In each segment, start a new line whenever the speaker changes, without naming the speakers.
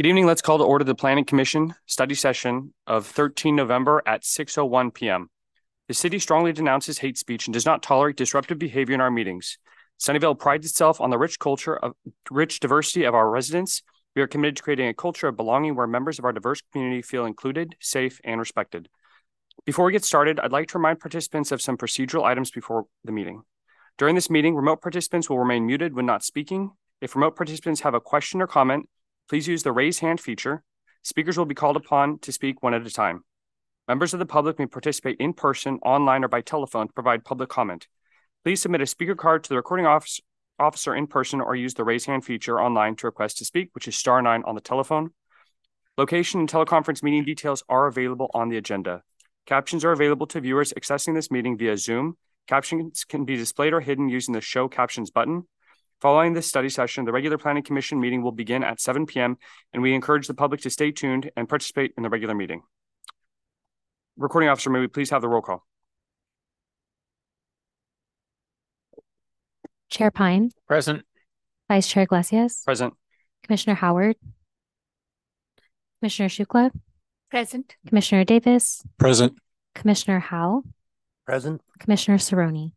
Good evening. Let's call to order the Planning Commission study session of 13 November at 6.01 p.m. The city strongly denounces hate speech and does not tolerate disruptive behavior in our meetings. Sunnyvale prides itself on the rich culture of rich diversity of our residents. We are committed to creating a culture of belonging where members of our diverse community feel included, safe, and respected. Before we get started, I'd like to remind participants of some procedural items before the meeting. During this meeting, remote participants will remain muted when not speaking. If remote participants have a question or comment, please use the raise hand feature. Speakers will be called upon to speak one at a time. Members of the public may participate in person, online, or by telephone to provide public comment. Please submit a speaker card to the recording office, officer in person or use the raise hand feature online to request to speak, which is star nine on the telephone. Location and teleconference meeting details are available on the agenda. Captions are available to viewers accessing this meeting via Zoom. Captions can be displayed or hidden using the Show Captions button. Following this study session, the regular Planning Commission meeting will begin at 7 p.m., and we encourage the public to stay tuned and participate in the regular meeting. Recording officer, may we please have the roll call?
Chair Pyne,
Present.
Vice Chair Iglesias,
Present.
Commissioner Howard, Commissioner Shukla,
Present.
Commissioner Davis,
Present.
Commissioner Howe,
Present.
Commissioner Cerrone.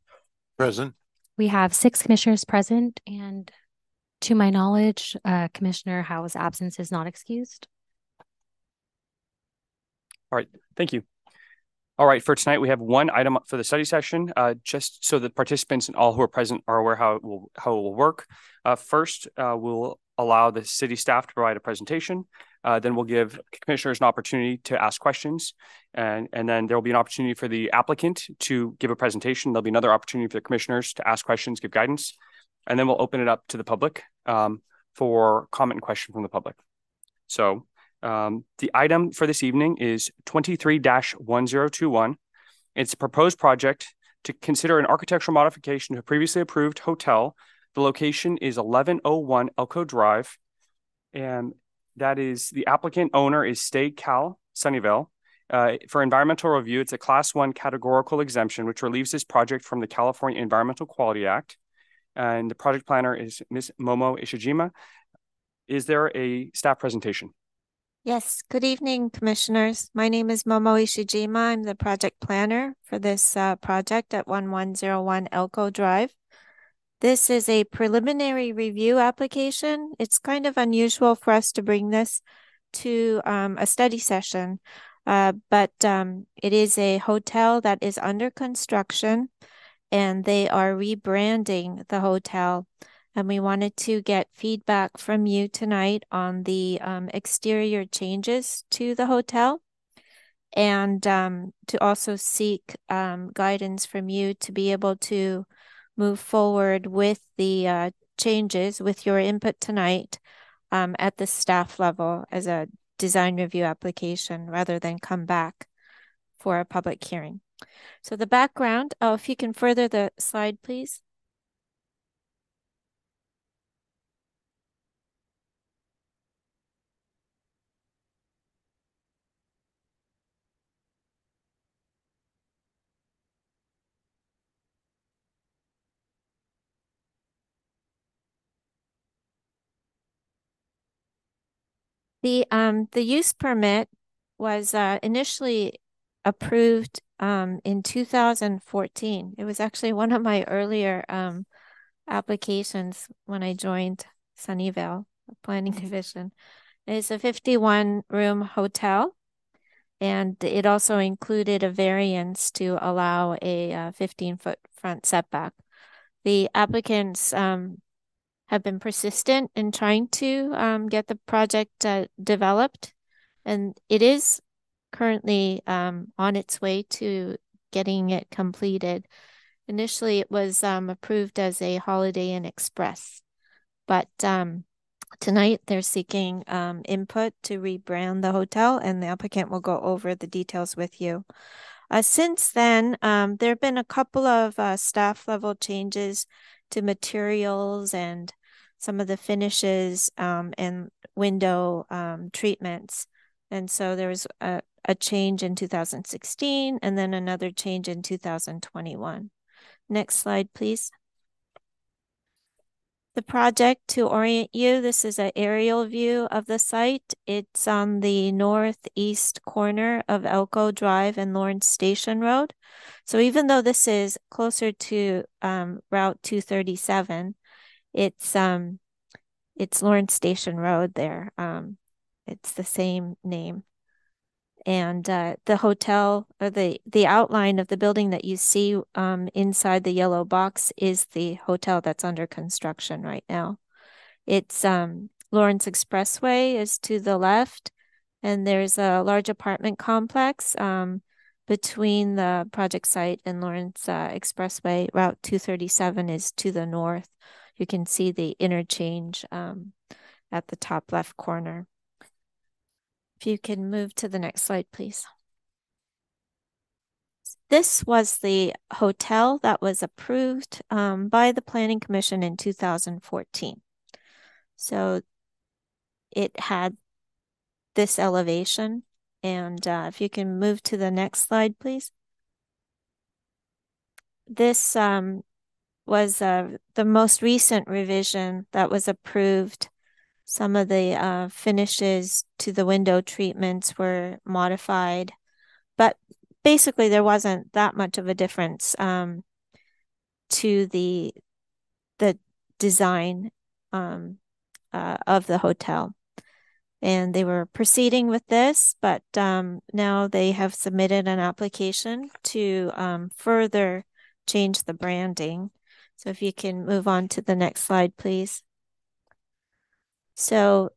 Present.
We have six commissioners present, and to my knowledge, uh, Commissioner Howe's absence is not excused.
All right, thank you. All right, for tonight, we have one item for the study session, uh, just so the participants and all who are present are aware how it will, how it will work. Uh, first, uh, we'll allow the city staff to provide a presentation. Uh, then we'll give commissioners an opportunity to ask questions. And, and then there will be an opportunity for the applicant to give a presentation. There'll be another opportunity for the commissioners to ask questions, give guidance. And then we'll open it up to the public um, for comment and question from the public. So um, the item for this evening is 23-1021. It's a proposed project to consider an architectural modification to a previously approved hotel. The location is 1101 Elko Drive. And that is the applicant owner is Stay Cal Sunnyvale. Uh, for environmental review, it's a class one categorical exemption, which relieves this project from the California Environmental Quality Act. And the project planner is Ms. Momo Ishijima. Is there a staff presentation?
Yes, good evening, commissioners. My name is Momo Ishijima. I'm the project planner for this uh, project at 1101 Elko Drive. This is a preliminary review application. It's kind of unusual for us to bring this to um, a study session, uh, but um, it is a hotel that is under construction and they are rebranding the hotel. And we wanted to get feedback from you tonight on the um, exterior changes to the hotel and um, to also seek um, guidance from you to be able to move forward with the uh, changes with your input tonight um, at the staff level as a design review application rather than come back for a public hearing. So the background, oh, if you can further the slide, please. The um the use permit was uh, initially approved um in 2014. It was actually one of my earlier um applications when I joined Sunnyvale Planning Division. It's a 51 room hotel and it also included a variance to allow a uh, 15 foot front setback. The applicants um, have been persistent in trying to um, get the project uh, developed. And it is currently um, on its way to getting it completed. Initially, it was um, approved as a Holiday Inn Express, but um, tonight they're seeking um, input to rebrand the hotel, and the applicant will go over the details with you. Uh, since then, um, there have been a couple of uh, staff level changes to materials and some of the finishes um, and window um, treatments. And so there was a, a change in 2016 and then another change in 2021. Next slide, please. The project to orient you, this is an aerial view of the site. It's on the northeast corner of Elko Drive and Lawrence Station Road. So even though this is closer to um, Route 237, it's um, it's Lawrence Station Road there. Um, it's the same name and uh, the hotel or the the outline of the building that you see um, inside the yellow box is the hotel that's under construction right now. It's um, Lawrence Expressway is to the left, and there's a large apartment complex um, between the project site and Lawrence uh, Expressway. Route 237 is to the north. You can see the interchange um, at the top left corner. If you can move to the next slide, please. This was the hotel that was approved um, by the Planning Commission in 2014. So it had this elevation. And uh, if you can move to the next slide, please. This um, was uh, the most recent revision that was approved some of the uh, finishes to the window treatments were modified, but basically there wasn't that much of a difference um, to the the design um, uh, of the hotel. And they were proceeding with this, but um, now they have submitted an application to um, further change the branding. So if you can move on to the next slide, please. So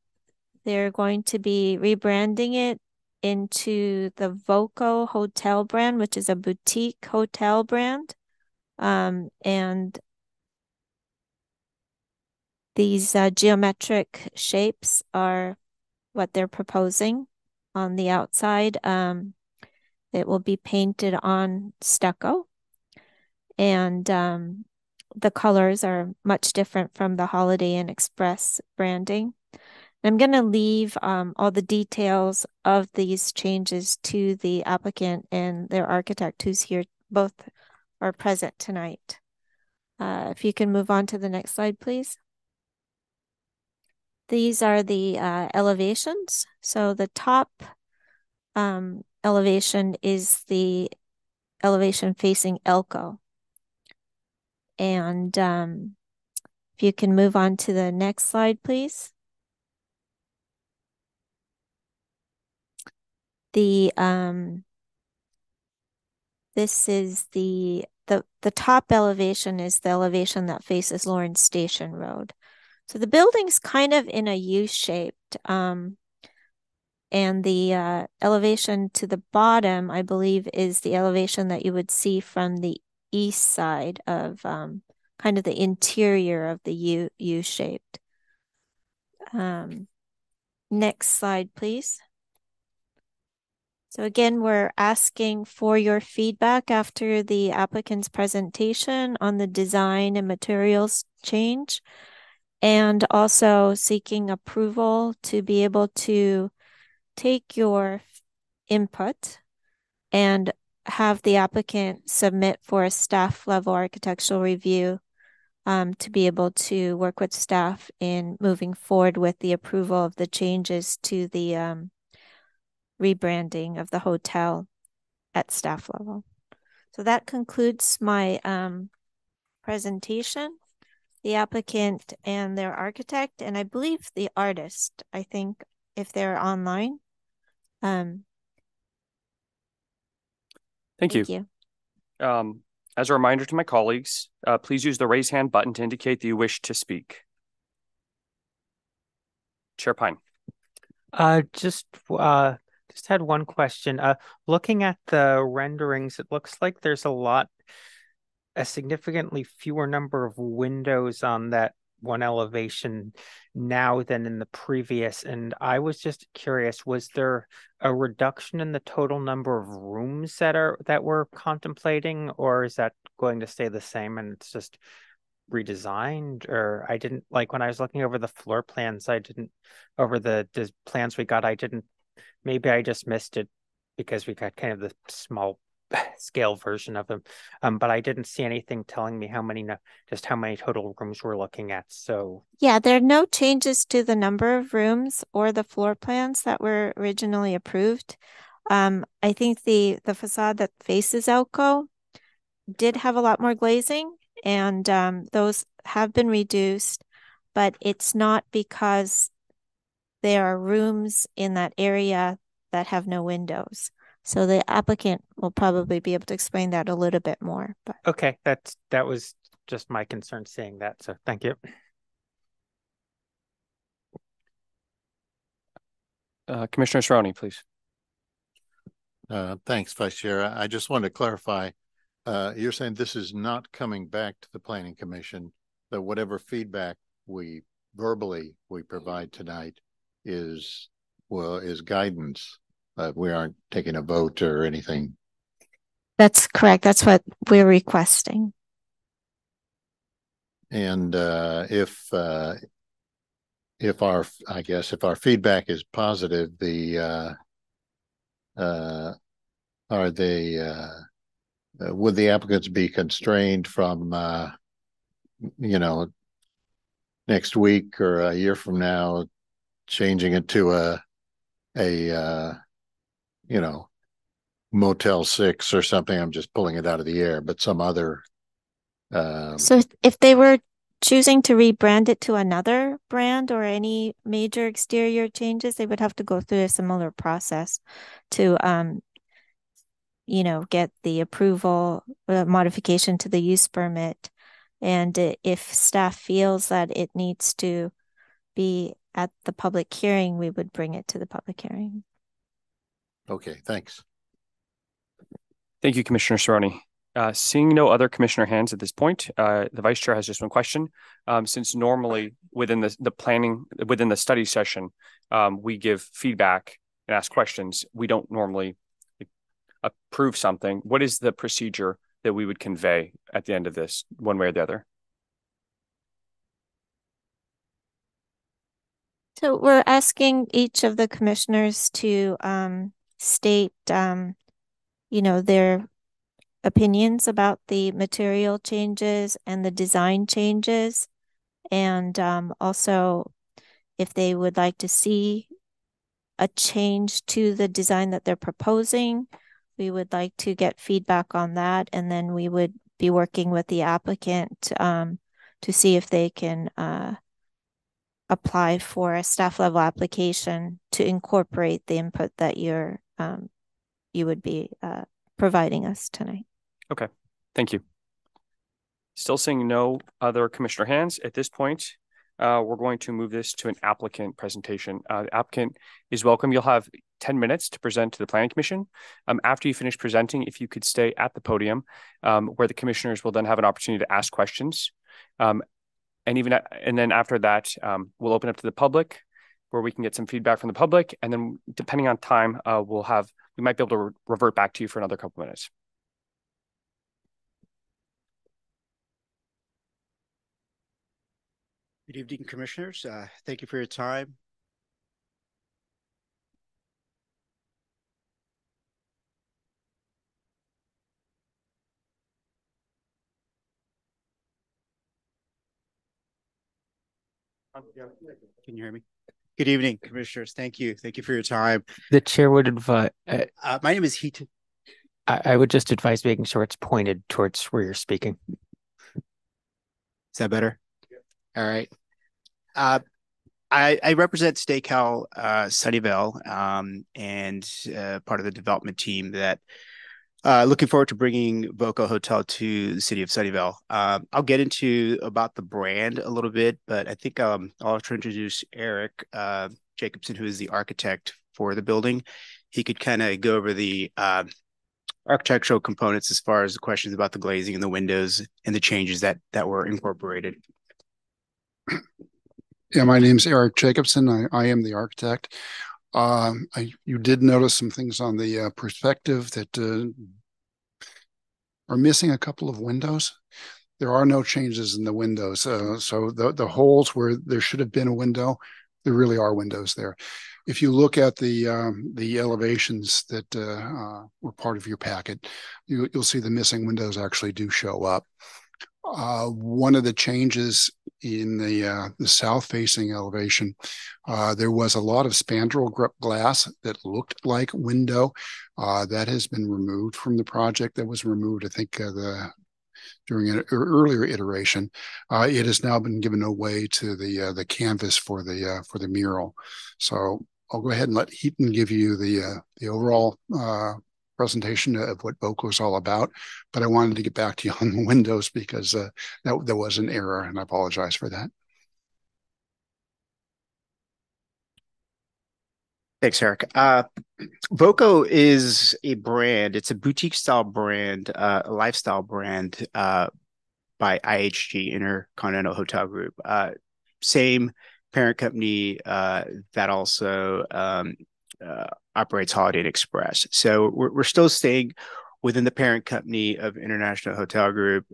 they're going to be rebranding it into the Voco Hotel brand, which is a boutique hotel brand. Um, and these uh, geometric shapes are what they're proposing on the outside. Um, it will be painted on stucco. And um, the colors are much different from the Holiday Inn Express branding. I'm going to leave um, all the details of these changes to the applicant and their architect who's here. Both are present tonight. Uh, if you can move on to the next slide, please. These are the uh, elevations. So the top um, elevation is the elevation facing Elko. And um, if you can move on to the next slide, please. The um, this is the the the top elevation is the elevation that faces Lawrence Station Road. So the building's kind of in a U-shaped, um, and the uh, elevation to the bottom, I believe, is the elevation that you would see from the east side of um, kind of the interior of the U U shaped. Um, next slide, please. So again, we're asking for your feedback after the applicant's presentation on the design and materials change, and also seeking approval to be able to take your input and have the applicant submit for a staff level architectural review um, to be able to work with staff in moving forward with the approval of the changes to the um, rebranding of the hotel at staff level. So that concludes my um, presentation. The applicant and their architect, and I believe the artist, I think if they're online, um,
Thank,
Thank
you.
you.
Um, as a reminder to my colleagues, uh, please use the raise hand button to indicate that you wish to speak. Chair Pyne.
Uh, just uh, just had one question. Uh, looking at the renderings, it looks like there's a lot, a significantly fewer number of windows on that one elevation now than in the previous. And I was just curious, was there a reduction in the total number of rooms that are that we're contemplating, or is that going to stay the same and it's just redesigned? Or I didn't like when I was looking over the floor plans, I didn't over the, the plans we got, I didn't maybe I just missed it because we got kind of the small scale version of them. Um, but I didn't see anything telling me how many, just how many total rooms we're looking at. So
Yeah, there are no changes to the number of rooms or the floor plans that were originally approved. Um, I think the the facade that faces Elko did have a lot more glazing, and um, those have been reduced, but it's not because there are rooms in that area that have no windows. So the applicant will probably be able to explain that a little bit more, but
okay, that's that was just my concern seeing that. So thank you.
Uh, Commissioner Cerrone, please.
Uh, thanks, Vice Chair. I I just wanted to clarify. Uh, you're saying this is not coming back to the Planning Commission, that whatever feedback we verbally we provide tonight is, well, is guidance. Uh, we aren't taking a vote or anything.
that's correct. That's what we're requesting.
And uh, if uh, if our, I guess, if our feedback is positive, the uh, uh, are they uh, uh, would the applicants be constrained from uh, you know next week or a year from now changing it to a a uh, you know Motel Six or something? I'm just pulling it out of the air, but some other. Um,
So if- if they were choosing to rebrand it to another brand or any major exterior changes, they would have to go through a similar process to um you know, get the approval, uh, modification to the use permit. And if staff feels that it needs to be at the public hearing, we would bring it to the public hearing.
Okay, thanks.
Thank you, Commissioner Cerrone. Uh, seeing no other commissioner hands at this point, uh, the vice chair has just one question. Um, since normally within the, the planning, within the study session, um, we give feedback and ask questions. We don't normally approve something. What is the procedure that we would convey at the end of this, one way or the other?
So we're asking each of the commissioners to um state um you know their opinions about the material changes and the design changes. And um also if they would like to see a change to the design that they're proposing, we would like to get feedback on that. And then we would be working with the applicant um to see if they can uh apply for a staff level application to incorporate the input that you're um you would be uh providing us tonight.
Okay, thank you. Still seeing no other commissioner hands at this point. Uh, we're going to move this to an applicant presentation. Uh, the applicant is welcome. You'll have ten minutes to present to the planning commission. Um, after you finish presenting, if you could stay at the podium, um, where the commissioners will then have an opportunity to ask questions. Um, and even, and then after that, um, we'll open up to the public where we can get some feedback from the public. And then depending on time, uh, we'll have, we might be able to re- revert back to you for another couple minutes.
Good evening, Commissioners. Uh, Thank you for your time. Can you hear me? Good evening, Commissioners. Thank you. Thank you for your time.
The chair would invite. uh,
Uh, My name is Heaton.
I, I would just advise making sure it's pointed towards where you're speaking.
Is that better? All right. Uh, I, I represent Steakhouse uh, Sunnyvale um, and uh, part of the development team that uh, looking forward to bringing Voco Hotel to the city of Sunnyvale. Um, I'll get into about the brand a little bit, but I think um, I'll try to introduce Eric uh, Jacobson, who is the architect for the building. He could kind of go over the uh, architectural components as far as the questions about the glazing and the windows and the changes that that were incorporated.
Yeah, my name's Eric Jacobson. I, I am the architect. Um, I, you did notice some things on the uh, perspective that uh, are missing a couple of windows. There are no changes in the windows. Uh, so the, the holes where there should have been a window, there really are windows there. if you look at the um, the elevations that uh, uh, were part of your packet, you, will see the missing windows actually do show up. Uh, one of the changes in the uh, the south facing elevation, uh, there was a lot of spandrel glass that looked like window. Uh, that has been removed from the project. That was removed, I think, uh, the during an earlier iteration. Uh, it has now been given away to the the canvas for the for the mural. So I'll go ahead and let Heaton give you the the overall presentation of what Voco is all about, but I wanted to get back to you on the windows because uh, that there was an error, and I apologize for that.
Thanks, Eric. Uh, Voco is a brand. It's a boutique style brand, uh, a lifestyle brand uh, by IHG Intercontinental Hotel Group. Uh, same parent company uh, that also um, uh, operates Holiday Express. So we're, we're still staying within the parent company of International Hotel Group.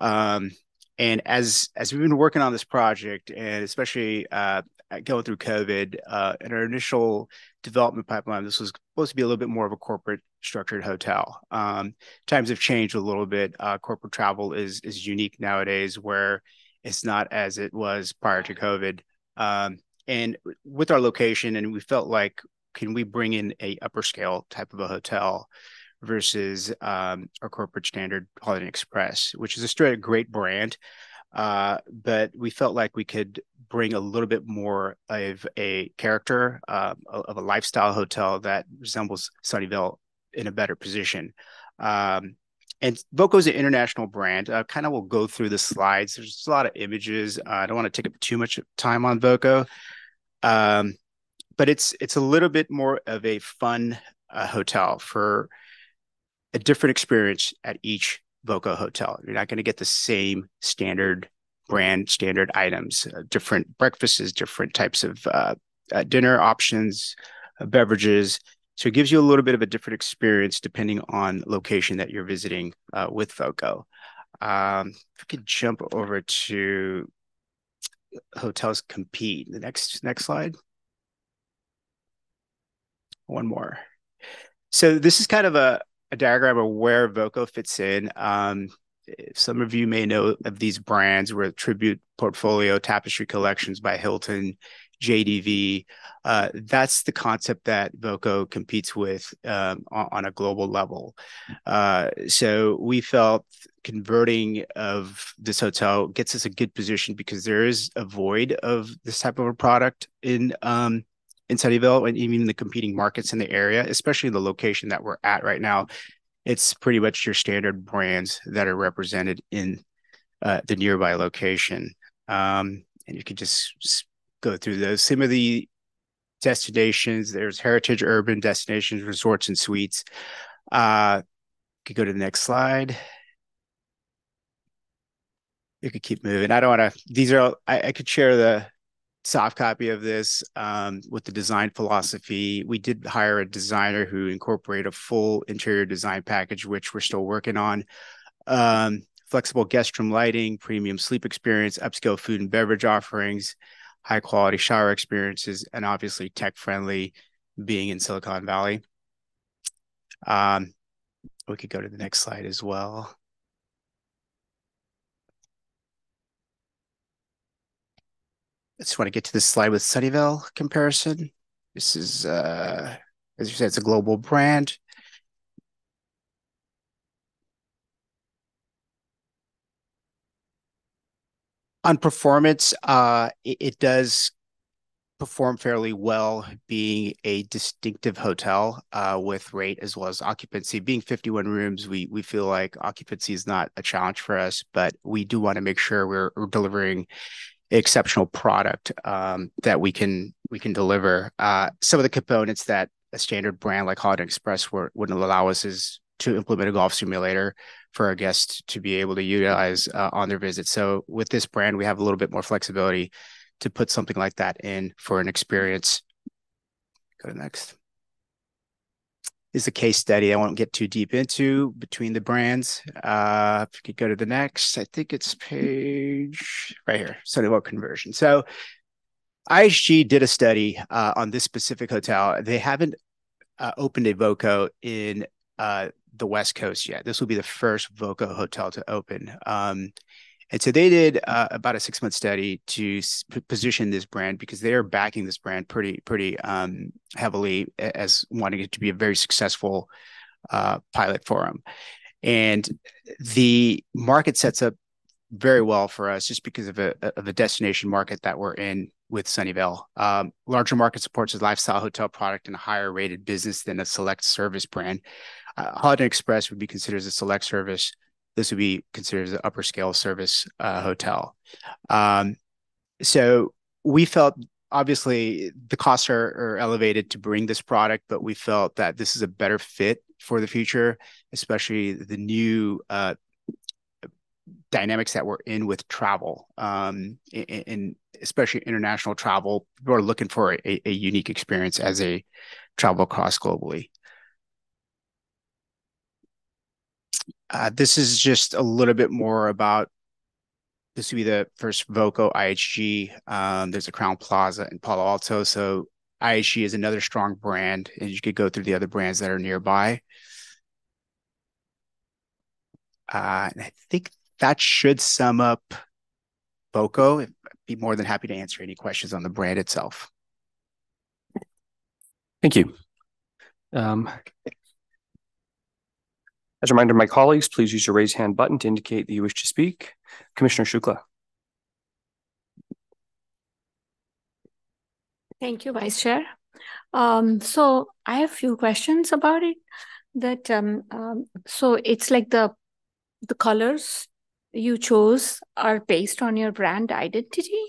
Um, and as as we've been working on this project, and especially uh, going through COVID, uh, in our initial development pipeline, this was supposed to be a little bit more of a corporate structured hotel. Um, times have changed a little bit. Uh, corporate travel is is unique nowadays, where it's not as it was prior to COVID. Um, and with our location, and we felt like can we bring in a upper scale type of a hotel versus um, our corporate standard Holiday Inn Express, which is a straight great brand. Uh, but we felt like we could bring a little bit more of a character uh, of a lifestyle hotel that resembles Sunnyvale in a better position. Um, and Voco is an international brand. I kind of will go through the slides. There's a lot of images. Uh, I don't want to take up too much time on Voco. Um, but it's it's a little bit more of a fun uh, hotel for a different experience at each Voco hotel. You're not going to get the same standard brand standard items, uh, different breakfasts, different types of uh, uh dinner options, uh, beverages. So it gives you a little bit of a different experience depending on location that you're visiting uh, with Voco. Um, if we could jump over to hotels compete. The next next slide one more. So this is kind of a, a diagram of where Voco fits in. Um, some of you may know of these brands where Tribute Portfolio, Tapestry Collections by Hilton, JDV. Uh, that's the concept that Voco competes with um, on, on, a global level. Uh, so we felt converting of this hotel gets us a good position because there is a void of this type of a product in um, in Sunnyvale and even the competing markets in the area, especially the location that we're at right now. It's pretty much your standard brands that are represented in uh, the nearby location. Um, and you can just go through those. Some of the destinations, there's heritage urban destinations, resorts, and suites. Uh, could go to the next slide. You could keep moving. I don't want to, these are, I, I could share the soft copy of this um, with the design philosophy. We did hire a designer who incorporated a full interior design package, which we're still working on. Um, flexible guest room lighting, premium sleep experience, upscale food and beverage offerings, high quality shower experiences, and obviously tech friendly being in Silicon Valley. Um, we could go to the next slide as well. I just want to get to this slide with Sunnyvale comparison. This is, uh, as you said, it's a global brand. On performance, uh, it, it does perform fairly well being a distinctive hotel uh, with rate as well as occupancy being 51 rooms we we feel like occupancy is not a challenge for us but we do want to make sure we're, we're delivering exceptional product um, that we can we can deliver. Uh, some of the components that a standard brand like Holiday Express were, wouldn't allow us is to implement a golf simulator for our guests to be able to utilize uh, on their visit. So with this brand, we have a little bit more flexibility to put something like that in for an experience. Go to next is a case study I won't get too deep into between the brands. Uh, if you could go to the next, I think it's page right here, Sunnyvale conversion. So IHG did a study uh, on this specific hotel. They haven't uh, opened a Voco in uh, the West Coast yet. This will be the first Voco hotel to open. Um, and so they did uh, about a six month study to position this brand because they are backing this brand pretty pretty um, heavily as wanting it to be a very successful uh, pilot for them. And the market sets up very well for us just because of a of a destination market that we're in with Sunnyvale. Um, larger market supports a lifestyle hotel product and a higher rated business than a select service brand. Uh, Holiday Express would be considered as a select service. This would be considered as an upper scale service uh, hotel. Um, so we felt obviously the costs are, are elevated to bring this product, but we felt that this is a better fit for the future, especially the new uh, dynamics that we're in with travel, um, and especially international travel. People are looking for a, a unique experience as they travel across globally. Uh, this is just a little bit more about this would be the first Voco IHG. Um, there's a Crowne Plaza in Palo Alto. So IHG is another strong brand, and you could go through the other brands that are nearby. Uh, and I think that should sum up Voco. I'd be more than happy to answer any questions on the brand itself.
Thank you. Um, as a reminder, my colleagues, please use your raise hand button to indicate that you wish to speak. Commissioner Shukla.
Thank you, Vice Chair. Um, so I have a few questions about it. That um, um, so it's like the the colors you chose are based on your brand identity,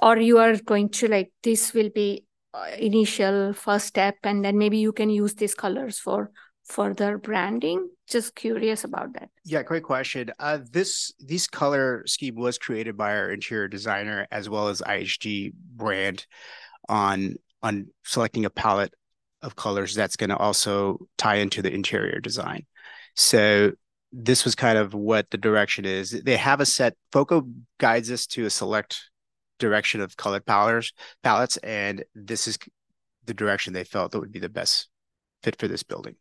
or you are going to like this will be uh, initial first step, and then maybe you can use these colors for further branding? Just curious about that.
Yeah, great question. Uh, this this color scheme was created by our interior designer as well as IHG brand on on selecting a palette of colors that's going to also tie into the interior design. So this was kind of what the direction is. They have a set. Voco guides us to a select direction of colored palettes, palettes, and this is the direction they felt that would be the best fit for this building.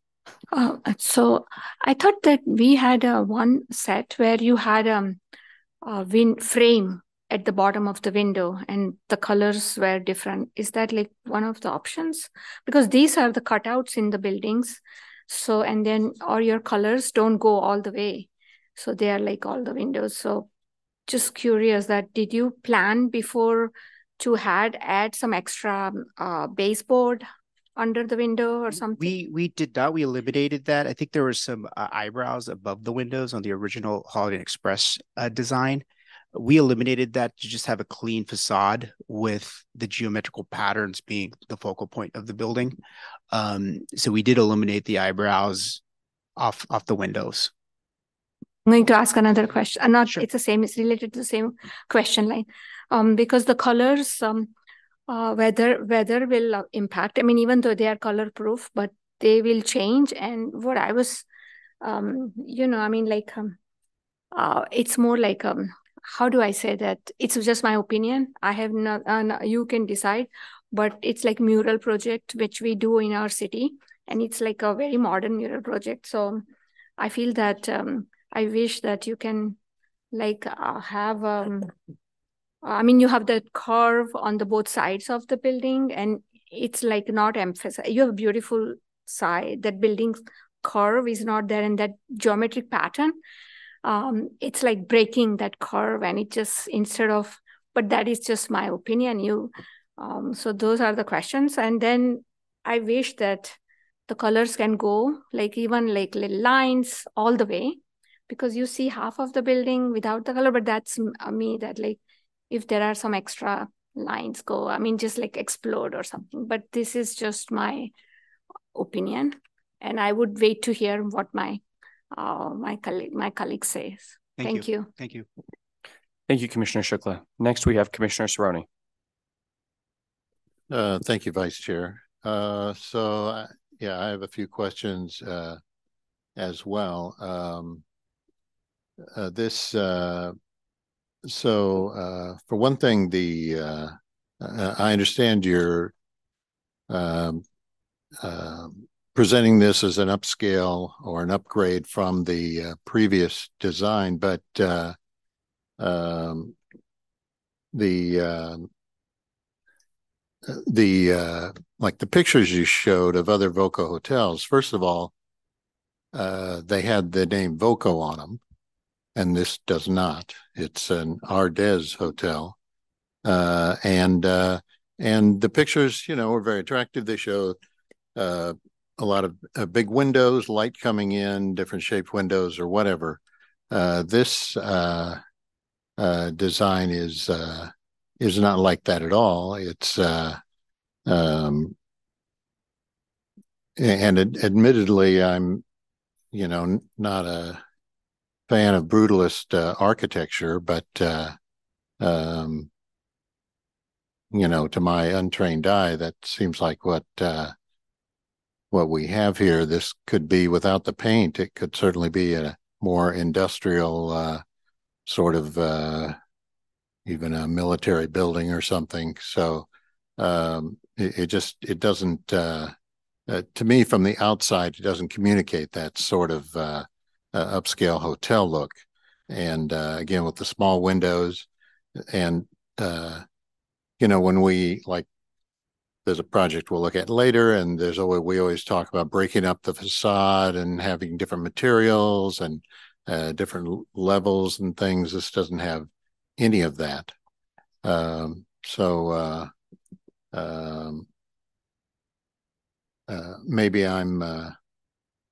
Uh, so I thought that we had a one set where you had um, a win frame at the bottom of the window and the colors were different. Is that like one of the options? Because these are the cutouts in the buildings. So, and then or your colors don't go all the way. So they are like all the windows. So just curious that did you plan before to had add some extra uh, baseboard under the window or something?
We we did not. We eliminated that. I think there were some uh, eyebrows above the windows on the original Holiday Express uh, design. We eliminated that to just have a clean facade with the geometrical patterns being the focal point of the building. Um, so we did eliminate the eyebrows off off the windows.
I'm going to ask another question. Uh, not sure. it's the same. It's related to the same question line, um, because the colors um uh, weather weather will uh, impact. I mean, even though they are color proof, but they will change. And what I was, um, you know, I mean, like, um, uh, it's more like um, how do I say that? It's just my opinion. I have not. Uh, you can decide, but it's like mural project which we do in our city, and it's like a very modern mural project. So I feel that um, I wish that you can like uh, have um I mean, you have the curve on the both sides of the building, and it's like not emphasized. You have a beautiful side. That building curve is not there in that geometric pattern. Um, it's like breaking that curve, and it just instead of. But that is just my opinion. You, um, so those are the questions, and then I wish that the colors can go like even like lines all the way because you see half of the building without the color but that's uh, me that like if there are some extra lines go i mean just like explode or something but this is just my opinion and i would wait to hear what my uh, my colleague my colleague says thank, thank you. you.
thank you
thank you commissioner shukla next we have commissioner Cerrone.
Uh, thank you vice chair uh, so uh, yeah i have a few questions uh, as well um, uh, this uh, so uh, for one thing, the uh, uh, I understand you're um, uh, presenting this as an upscale or an upgrade from the uh, previous design, but uh, um, the the like the pictures you showed of other Voco hotels. First of all, they had the name Voco on them, and this does not. It's an Ardez hotel, uh, and uh, and the pictures, you know, were very attractive. They show uh, a lot of uh, big windows, light coming in, different shaped windows, or whatever. Uh, this uh, design is is not like that at all. It's um, and ad- admittedly, I'm you know not a fan of brutalist uh, architecture, but uh, um, you know, to my untrained eye, that seems like what uh, what we have here. This could be without the paint. It could certainly be a more industrial uh, sort of uh, even a military building or something. So um, it, it, just it doesn't uh, to me from the outside it doesn't communicate that sort of uh, uh, upscale hotel look. And uh, again with the small windows and you know when we like there's a project we'll look at later and there's always we always talk about breaking up the facade and having different materials and uh, different levels and things this doesn't have any of that um, so uh, um, uh, maybe i'm uh,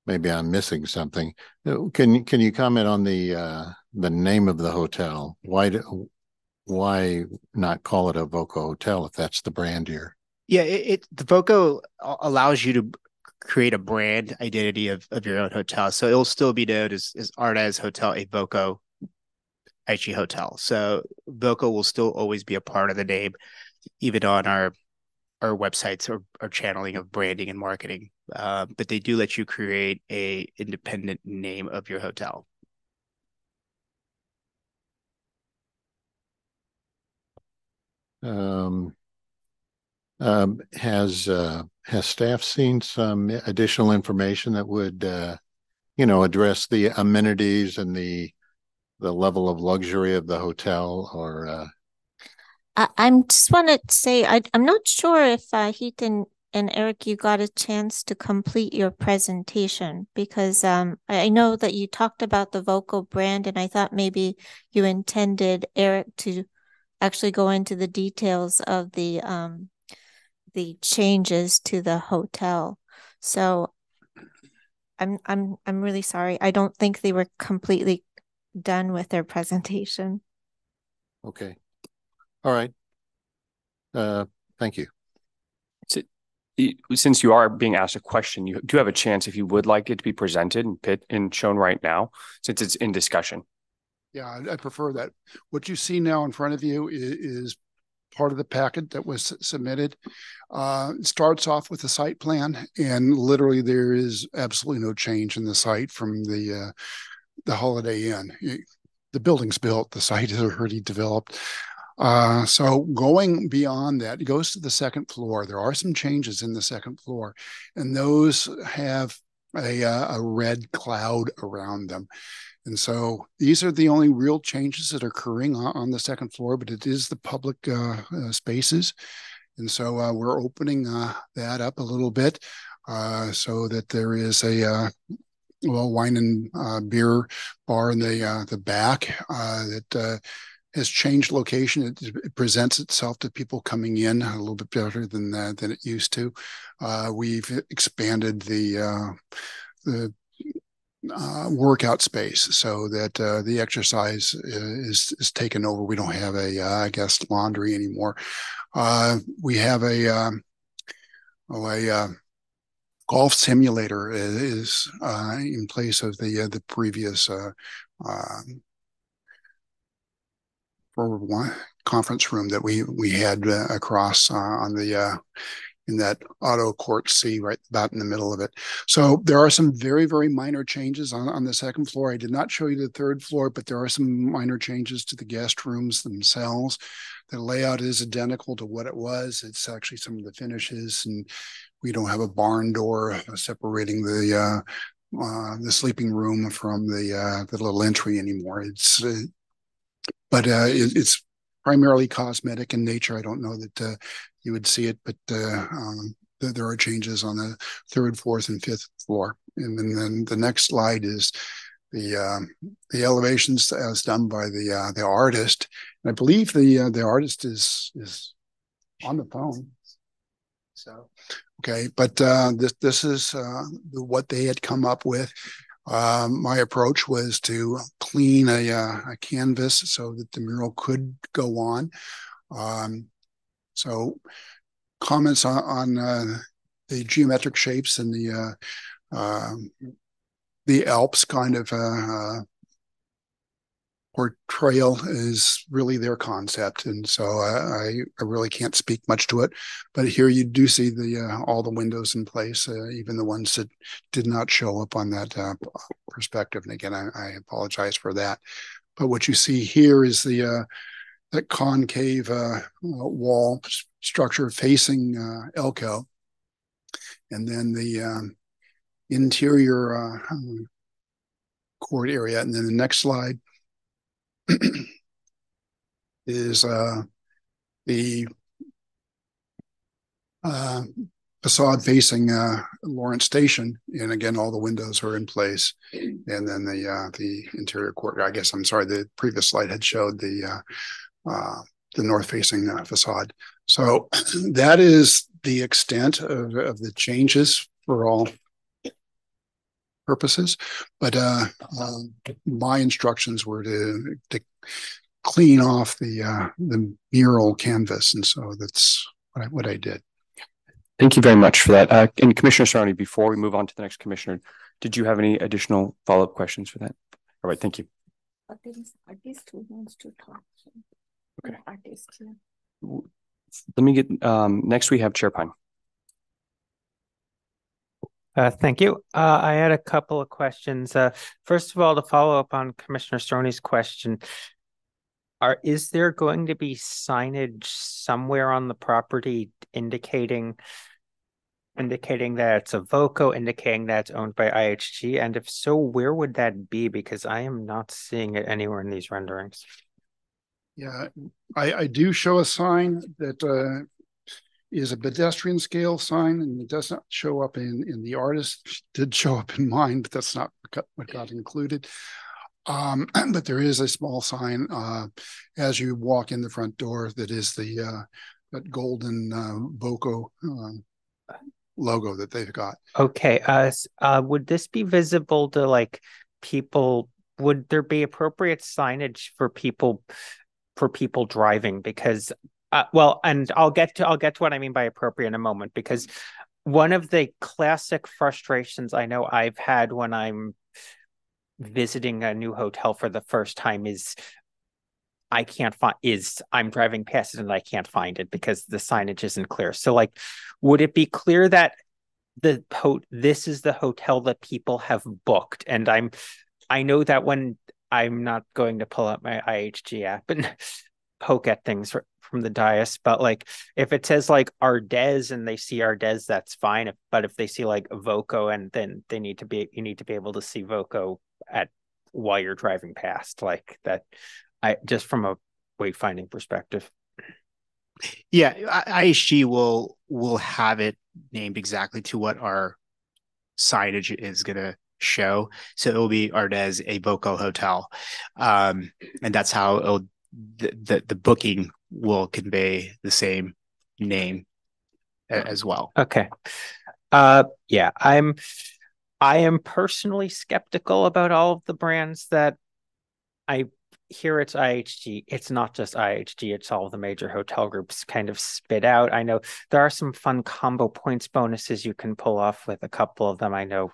maybe i'm missing something uh, can can you comment on the uh, the name of the hotel why do, why not call it a voco hotel if that's the brand here
yeah, it, it the Voco allows you to create a brand identity of, of your own hotel. So it'll still be known as, as Ardez Hotel, a Voco IHG Hotel. So Voco will still always be a part of the name, even on our our websites or, our channeling of branding and marketing. Uh, but they do let you create a independent name of your hotel.
Um, um, has uh, has staff seen some additional information that would, uh, you know, address the amenities and the the level of luxury of the hotel? Or uh...
I, I'm just want to say I I'm not sure if uh, Heaton, and Eric you got a chance to complete your presentation because um I know that you talked about the Voco brand and I thought maybe you intended Eric to actually go into the details of the um the changes to the hotel. So I'm I'm I'm really sorry. I don't think they were completely done with their presentation.
Okay. All right. Uh thank you.
So, since you are being asked a question, you do have a chance if you would like it to be presented and pit and shown right now, since it's in discussion.
Yeah, I prefer that. What you see now in front of you is, is part of the packet that was submitted. Uh, starts off with the site plan, and literally there is absolutely no change in the site from the uh, the Holiday Inn. The building's built, the site is already developed. Uh, so going beyond that, it goes to the second floor. There are some changes in the second floor, and those have a, uh, a red cloud around them. And so these are the only real changes that are occurring on, the second floor, but it is the public uh, uh, spaces. And so uh, we're opening uh, that up a little bit so that there is a well wine and beer bar in the the back that has changed location. It, it, presents itself to people coming in a little bit better than that than it used to. we've expanded the the uh, workout space so that uh, the exercise is is taken over. We don't have a uh, I guess laundry anymore. Uh, we have a um, oh, a uh, golf simulator is uh, in place of the the previous um, one conference room that we we had across on the uh, in that auto court C right about in the middle of it. So there are some very, very minor changes on, on the second floor. I did not show you the third floor, but there are some minor changes to the guest rooms themselves. The layout is identical to what it was. It's actually some of the finishes and we don't have a barn door separating the uh, uh, the sleeping room from the uh, the little entry anymore. It's uh, but uh, it, it's primarily cosmetic in nature. I don't know that uh, you would see it, but uh, um, th- there are changes on the third, fourth, and fifth floor. And then, then the next slide is the um, the elevations as done by the uh, the artist. And I believe the uh, the artist is is on the phone. So okay, but uh, this this is uh, what they had come up with. Um, my approach was to clean a, uh, a canvas so that the mural could go on. Um, so comments on, on uh, the geometric shapes and the uh, um, the Alps kind of uh, uh, portrayal is really their concept, and so I, I really can't speak much to it. But here you do see the uh, all the windows in place, uh, even the ones that did not show up on that uh, perspective. And again, I, I, apologize for that. But what you see here is the uh, that concave uh, wall structure facing uh, Elko, and then the um, interior court area. And then the next slide is uh, the uh, facade facing uh, Lawrence Station, and again, all the windows are in place. And then the uh, the interior court. I guess I'm sorry. The previous slide had showed the uh, uh, the north facing uh, facade. So that is the extent of, of the changes for all purposes. But uh, uh, my instructions were to, to clean off the uh, the mural canvas, and so that's what I, what I did.
Thank you very much for that. Uh, and Commissioner Sarney, before we move on to the next commissioner, did you have any additional follow up questions for that? All right, thank you.
Artist who wants to talk.
Okay. Artist, yeah. Let me get um, next. We have Chair Pyne.
Uh, thank you. Uh, I had a couple of questions. Uh, first of all, to follow up on Commissioner Stoney's question, are is there going to be signage somewhere on the property indicating indicating that it's a Voco, indicating that it's owned by IHG? And if so, where would that be? Because I am not seeing it anywhere in these renderings.
Yeah, I, I do show a sign that is a pedestrian scale sign and it does not show up in in the artist did show up in mine but that's not what got included um, but there is a small sign uh, as you walk in the front door that is the uh, that golden uh, Voco uh, logo that they've got.
Okay. Uh, uh, would this be visible to like people? Would there be appropriate signage for people for people driving? Because uh, well, and I'll get to I'll get to what I mean by appropriate in a moment because one of the classic frustrations I know I've had when I'm visiting a new hotel for the first time is I can't find is I'm driving past it and I can't find it because the signage isn't clear. So like would it be clear that the ho- this is the hotel that people have booked and I'm I know that when I'm not going to pull up my IHG app and poke at things from the dais, but like if it says like Ardez and they see Ardez, that's fine. If, but if they see like Voco and then they need to be you need to be able to see Voco at while you're driving past, like that. I just from a wayfinding perspective.
Yeah, IHG will will have it named exactly to what our signage is going to show. So it will be Ardez, a Voco hotel, um, and that's how it'll the, the, the booking will convey the same name as well.
Okay. Uh yeah, I'm I am personally skeptical about all of the brands that I hear it's IHG. It's not just IHG, it's all the major hotel groups kind of spit out. I know there are some fun combo points bonuses you can pull off with a couple of them. I know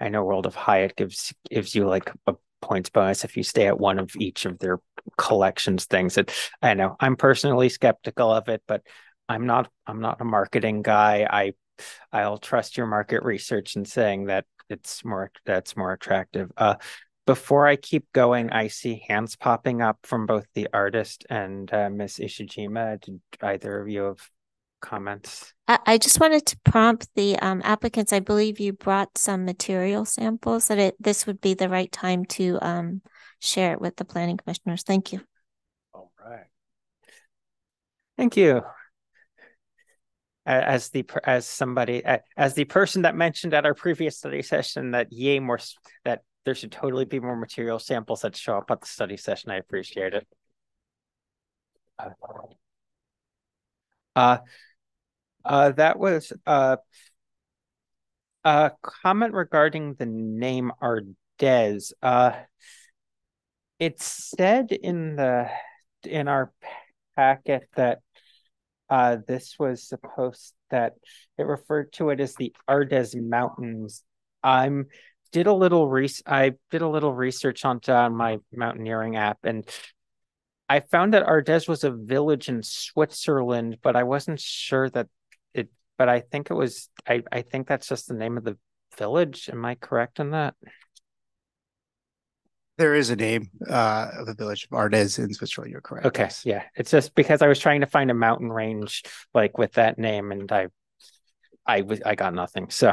I know World of Hyatt gives gives you like a points bonus if you stay at one of each of their collections things that I know I'm personally skeptical of it, but I'm not I'm not a marketing guy. I I'll trust your market research in saying that it's more that's more attractive. Uh before I keep going, I see hands popping up from both the artist and uh, Miss Ishijima. Did either of you have comments?
I, I just wanted to prompt the um, applicants. I believe you brought some material samples that it this would be the right time to um, share it with the planning commissioners. Thank you.
All right. Thank you. As the as somebody as the person that mentioned at our previous study session that yay more that there should totally be more material samples that show up at the study session. I appreciate it. Uh, uh, that was uh, a comment regarding the name Ardez. Uh, it said in the in our packet that uh, this was supposed that it referred to it as the Ardez Mountains. I'm did a little re- I did a little research on uh, my mountaineering app and I found that Ardez was a village in Switzerland, but I wasn't sure that it but I think it was I, I think that's just the name of the village. Am I correct in that?
There is a name uh, of the village of Ardez in Switzerland. You're correct.
Okay, yeah. It's just because I was trying to find a mountain range like with that name, and I, I was I got nothing. So,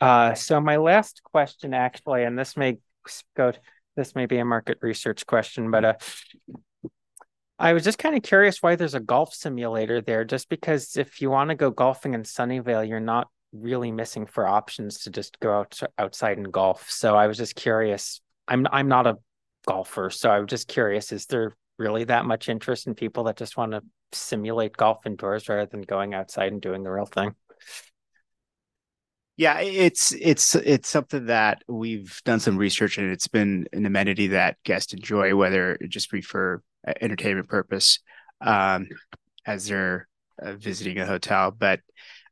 uh, so my last question actually, and this may go, this may be a market research question, but uh, I was just kind of curious why there's a golf simulator there. Just because if you want to go golfing in Sunnyvale, you're not really missing for options to just go out outside and golf. So I was just curious. I'm I'm not a golfer, so I was just curious: is there really that much interest in people that just want to simulate golf indoors rather than going outside and doing the real thing?
Yeah, it's it's it's something that we've done some research and it's been an amenity that guests enjoy, whether it just be for entertainment purpose, um, as they're uh, visiting a hotel. But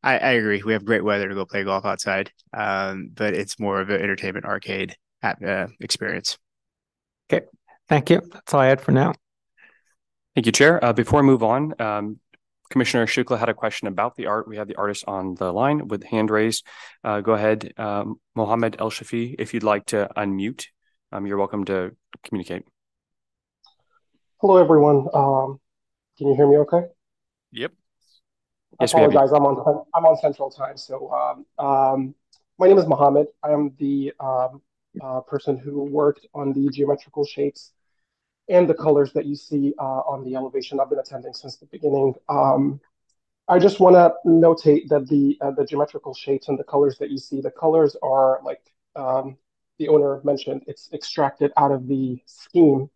I, I, agree, we have great weather to go play golf outside, um, but it's more of an entertainment arcade uh, experience.
Okay, thank you. That's all I had for now.
Thank you, Chair. Uh, before I move on, um, Commissioner Shukla had a question about the art. We have the artist on the line with hand raised. Uh, go ahead, um, Mohammed El Shafi, if you'd like to unmute. Um, you're welcome to communicate.
Hello, everyone. Um, can you hear me okay?
Yep.
I yes, apologize. I'm on I'm on Central Time. So, um, um, my name is Mohammed. I am the um, uh, person who worked on the geometrical shapes and the colors that you see uh, on the elevation. I've been attending since the beginning. Um, I just want to notate that the uh, the geometrical shapes and the colors that you see, the colors are like um, the owner mentioned, it's extracted out of the scheme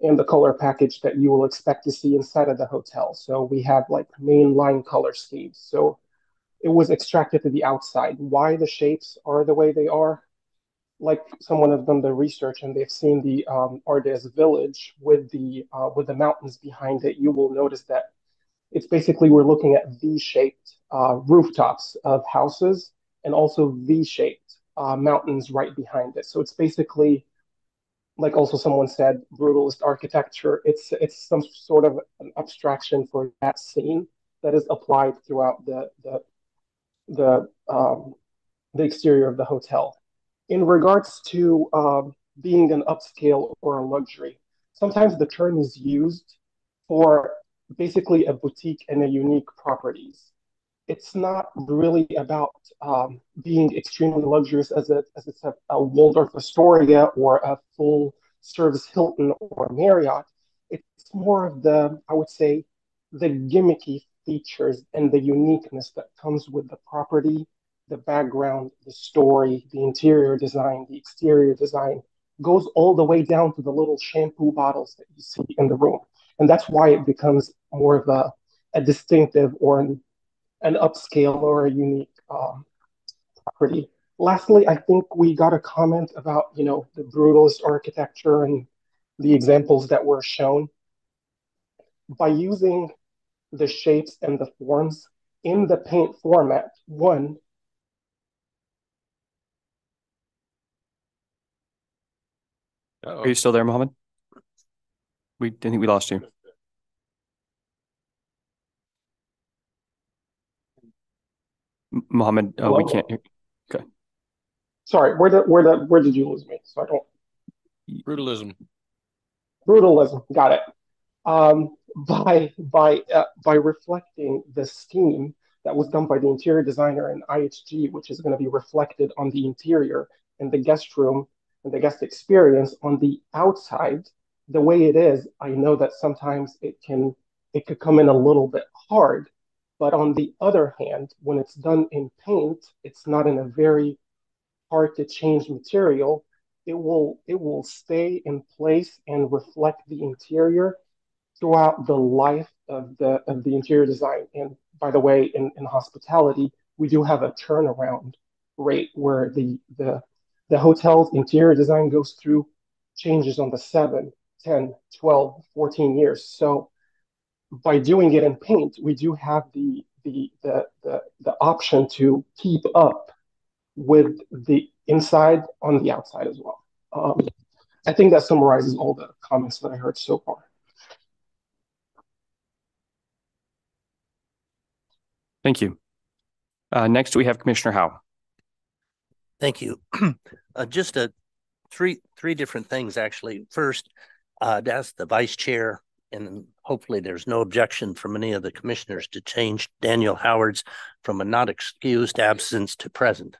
and the color package that you will expect to see inside of the hotel. So we have like mainline color schemes. So it was extracted to the outside. Why the shapes are the way they are, like someone has done the research and they've seen the um, Ardez village with the uh, with the mountains behind it, you will notice that it's basically we're looking at V-shaped uh, rooftops of houses and also V-shaped uh, mountains right behind it. So it's basically like also someone said, brutalist architecture. It's it's some sort of an abstraction for that scene that is applied throughout the the the um, the exterior of the hotel in regards to um, being an upscale or a luxury, sometimes the term is used for basically a boutique and a unique properties. It's not really about um, being extremely luxurious as, a, as it's a, a Waldorf Astoria or a full service Hilton or Marriott. It's more of the, I would say, the gimmicky features and the uniqueness that comes with the property the background, the story, the interior design, the exterior design goes all the way down to the little shampoo bottles that you see in the room. And that's why it becomes more of a, a distinctive or an, an upscale or a unique um, property. Lastly, I think we got a comment about, you know, the brutalist architecture and the examples that were shown. By using the shapes and the forms in the paint format, one,
Uh-oh. Are you still there, Mohammed? We didn't think we lost you. Mohammed, uh, we can't. Hear. Okay.
Sorry, where did where did where did you lose me? So I don't.
Brutalism.
Brutalism. Got it. Um, by by uh, by reflecting the scheme that was done by the interior designer in IHG, which is going to be reflected on the interior in the guest room and the guest experience on the outside. The way it is, I know that sometimes it can it could come in a little bit hard, but on the other hand, when it's done in paint, it's not in a very hard to change material. It will it will stay in place and reflect the interior throughout the life of the of the interior design. And by the way, in, in hospitality, we do have a turnaround rate where the the the hotel's interior design goes through changes on the 7, 10, 12, 14 years. So by doing it in paint, we do have the the the the, the option to keep up with the inside on the outside as well. Um, I think that summarizes all the comments that I heard so far.
Thank you. Uh, next, we have Commissioner Howe.
Thank you. uh, just a three three different things actually. First, uh, to ask the vice chair, and hopefully there's no objection from any of the commissioners to change Daniel Howard's from a not excused absence to present.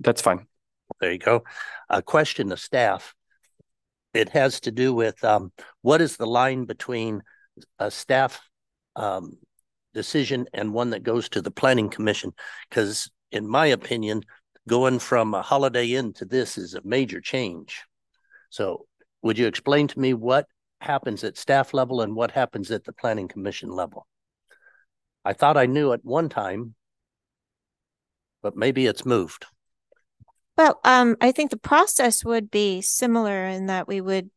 That's fine.
There you go. A question to staff. It has to do with um, what is the line between a staff um, decision and one that goes to the planning commission. Because in my opinion, going from a Holiday Inn to this is a major change. So would you explain to me what happens at staff level and what happens at the planning commission level? I thought I knew at one time, but maybe it's moved.
Well, um, I think the process would be similar in that we would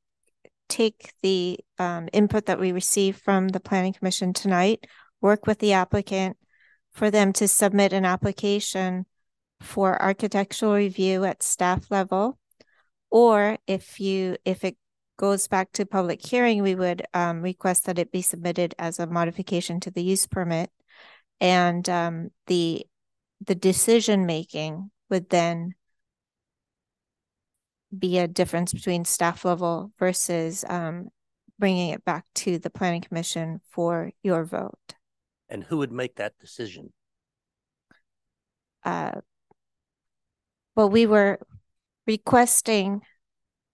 take the um, input that we receive from the planning commission tonight, work with the applicant for them to submit an application for architectural review at staff level. Or if you if it goes back to public hearing, we would um, request that it be submitted as a modification to the use permit, and um, the the decision making would then be a difference between staff level versus um, bringing it back to the planning commission for your vote.
And who would make that decision?
Uh, well, we were requesting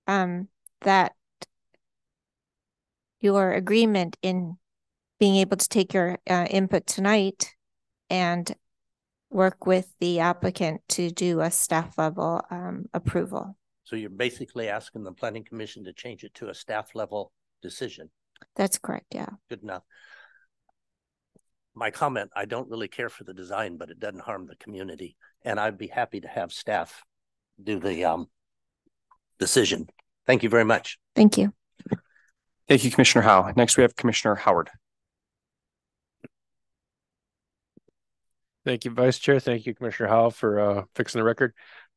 um, that your agreement in being able to take your uh, input tonight and work with the applicant to do a staff level um, approval.
So you're basically asking the planning commission to change it to a staff level decision.
That's correct. Yeah.
Good enough. My comment, I don't really care for the design, but it doesn't harm the community. And I'd be happy to have staff do the um, decision. Thank you very much.
Thank you.
Thank you, Commissioner Howe. Next, we have Commissioner Howard.
Thank you, Vice Chair. Thank you, Commissioner Howe, for uh, fixing the record.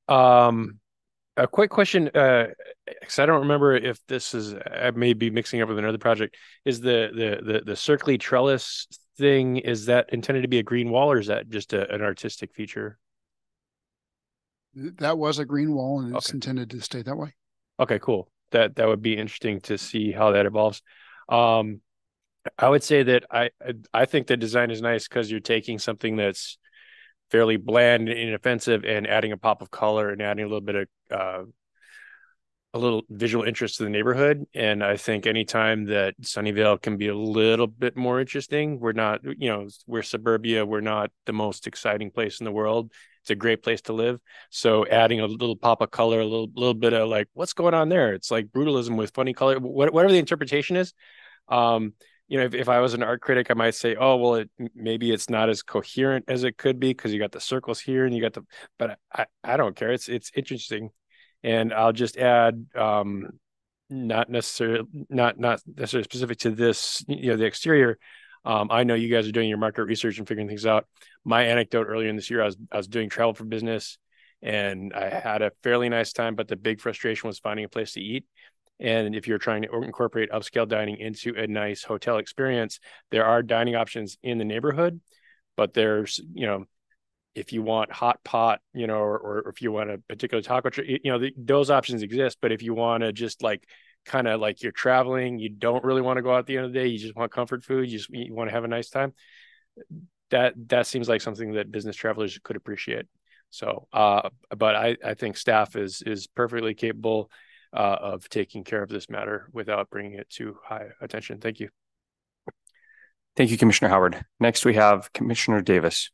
Um, a quick question, uh, because I don't remember if this is I may be mixing up with another project. Is the the the the circly trellis thing is that intended to be a green wall or is that just a, an artistic feature?
That was a green wall and it's okay. intended to stay that way.
Okay, cool. That that would be interesting to see how that evolves. Um, I would say that I I think the design is nice because you're taking something that's fairly bland and inoffensive and adding a pop of color and adding a little bit of uh, a little visual interest to the neighborhood. And I think anytime that Sunnyvale can be a little bit more interesting, we're not, you know, we're suburbia, we're not the most exciting place in the world. It's a great place to live. So adding a little pop of color, a little little bit of like, what's going on there? It's like brutalism with funny color, whatever the interpretation is. Um, you know, if, if I was an art critic, I might say, oh, well, it, maybe it's not as coherent as it could be because you got the circles here and you got the, but I, I don't care. It's, it's interesting. And I'll just add, um, not necessarily, not, not necessarily specific to this, you know, the exterior. Um, I know you guys are doing your market research and figuring things out. My anecdote earlier in this year, I was, I was doing travel for business and I had a fairly nice time, but the big frustration was finding a place to eat. And if you're trying to incorporate upscale dining into a nice hotel experience, there are dining options in the neighborhood, but there's, you know, if you want hot pot, you know, or, or if you want a particular taco, you know, the, those options exist. But if you want to just like kind of like you're traveling, you don't really want to go out at the end of the day, you just want comfort food, you just you want to have a nice time. That that seems like something that business travelers could appreciate. So, uh, but I I think staff is is perfectly capable uh, of taking care of this matter without bringing it to high attention. Thank you.
Thank you, Commissioner Howard. Next, we have Commissioner Davis.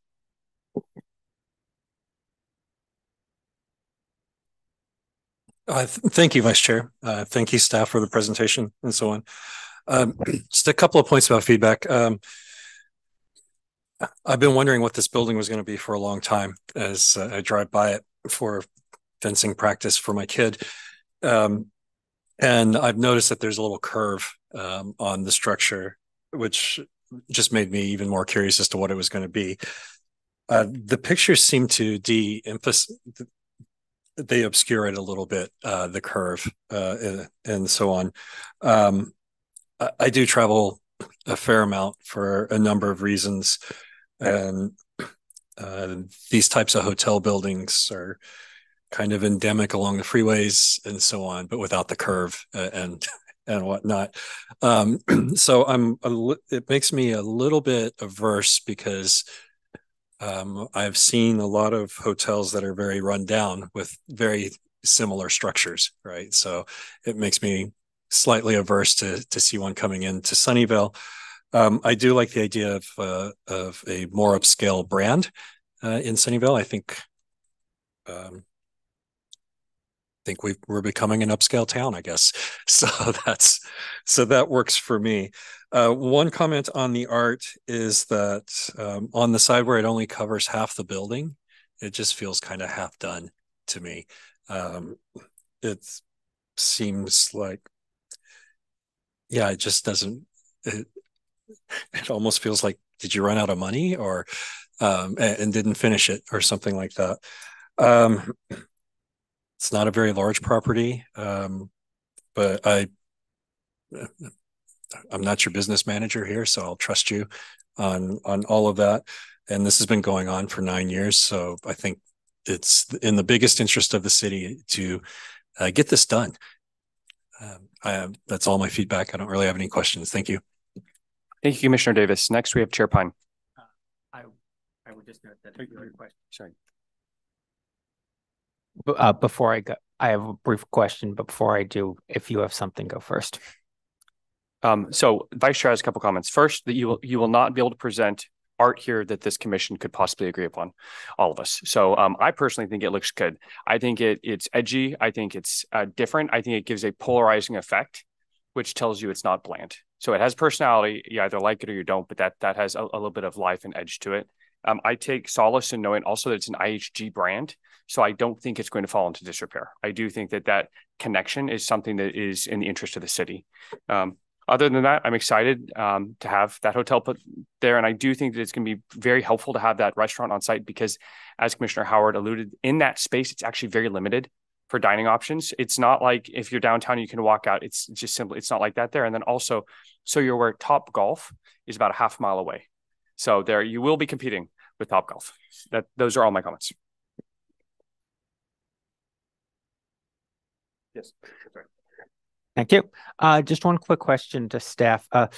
Uh, th thank you, Vice Chair. Uh, thank you, staff, for the presentation and so on. Um, just a couple of points about feedback. Um, I've been wondering what this building was going to be for a long time as uh, I drive by it for fencing practice for my kid. Um, and I've noticed that there's a little curve um, on the structure, which just made me even more curious as to what it was going to be. Uh, the pictures seem to de-emphasize, they obscure it a little bit, uh, the curve uh, and, so on. Um, I, I, do travel a fair amount for a number of reasons, and uh, these types of hotel buildings are kind of endemic along the freeways and so on, but without the curve uh, and and whatnot. Um, so I'm a, it makes me a little bit averse because um, I've seen a lot of hotels that are very run down with very similar structures, right? So it makes me slightly averse to to see one coming into Sunnyvale. Um, I do like the idea of uh, of a more upscale brand uh, in Sunnyvale. I think um, think we are becoming an upscale town, I guess. So that's so that works for me. Uh, one comment on the art is that um, on the side where it only covers half the building, it just feels kind of half done to me. Um, it seems like, yeah, it just doesn't. It, it almost feels like, did you run out of money or um, and, and, didn't finish it or something like that? It's not a very large property, um, but I, I'm not your business manager here, so I'll trust you on on all of that. And this has been going on for nine years, so I think it's in the biggest interest of the city to uh, get this done. Um, I have, that's all my feedback. I don't really have any questions. Thank you.
Thank you, Commissioner Davis. Next, we have Chair Pyne. Uh,
I I would just note that.
Sorry
uh, before I go, I have a brief question, but before I do, if you have something, go first.
Um, so Vice Chair has a couple comments. First, that you will you will not be able to present art here that this commission could possibly agree upon, all of us. So um, I personally think it looks good. I think it it's edgy. I think it's uh, different. I think it gives a polarizing effect, which tells you it's not bland. So it has personality. You either like it or you don't, but that that has a, a little bit of life and edge to it. Um, I take solace in knowing also that it's an IHG brand. So I don't think it's going to fall into disrepair. I do think that that connection is something that is in the interest of the city. Um, other than that, I'm excited um, to have that hotel put there. And I do think that it's going to be very helpful to have that restaurant on site because, as Commissioner Howard alluded, in that space, it's actually very limited for dining options. It's not like if you're downtown, you can walk out. It's just simply, it's not like that there. And then also, so you're where Top Golf is about a half mile away. So there you will be competing with Top Golf. That those are all my comments.
Yes. Thank you. Uh, just one quick question to staff. Uh,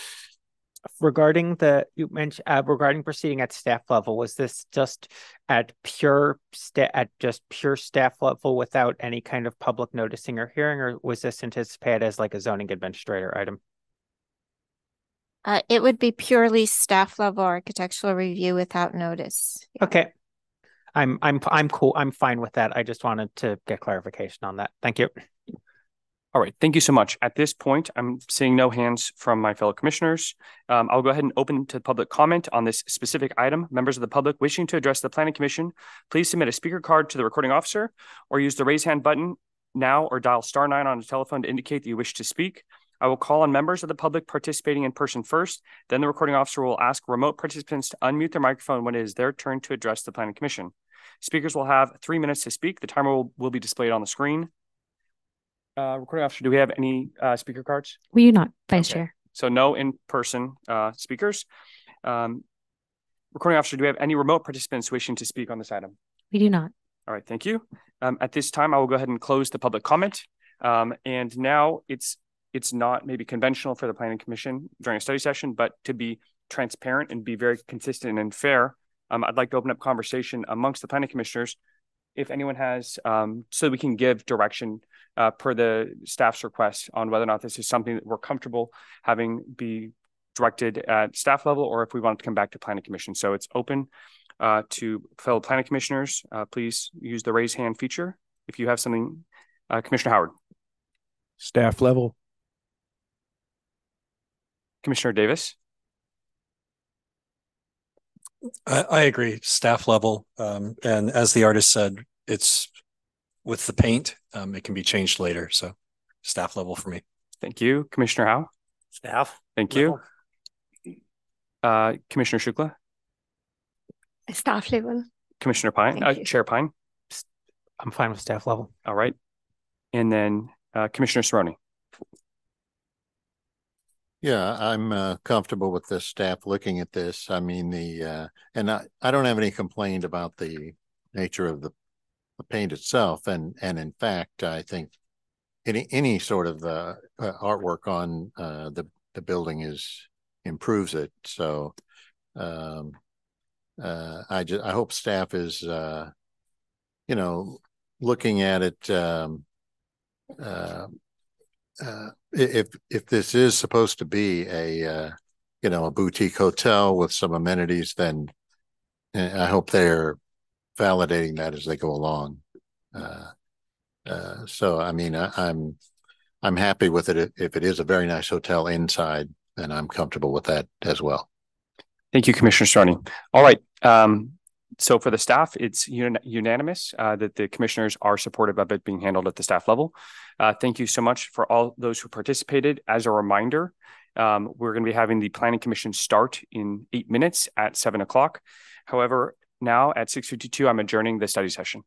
regarding the you mentioned uh, regarding proceeding at staff level, was this just at pure sta- at just pure staff level without any kind of public noticing or hearing, or was this anticipated as like a zoning administrator item?
Uh, it would be purely staff level architectural review without notice.
Yeah. Okay. I'm I'm I'm cool. I'm fine with that. I just wanted to get clarification on that. Thank you.
All right, thank you so much. At this point, I'm seeing no hands from my fellow commissioners. Um, I'll go ahead and open to public comment on this specific item. Members of the public wishing to address the Planning Commission, please submit a speaker card to the recording officer or use the raise hand button now or dial star nine on a telephone to indicate that you wish to speak. I will call on members of the public participating in person first. Then the recording officer will ask remote participants to unmute their microphone when it is their turn to address the Planning Commission. Speakers will have three minutes to speak. The timer will, will be displayed on the screen. Uh, recording officer, do we have any uh, speaker cards?
We do not, Vice okay. Chair.
So no in-person uh, speakers. Um, Recording officer, do we have any remote participants wishing to speak on this item?
We do not.
All right, thank you. Um, at this time, I will go ahead and close the public comment. Um, and now it's it's not maybe conventional for the planning commission during a study session, but to be transparent and be very consistent and fair, um, I'd like to open up conversation amongst the planning commissioners. If anyone has, um, so we can give direction uh, per the staff's request on whether or not this is something that we're comfortable having be directed at staff level, or if we want to come back to planning commission. So it's open uh, to fellow planning commissioners. Uh, please use the raise hand feature if you have something. Uh, Commissioner Howard.
Staff level.
Commissioner Davis.
I, I agree, staff level. Um, and as the artist said, it's with the paint, um, it can be changed later. So staff level for me.
Thank you. Commissioner Howe.
Staff.
Thank you. Uh, Commissioner Shukla.
Staff level.
Commissioner Pyne, uh, Chair Pyne.
I'm fine with staff level.
All right. And then uh, Commissioner Cerrone.
Yeah, I'm uh, comfortable with the staff looking at this. I mean, the uh, and I, I don't have any complaint about the nature of the, the paint itself. And and in fact, I think any any sort of uh, uh artwork on uh, the the building is improves it. So um, uh, I just I hope staff is you know looking at it. Um, uh, if if this is supposed to be a uh, you know a boutique hotel with some amenities, then eh, I hope they're validating that as they go along. Uh, uh, so I mean, I, I'm I'm happy with it if it is a very nice hotel inside, and I'm comfortable with that as well.
Thank you, Commissioner Cerrone. All right. Um, so for the staff, it's un- unanimous uh, that the commissioners are supportive of it being handled at the staff level. Uh, thank you so much for all those who participated. As a reminder, um, we're going to be having the planning commission start in eight minutes at seven o'clock. However, now at 6.52, I'm adjourning the study session.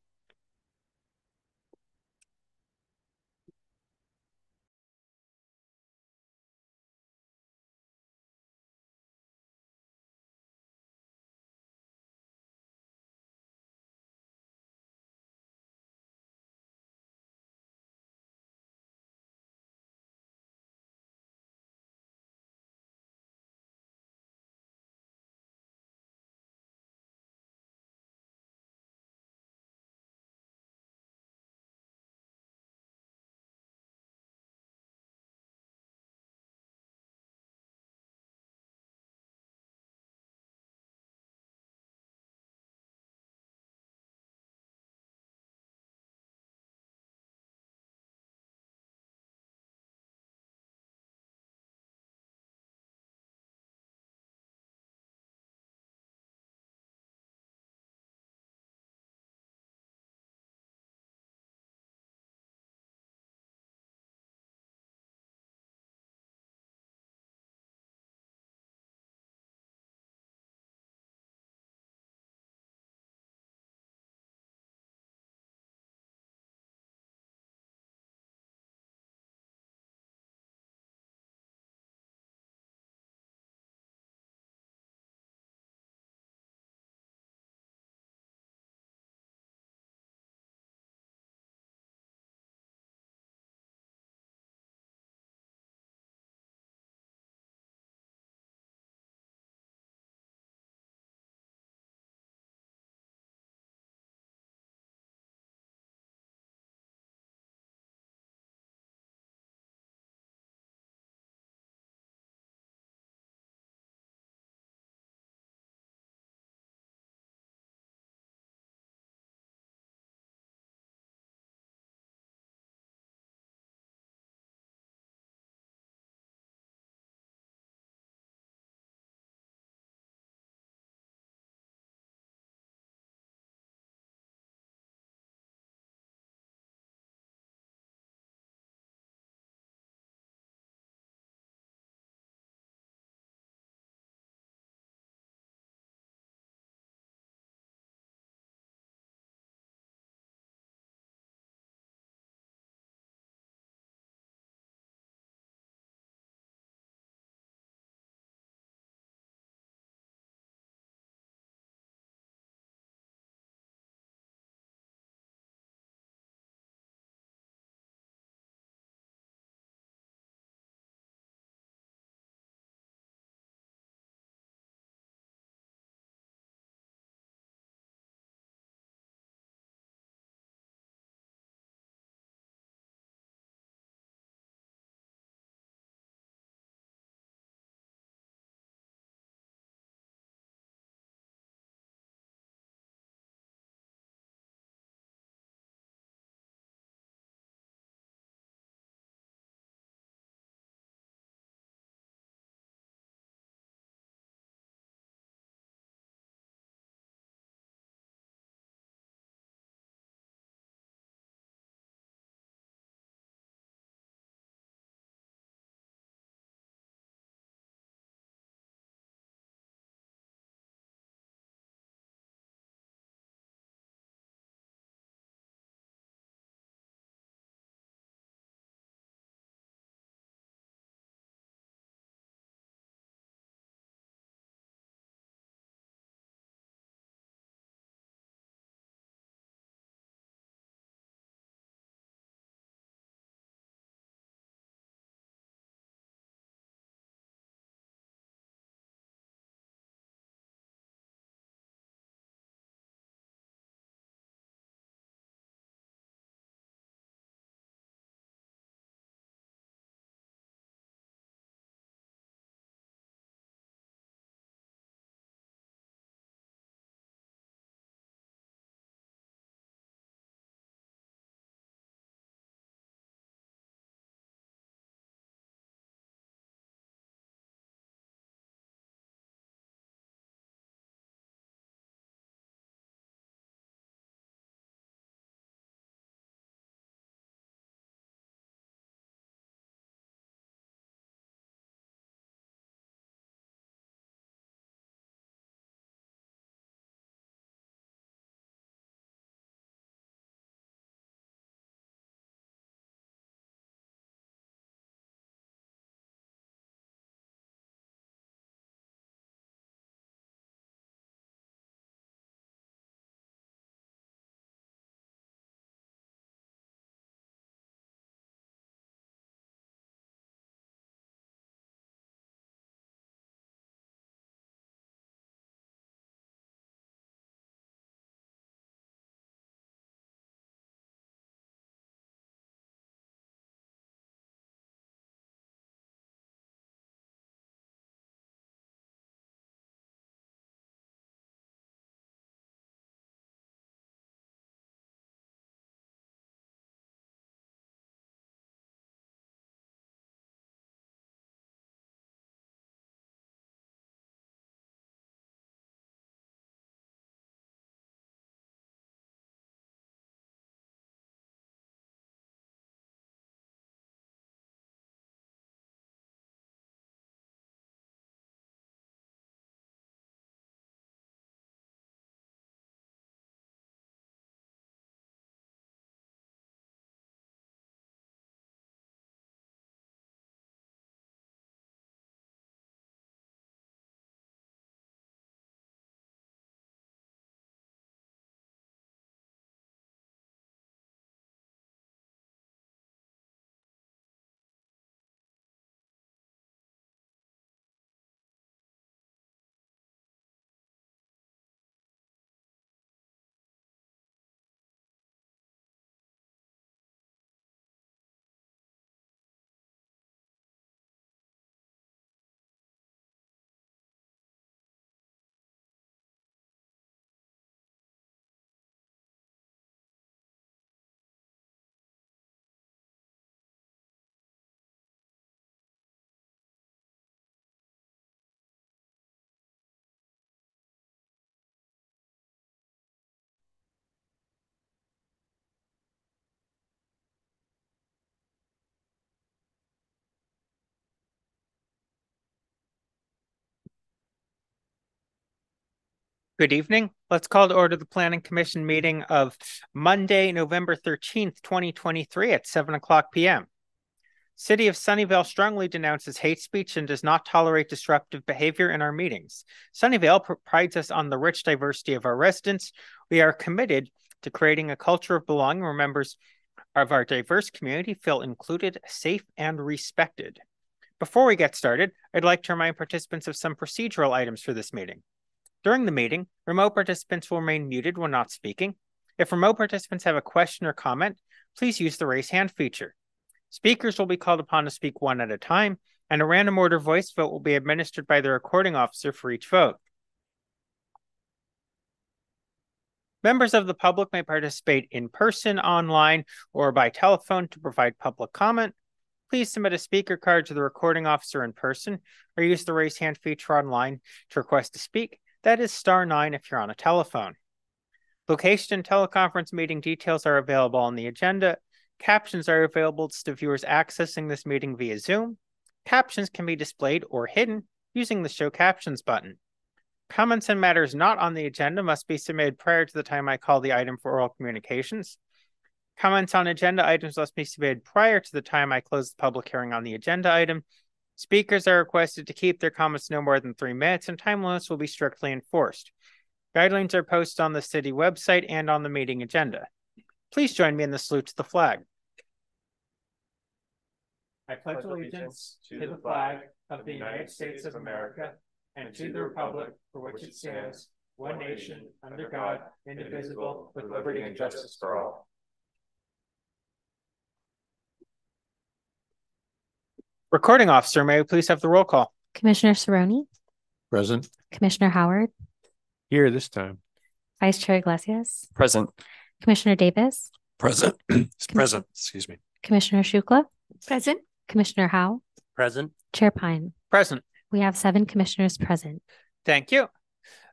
Good evening. Let's call to order the Planning Commission meeting of Monday, November 13th, 2023 at 7 o'clock p.m. City of Sunnyvale strongly denounces hate speech and does not tolerate disruptive behavior in our meetings. Sunnyvale prides us on the rich diversity of our residents. We are committed to creating a culture of belonging where members of our diverse community feel included, safe, and respected. Before we get started, I'd like to remind participants of some procedural items for this meeting. During the meeting, remote participants will remain muted when not speaking. If remote participants have a question or comment, please use the raise hand feature. Speakers will be called upon to speak one at a time, and a random order voice vote will be administered by the recording officer for each vote. Members of the public may participate in person, online, or by telephone to provide public comment. Please submit a speaker card to the recording officer in person or use the raise hand feature online to request to speak. That is star nine if you're on a telephone. Location and teleconference meeting details are available on the agenda. Captions are available to viewers accessing this meeting via Zoom. Captions can be displayed or hidden using the Show Captions button. Comments and matters not on the agenda must be submitted prior to the time I call the item for oral communications. Comments on agenda items must be submitted prior to the time I close the public hearing on the agenda item. Speakers are requested to keep their comments no more than three minutes, and time limits will be strictly enforced. Guidelines are posted on the city website and on the meeting agenda. Please join me in the salute to the flag. I pledge allegiance to the flag of the United States of America and to the republic for which it stands, one nation, under God, indivisible, with liberty and justice for all. Recording officer, may we please have the roll call?
Commissioner Cerrone,
Present.
Commissioner Howard,
Here this time.
Vice Chair Iglesias,
Present.
Commissioner Davis,
Present. Present, excuse me.
Commissioner Shukla,
Present.
Commissioner Howe,
Present.
Chair Pyne.
Present.
We have seven commissioners present.
Thank you.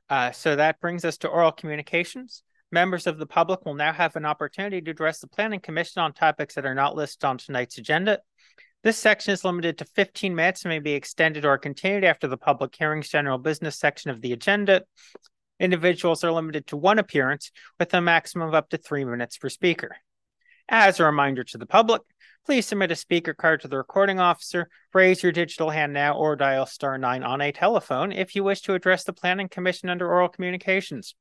Uh, so that brings us to oral communications. Members of the public will now have an opportunity to address the Planning Commission on topics that are not listed on tonight's agenda. This section is limited to 15 minutes and may be extended or continued after the public hearings general business section of the agenda. Individuals are limited to one appearance with a maximum of up to three minutes per speaker. As a reminder to the public, please submit a speaker card to the recording officer, raise your digital hand now, or dial star nine on a telephone if you wish to address the Planning Commission under oral communications.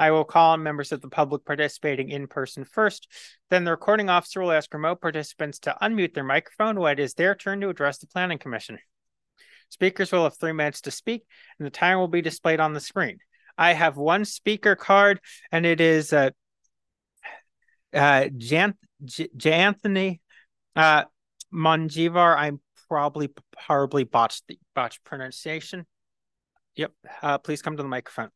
I will call on members of the public participating in person first. Then the recording officer will ask remote participants to unmute their microphone when it is their turn to address the Planning Commission. Speakers will have three minutes to speak, and the time will be displayed on the screen. I have one speaker card, and it is uh, uh, Jan- J- Janthony uh. I'm probably horribly botched the botched pronunciation. Yep. Uh, please come to the microphone.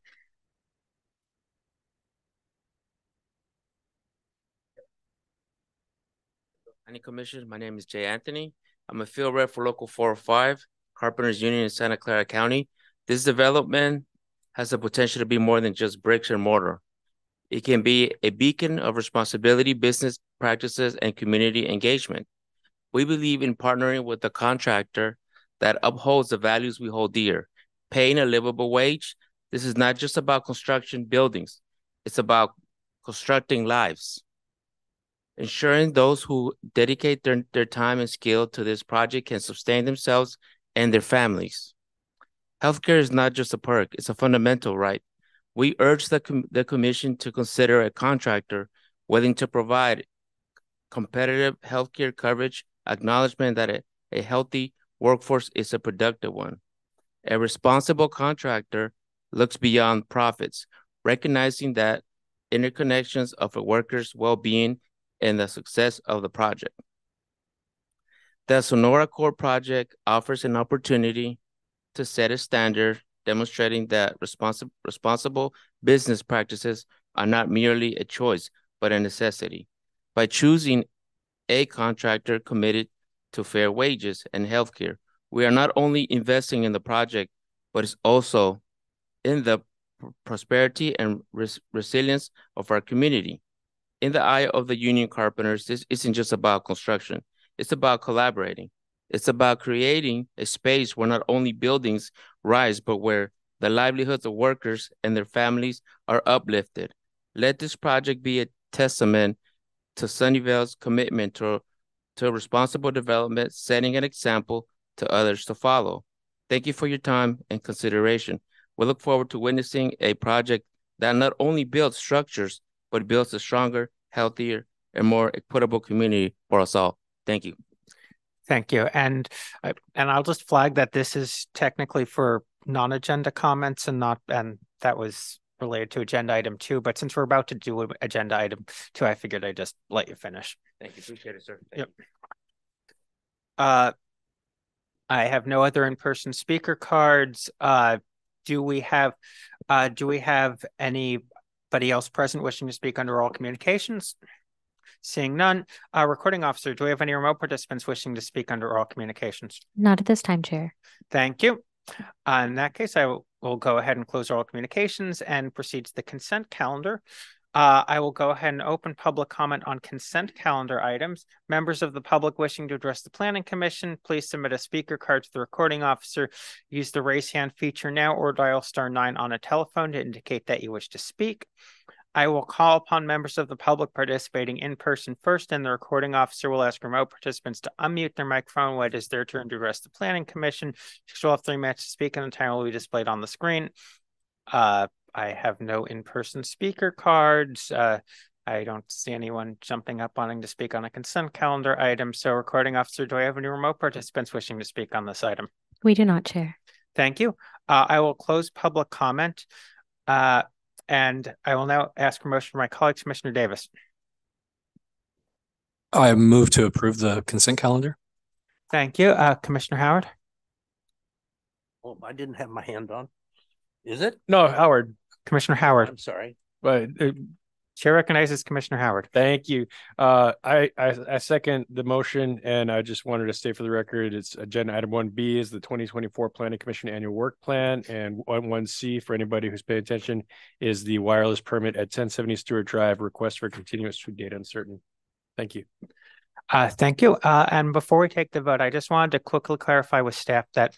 Planning Commission. My name is Jay Anthony. I'm a field rep for Local 405, Carpenters Union in Santa Clara County. This development has the potential to be more than just bricks and mortar. It can be a beacon of responsibility, business practices, and community engagement. We believe in partnering with a contractor that upholds the values we hold dear, paying a livable wage. This is not just about construction buildings, it's about constructing lives ensuring those who dedicate their, their time and skill to this project can sustain themselves and their families. Healthcare is not just a perk, it's a fundamental right. We urge the, com the Commission to consider a contractor willing to provide competitive healthcare coverage, acknowledgement that a, a healthy workforce is a productive one. A responsible contractor looks beyond profits, recognizing that interconnections of a worker's well-being and the success of the project. The Sonora Court project offers an opportunity to set a standard demonstrating that responsi responsible business practices are not merely a choice, but a necessity. By choosing a contractor committed to fair wages and healthcare, we are not only investing in the project, but it's also in the prosperity and res resilience of our community in the eye of the union carpenters, this isn't just about construction. It's about collaborating. It's about creating a space where not only buildings rise, but where the livelihoods of workers and their families are uplifted. Let this project be a testament to Sunnyvale's commitment to, to responsible development, setting an example to others to follow. Thank you for your time and consideration. We look forward to witnessing a project that not only builds structures, but builds a stronger, healthier, and more equitable community for us all. Thank you.
Thank you. And uh, and I'll just flag that this is technically for non-agenda comments and not and that was related to agenda item two. But since we're about to do agenda item two, I figured I'd just let you finish.
Thank you. Appreciate it, sir. Thank
yep. You. Uh, I have no other in-person speaker cards. Uh, do we have uh, do we have anybody else present wishing to speak under all communications? Seeing none, uh, recording officer, do we have any remote participants wishing to speak under all communications?
Not at this time, Chair.
Thank you. Uh, in that case, I will, will go ahead and close all communications and proceed to the consent calendar. Uh, I will go ahead and open public comment on consent calendar items. Members of the public wishing to address the Planning Commission, please submit a speaker card to the recording officer. Use the raise hand feature now or dial star nine on a telephone to indicate that you wish to speak. I will call upon members of the public participating in person first, and the recording officer will ask remote participants to unmute their microphone when it is their turn to address the Planning Commission. You will have three minutes to speak, and the time will be displayed on the screen. Uh, I have no in-person speaker cards. Uh, I don't see anyone jumping up wanting to speak on a consent calendar item. So, recording officer, do I have any remote participants wishing to speak on this item?
We do not, Chair.
Thank you. Uh, I will close public comment. Uh, and I will now ask for motion from my colleague, Commissioner Davis.
I move to approve the consent calendar.
Thank you. Uh, Commissioner Howard?
Oh, I didn't have my hand on. Is it?
No, Howard.
Commissioner Howard.
I'm sorry.
But uh,
Chair recognizes Commissioner Howard.
Thank you. Uh, I, I, I second the motion, and I just wanted to state for the record, it's agenda item one B is the 2024 Planning Commission Annual Work Plan, and one one C for anybody who's paying attention is the wireless permit at 1070 Stewart Drive. Request for continuance to date uncertain. Thank you.
Uh, thank you. Uh, and before we take the vote, I just wanted to quickly clarify with staff that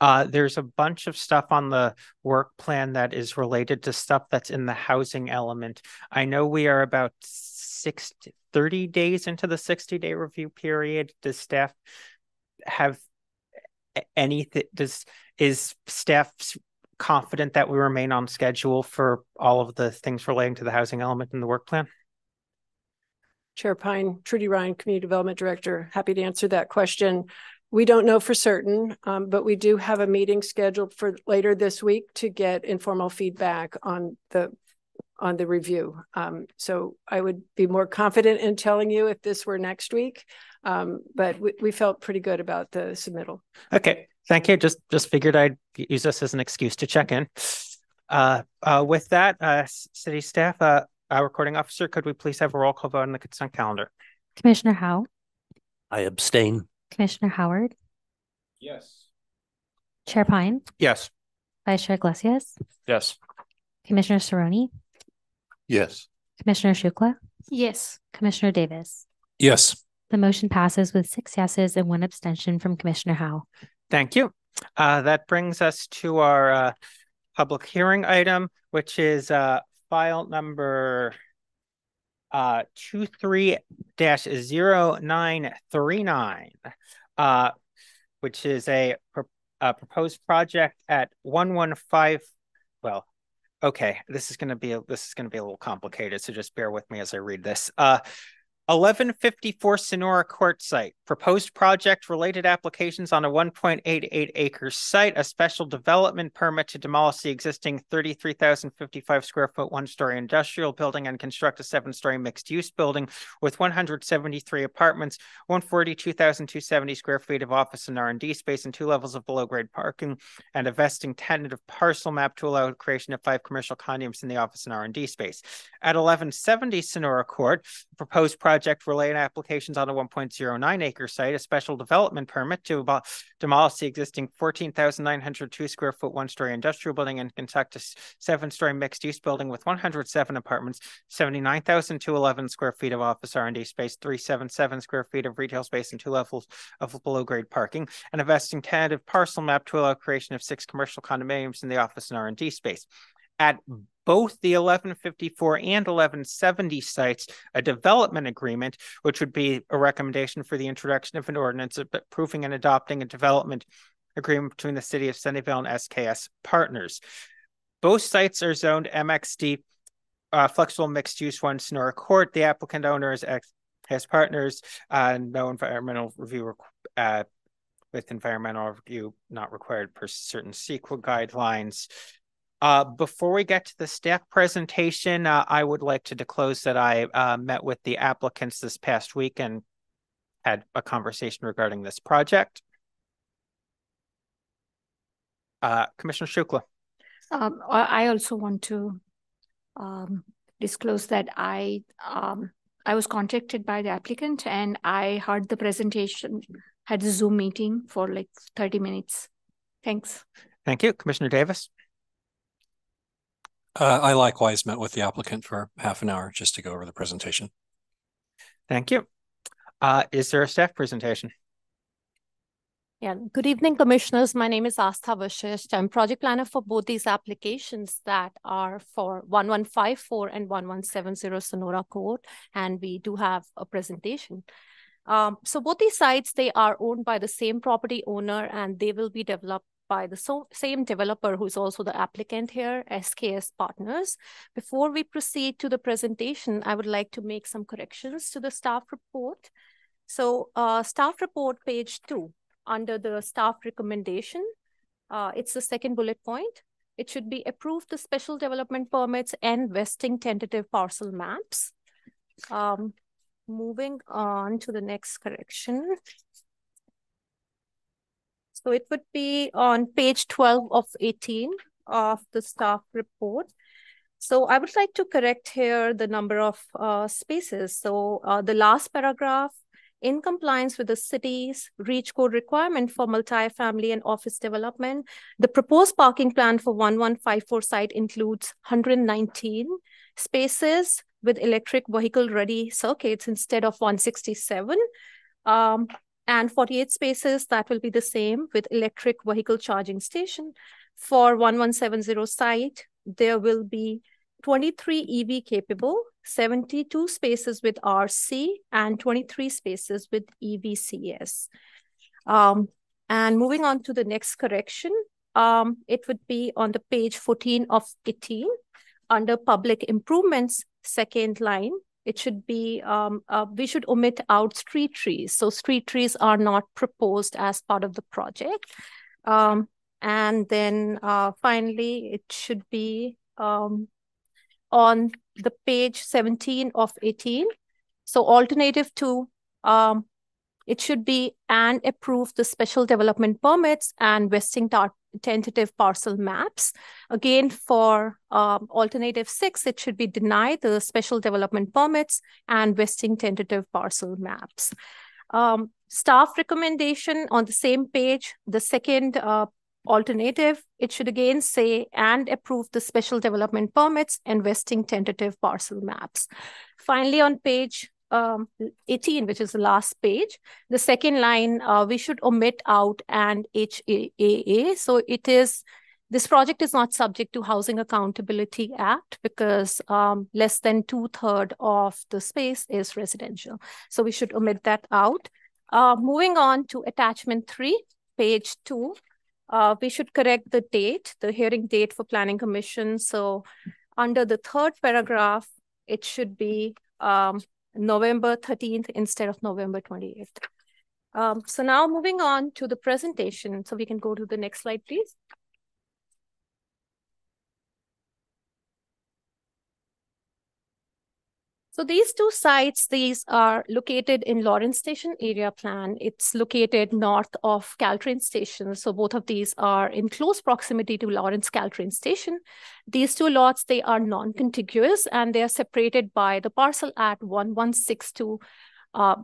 uh, there's a bunch of stuff on the work plan that is related to stuff that's in the housing element. I know we are about 60, 30 days into the 60 day review period. Does staff have anything? Does is staff confident that we remain on schedule for all of the things relating to the housing element in the work plan?
Chair Pyne, Trudi Ryan, Community Development Director. Happy to answer that question. We don't know for certain, um, but we do have a meeting scheduled for later this week to get informal feedback on the on the review. Um, so I would be more confident in telling you if this were next week, um, but we, we felt pretty good about the submittal.
Okay, thank you. Just just figured I'd use this as an excuse to check in. Uh, uh, with that, uh, city staff, uh, our recording officer, could we please have a roll call vote on the consent calendar?
Commissioner Howe?
I abstain.
Commissioner Howard?
Yes.
Chair Pyne?
Yes.
Vice Chair Iglesias?
Yes.
Commissioner Cerrone?
Yes.
Commissioner Shukla?
Yes.
Commissioner Davis?
Yes.
The motion passes with six yeses and one abstention from Commissioner Howe.
Thank you. Uh, that brings us to our uh, public hearing item, which is uh, file number uh, 23-0939, uh, which is a, a proposed project at 115, well, okay, this is going to be, a, this is going to be a little complicated, so just bear with me as I read this. Uh, 1154 Sonora Court site. Proposed project related applications on a 1.88 acre site. A special development permit to demolish the existing 33,055 square foot one story industrial building and construct a seven story mixed use building with 173 apartments, 142,270 square feet of office and R&D space, and two levels of below grade parking, and a vesting tentative parcel map to allow creation of five commercial condominiums in the office and R&D space. At 1170 Sonora Court, proposed project project related applications on a 1.09 acre site, a special development permit to demolish the existing 14,902 square foot one story industrial building and construct a seven story mixed use building with 107 apartments, 79,211 square feet of office R&D space, 377 square feet of retail space, and two levels of below grade parking, and investing tentative parcel map to allow creation of six commercial condominiums in the office and R&D space at both the 1154 and 1170 sites a development agreement, which would be a recommendation for the introduction of an ordinance approving and adopting a development agreement between the city of Sunnyvale and SKS partners. Both sites are zoned MXD uh, flexible mixed use one Sonora Court. The applicant owner is SKS partners, uh, no environmental review uh, with environmental review not required per certain CEQA guidelines. Uh, before we get to the staff presentation, uh, I would like to disclose that I uh, met with the applicants this past week and had a conversation regarding this project. Uh, Commissioner Shukla.
Um, I also want to um, disclose that I um, I was contacted by the applicant and I heard the presentation, had a Zoom meeting for like 30 minutes. Thanks.
Thank you. Commissioner Davis.
Uh, I likewise met with the applicant for half an hour just to go over the presentation.
Thank you. Uh, is there a staff presentation?
Yeah, good evening, commissioners. My name is Astha Vashisht. I'm project planner for both these applications that are for 1154 and 1170 Sonora Court, and we do have a presentation. Um, so both these sites, they are owned by the same property owner and they will be developed by the so same developer who's also the applicant here, SKS Partners. Before we proceed to the presentation, I would like to make some corrections to the staff report. So uh, staff report page two, under the staff recommendation, uh, it's the second bullet point. It should be approved the special development permits and vesting tentative parcel maps. Um, moving on to the next correction. So it would be on page 12 of 18 of the staff report. So I would like to correct here the number of uh, spaces. So uh, the last paragraph, in compliance with the city's REACH code requirement for multifamily and office development, the proposed parking plan for 1154 site includes 119 spaces with electric vehicle ready circuits instead of 167. Um, and 48 spaces that will be the same with electric vehicle charging station. For 1170 site, there will be 23 EV capable, 72 spaces with RC, and 23 spaces with EVCS. Um, and moving on to the next correction, um, it would be on the page 14 of 18 under public improvements, second line it should be, um, uh, we should omit out street trees. So street trees are not proposed as part of the project. Um, and then uh, finally, it should be um, on the page 17 of 18. So alternative to um, it should be and approve the special development permits and vesting tentative parcel maps. Again, for um, alternative six, it should be deny the special development permits and vesting tentative parcel maps. Um, staff recommendation on the same page, the second uh, alternative, it should again say and approve the special development permits and vesting tentative parcel maps. Finally, on page um, 18, which is the last page, the second line, uh, we should omit out and HAA. So it is, this project is not subject to Housing Accountability Act because um, less than two third of the space is residential. So we should omit that out. Uh, moving on to attachment three, page two, uh, we should correct the date, the hearing date for planning commission. So under the third paragraph, it should be um, November 13th instead of November 28th. Um, so now moving on to the presentation. So we can go to the next slide, please. So these two sites, these are located in Lawrence Station area plan. It's located north of Caltrain Station. So both of these are in close proximity to Lawrence Caltrain Station. These two lots, they are non-contiguous and they are separated by the parcel at 1162 uh,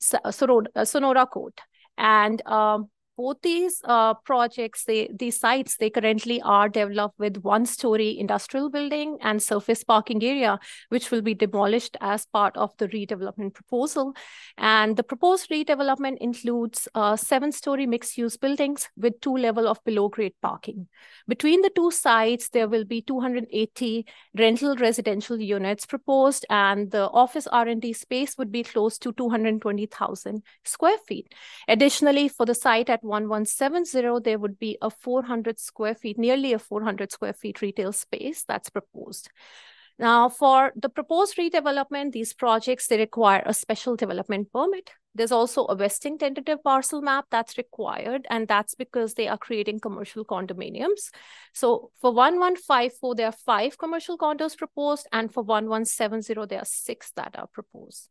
Sonora, Court. And um, both these uh, projects, they, these sites, they currently are developed with one-story industrial building and surface parking area, which will be demolished as part of the redevelopment proposal. And the proposed redevelopment includes uh, seven-story mixed-use buildings with two level of below-grade parking. Between the two sites, there will be 280 rental residential units proposed, and the office R&D space would be close to 220,000 square feet. Additionally, for the site at 1170, there would be a 400 square feet, nearly a 400 square feet retail space that's proposed. Now, for the proposed redevelopment, these projects, they require a special development permit. There's also a vesting tentative parcel map that's required, and that's because they are creating commercial condominiums. So for 1154, there are five commercial condos proposed, and for 1170, there are six that are proposed.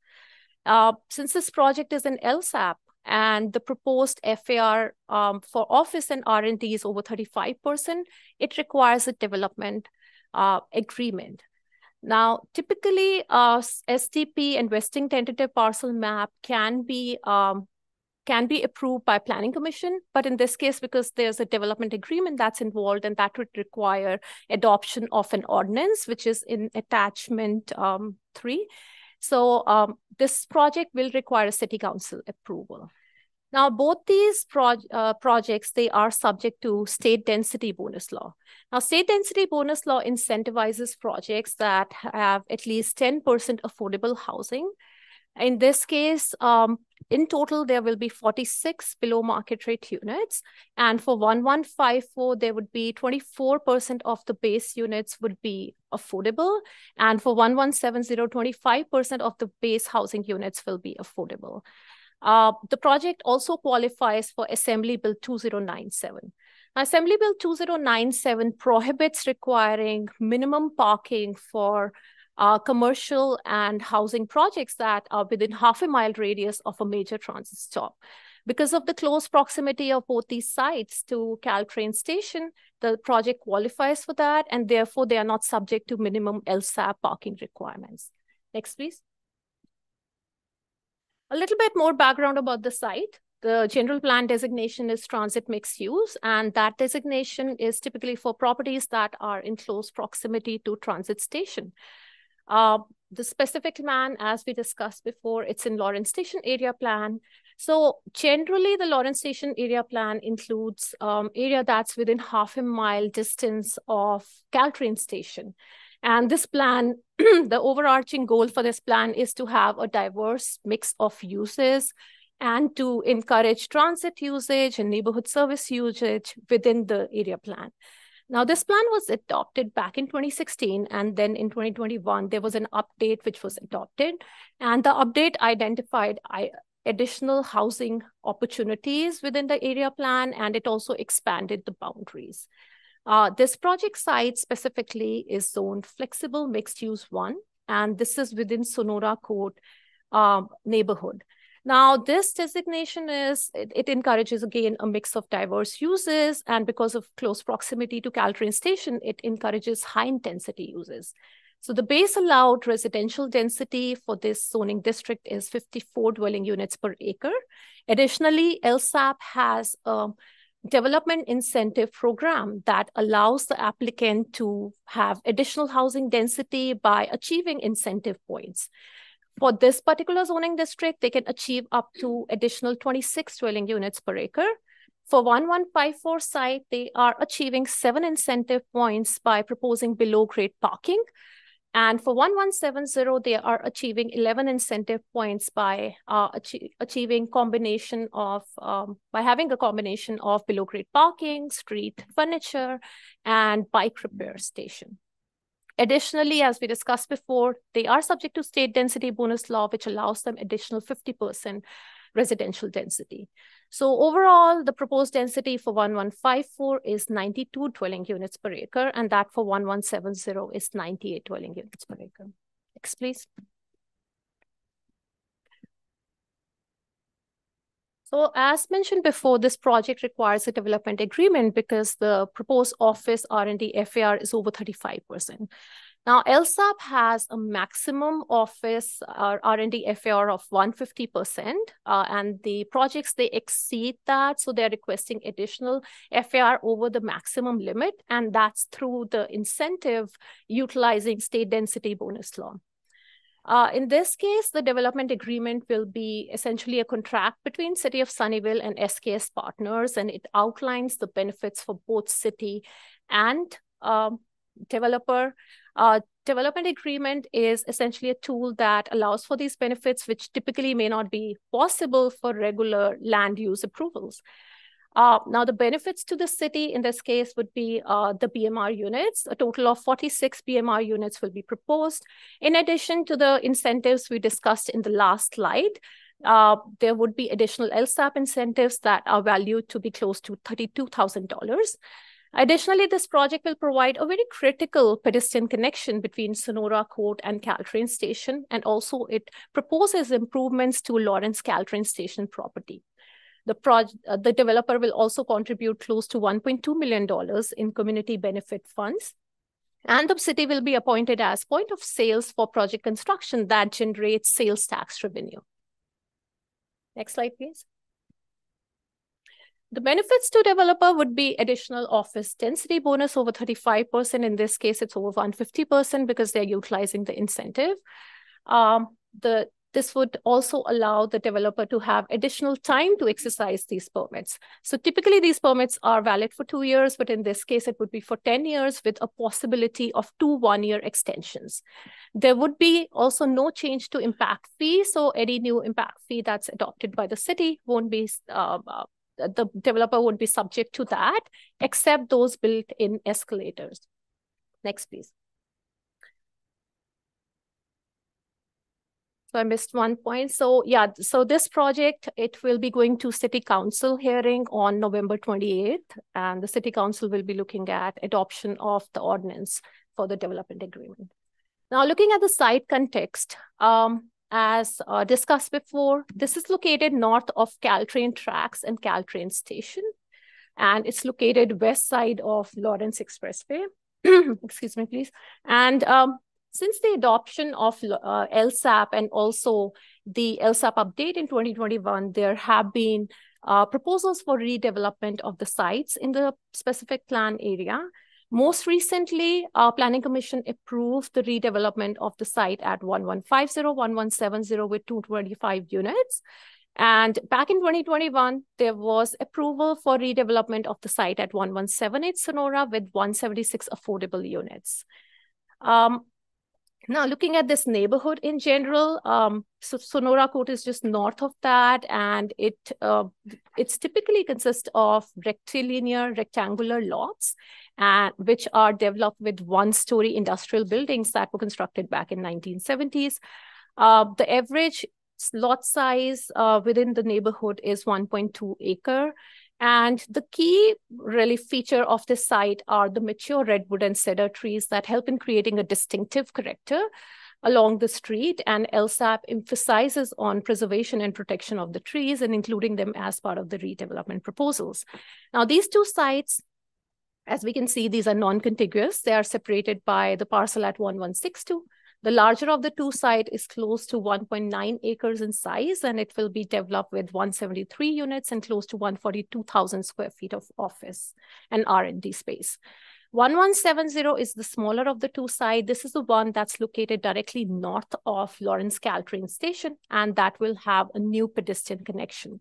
Uh, since this project is an LSAP, and the proposed FAR um, for office and R&D is over 35%, it requires a development uh, agreement. Now, typically, uh, SDP and vesting tentative parcel map can be um, can be approved by planning commission. But in this case because there's a development agreement that's involved and that would require adoption of an ordinance which is in attachment um, three so um, this project will require a city council approval. Now, both these pro uh, projects, they are subject to state density bonus law. Now, state density bonus law incentivizes projects that have at least 10% affordable housing in this case, um, in total, there will be 46 below market rate units. And for 1154, there would be 24% of the base units would be affordable. And for 1170, 25% of the base housing units will be affordable. Uh, the project also qualifies for Assembly Bill 2097. Assembly Bill 2097 prohibits requiring minimum parking for uh, commercial and housing projects that are within half a mile radius of a major transit stop. Because of the close proximity of both these sites to Caltrain station, the project qualifies for that, and therefore they are not subject to minimum LSAP parking requirements. Next, please. A little bit more background about the site. The general plan designation is transit mixed use, and that designation is typically for properties that are in close proximity to transit station. Uh, the specific plan, as we discussed before, it's in Lawrence Station area plan. So generally, the Lawrence Station area plan includes um, area that's within half a mile distance of Caltrain Station. And this plan, the overarching goal for this plan is to have a diverse mix of uses and to encourage transit usage and neighborhood service usage within the area plan. Now, this plan was adopted back in 2016, and then in 2021, there was an update which was adopted, and the update identified additional housing opportunities within the area plan, and it also expanded the boundaries. Uh, this project site specifically is zoned flexible mixed use one, and this is within Sonora Court um, neighborhood. Now, this designation is, it, it, encourages again a mix of diverse uses, and because of close proximity to Caltrain Station, it encourages high intensity uses. So the base allowed residential density for this zoning district is 54 dwelling units per acre. Additionally, LSAP has a development incentive program that allows the applicant to have additional housing density by achieving incentive points. For this particular zoning district, they can achieve up to additional 26 dwelling units per acre. For 1154 site, they are achieving seven incentive points by proposing below grade parking. And for 1170, they are achieving 11 incentive points by uh, achi achieving combination of, um, by having a combination of below grade parking, street furniture, and bike repair station. Additionally, as we discussed before, they are subject to state density bonus law, which allows them additional 50% residential density. So overall, the proposed density for 1154 is 92 dwelling units per acre, and that for 1170 is 98 dwelling units per acre. Next, please. So as mentioned before, this project requires a development agreement because the proposed office R&D FAR is over 35%. Now, LSAP has a maximum office uh, R&D FAR of 150%, uh, and the projects, they exceed that. So they're requesting additional FAR over the maximum limit, and that's through the incentive utilizing state density bonus law. Uh, in this case, the development agreement will be essentially a contract between City of Sunnyvale and SKS partners, and it outlines the benefits for both city and um, developer. Uh, development agreement is essentially a tool that allows for these benefits, which typically may not be possible for regular land use approvals. Uh, now, the benefits to the city in this case would be uh, the BMR units. A total of 46 BMR units will be proposed. In addition to the incentives we discussed in the last slide, uh, there would be additional LSAP incentives that are valued to be close to $32,000. Additionally, this project will provide a very critical pedestrian connection between Sonora Court and Caltrain Station, and also it proposes improvements to Lawrence Caltrain Station property. The, project, uh, the developer will also contribute close to $1.2 million in community benefit funds. And the city will be appointed as point of sales for project construction that generates sales tax revenue. Next slide, please. The benefits to developer would be additional office density bonus over 35%. In this case, it's over 150% because they're utilizing the incentive. Um, the this would also allow the developer to have additional time to exercise these permits. So typically these permits are valid for two years, but in this case, it would be for 10 years with a possibility of two one-year extensions. There would be also no change to impact fee. So any new impact fee that's adopted by the city won't be uh, uh the developer would be subject to that, except those built-in escalators. Next, please. So I missed one point. So yeah, so this project, it will be going to city council hearing on November 28th, and the city council will be looking at adoption of the ordinance for the development agreement. Now, looking at the site context, um, as uh, discussed before, this is located north of Caltrain tracks and Caltrain station, and it's located west side of Lawrence Expressway. Excuse me, please. And um, since the adoption of uh, LSAP and also the LSAP update in 2021, there have been uh, proposals for redevelopment of the sites in the specific plan area. Most recently, our Planning Commission approved the redevelopment of the site at 1150, 1170 with 225 units. And back in 2021, there was approval for redevelopment of the site at 1178 Sonora with 176 affordable units. Um, now, looking at this neighborhood in general, um, so Sonora Court is just north of that, and it uh, it's typically consists of rectilinear, rectangular lots, and which are developed with one-story industrial buildings that were constructed back in 1970s. Uh, the average lot size uh, within the neighborhood is 1.2 acre, and the key really feature of this site are the mature redwood and cedar trees that help in creating a distinctive character along the street. And LSAP emphasizes on preservation and protection of the trees and including them as part of the redevelopment proposals. Now, these two sites, as we can see, these are non-contiguous. They are separated by the parcel at 1162 the larger of the two site is close to 1.9 acres in size, and it will be developed with 173 units and close to 142,000 square feet of office and R&D space. 1170 is the smaller of the two sites. This is the one that's located directly north of Lawrence Caltrain Station, and that will have a new pedestrian connection.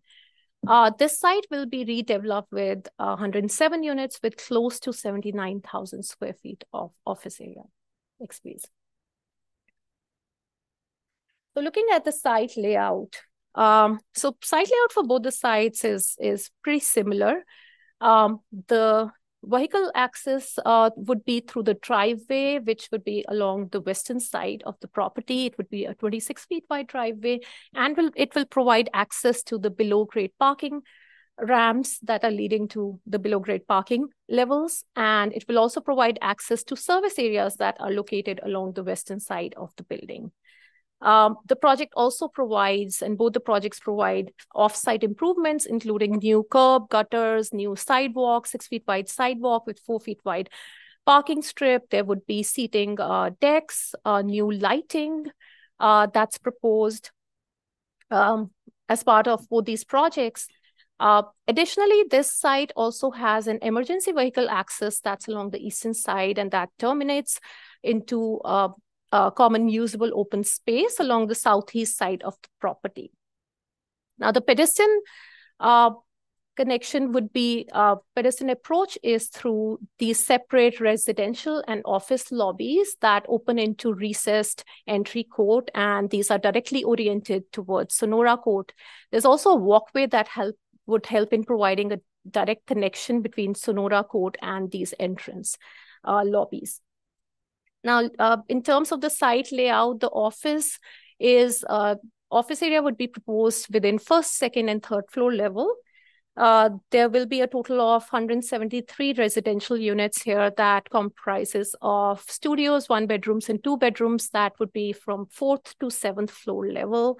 Uh, this site will be redeveloped with uh, 107 units with close to 79,000 square feet of office area. Next, please. So looking at the site layout, um, so site layout for both the sites is, is pretty similar. Um, the vehicle access uh, would be through the driveway, which would be along the western side of the property. It would be a 26 feet wide driveway, and will, it will provide access to the below grade parking ramps that are leading to the below grade parking levels. And it will also provide access to service areas that are located along the western side of the building. Um, the project also provides, and both the projects provide off-site improvements, including new curb, gutters, new sidewalk, six feet wide sidewalk with four feet wide parking strip. There would be seating uh, decks, uh, new lighting uh, that's proposed um, as part of both these projects. Uh, additionally, this site also has an emergency vehicle access that's along the eastern side and that terminates into uh, a common usable open space along the southeast side of the property. Now, the pedestrian uh, connection would be, uh, pedestrian approach is through these separate residential and office lobbies that open into recessed entry court, and these are directly oriented towards Sonora Court. There's also a walkway that help would help in providing a direct connection between Sonora Court and these entrance uh, lobbies. Now, uh, in terms of the site layout, the office is uh, office area would be proposed within first, second, and third floor level. Uh, there will be a total of 173 residential units here that comprises of studios, one bedrooms, and two bedrooms that would be from fourth to seventh floor level.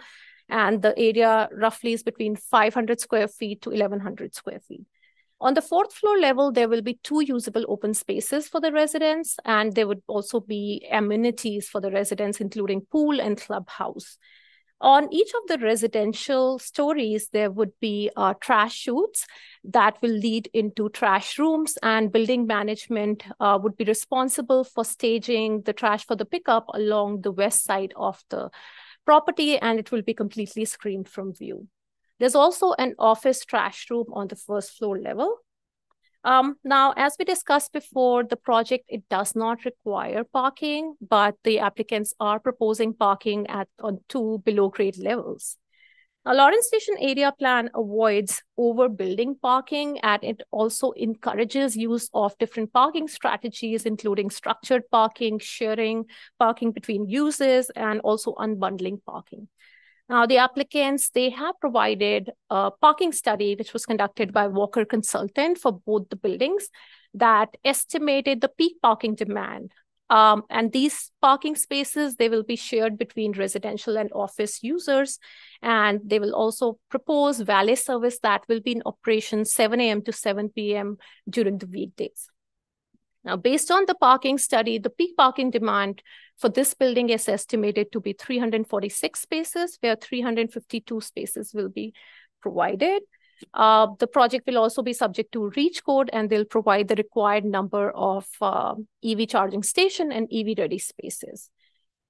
And the area roughly is between 500 square feet to 1100 square feet. On the fourth floor level, there will be two usable open spaces for the residents, and there would also be amenities for the residents, including pool and clubhouse. On each of the residential stories, there would be uh, trash chutes that will lead into trash rooms, and building management uh, would be responsible for staging the trash for the pickup along the west side of the property, and it will be completely screened from view. There's also an office trash room on the first floor level. Um, now, as we discussed before, the project, it does not require parking, but the applicants are proposing parking at on two below grade levels. Now, Lawrence Station area plan avoids overbuilding parking and it also encourages use of different parking strategies, including structured parking, sharing parking between uses, and also unbundling parking. Now, the applicants, they have provided a parking study, which was conducted by Walker Consultant for both the buildings that estimated the peak parking demand. Um, and these parking spaces, they will be shared between residential and office users. And they will also propose valet service that will be in operation 7 a.m. to 7 p.m. during the weekdays. Now, based on the parking study, the peak parking demand for this building is estimated to be 346 spaces, where 352 spaces will be provided. Uh, the project will also be subject to REACH code, and they'll provide the required number of uh, EV charging station and EV ready spaces.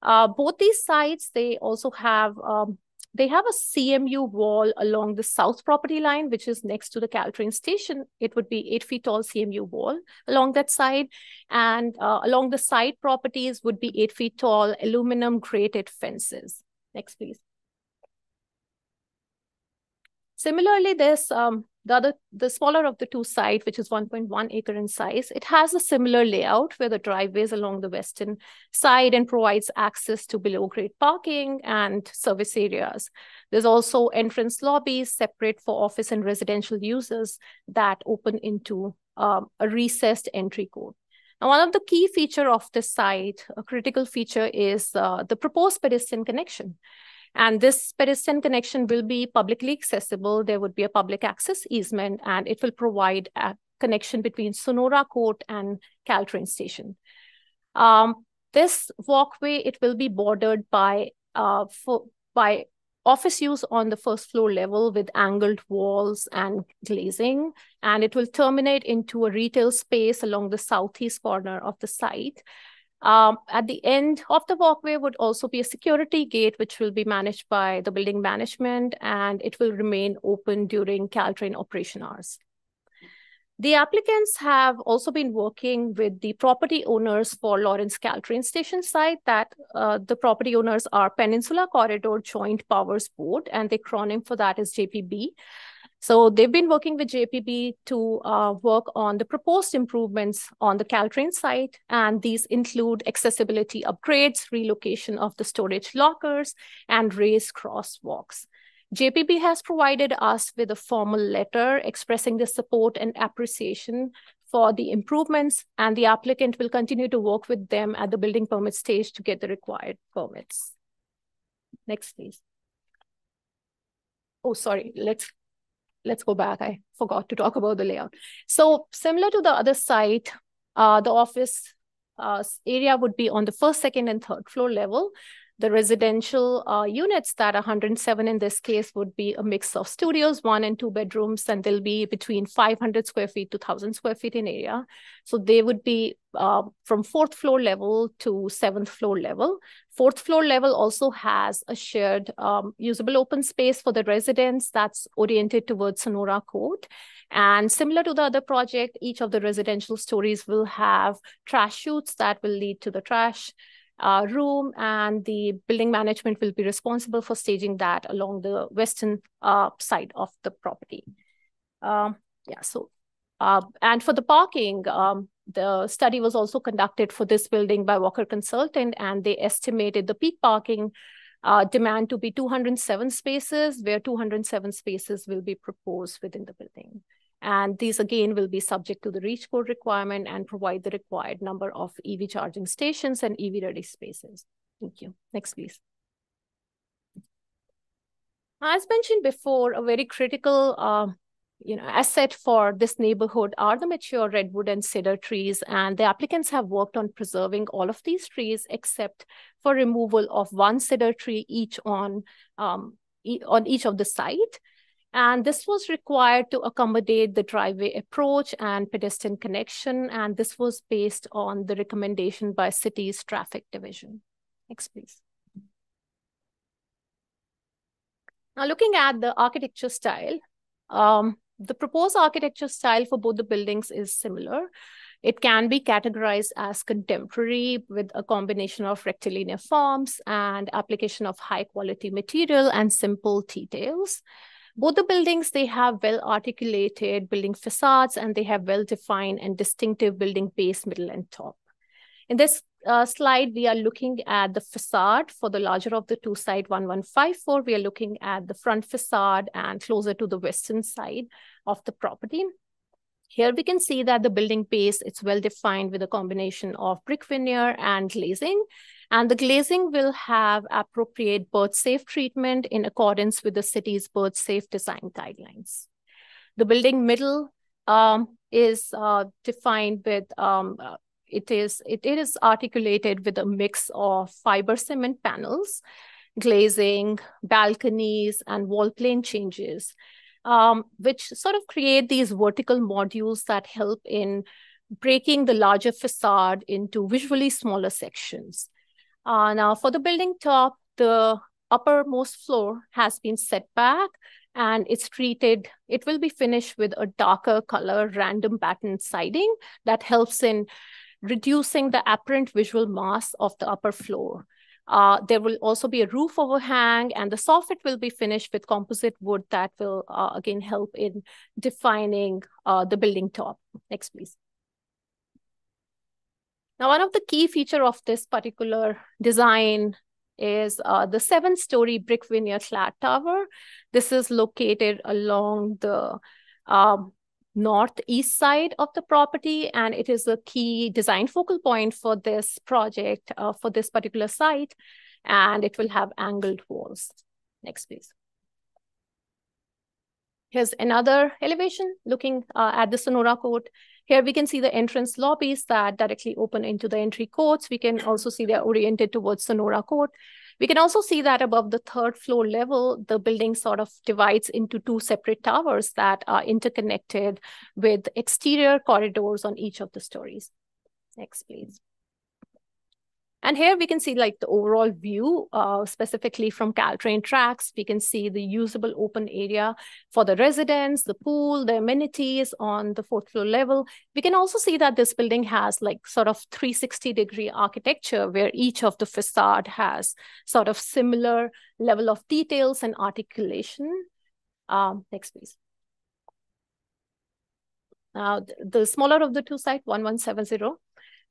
Uh, both these sites, they also have um, they have a CMU wall along the south property line, which is next to the Caltrain station. It would be eight feet tall CMU wall along that side. And uh, along the side properties would be eight feet tall aluminum grated fences. Next, please. Similarly, there's um, the other, the smaller of the two site, which is 1.1 acre in size, it has a similar layout where the driveway is along the western side and provides access to below grade parking and service areas. There's also entrance lobbies separate for office and residential users that open into um, a recessed entry court. Now, one of the key feature of this site, a critical feature is uh, the proposed pedestrian connection. And this pedestrian connection will be publicly accessible. There would be a public access easement, and it will provide a connection between Sonora Court and Caltrain Station. Um, this walkway, it will be bordered by, uh, for, by office use on the first floor level with angled walls and glazing, and it will terminate into a retail space along the southeast corner of the site. Um, at the end of the walkway would also be a security gate, which will be managed by the building management, and it will remain open during Caltrain operation hours. The applicants have also been working with the property owners for Lawrence Caltrain Station site that uh, the property owners are Peninsula Corridor Joint Powers Board, and the acronym for that is JPB. So they've been working with JPB to uh, work on the proposed improvements on the Caltrain site, and these include accessibility upgrades, relocation of the storage lockers, and raised crosswalks. JPB has provided us with a formal letter expressing the support and appreciation for the improvements, and the applicant will continue to work with them at the building permit stage to get the required permits. Next, please. Oh, sorry. Let's let's go back. I forgot to talk about the layout. So similar to the other site, uh, the office uh, area would be on the first, second, and third floor level. The residential uh, units that 107 in this case would be a mix of studios, one and two bedrooms, and they'll be between 500 square feet to 1,000 square feet in area. So they would be uh, from fourth floor level to seventh floor level. Fourth floor level also has a shared um, usable open space for the residents that's oriented towards Sonora Court. And similar to the other project, each of the residential stories will have trash chutes that will lead to the trash uh, room and the building management will be responsible for staging that along the western uh, side of the property. Um, yeah, so, uh, and for the parking, um, the study was also conducted for this building by Walker Consultant, and they estimated the peak parking uh, demand to be 207 spaces, where 207 spaces will be proposed within the building. And these again will be subject to the REACH code requirement and provide the required number of EV charging stations and EV ready spaces. Thank you. Next, please. As mentioned before, a very critical uh, you know, asset for this neighborhood are the mature redwood and cedar trees, and the applicants have worked on preserving all of these trees except for removal of one cedar tree each on, um, e on each of the site. And this was required to accommodate the driveway approach and pedestrian connection. And this was based on the recommendation by city's traffic division. Next, please. Now looking at the architecture style, um, the proposed architecture style for both the buildings is similar. It can be categorized as contemporary with a combination of rectilinear forms and application of high quality material and simple details. Both the buildings, they have well-articulated building facades and they have well-defined and distinctive building base, middle, and top. In this uh, slide, we are looking at the facade for the larger of the two side 1154. We are looking at the front facade and closer to the western side of the property. Here we can see that the building base, it's well defined with a combination of brick veneer and glazing. And the glazing will have appropriate bird safe treatment in accordance with the city's bird safe design guidelines. The building middle um, is uh, defined with, um, uh, it, is, it, it is articulated with a mix of fiber cement panels, glazing, balconies, and wall plane changes, um, which sort of create these vertical modules that help in breaking the larger facade into visually smaller sections. Uh, now for the building top, the uppermost floor has been set back and it's treated, it will be finished with a darker color random pattern siding that helps in reducing the apparent visual mass of the upper floor. Uh, there will also be a roof overhang and the soffit will be finished with composite wood that will uh, again help in defining uh, the building top. Next, please. Now, one of the key feature of this particular design is uh, the seven-story brick veneer clad tower. This is located along the um, northeast side of the property, and it is a key design focal point for this project, uh, for this particular site, and it will have angled walls. Next, please. Here's another elevation looking uh, at the Sonora Court. Here we can see the entrance lobbies that directly open into the entry courts. We can also see they're oriented towards Sonora Court. We can also see that above the third floor level, the building sort of divides into two separate towers that are interconnected with exterior corridors on each of the stories. Next, please. And here we can see like the overall view, uh, specifically from Caltrain tracks. We can see the usable open area for the residents, the pool, the amenities on the fourth floor level. We can also see that this building has like sort of 360 degree architecture where each of the facade has sort of similar level of details and articulation. Um, next, please. Now, the smaller of the two site, 1170,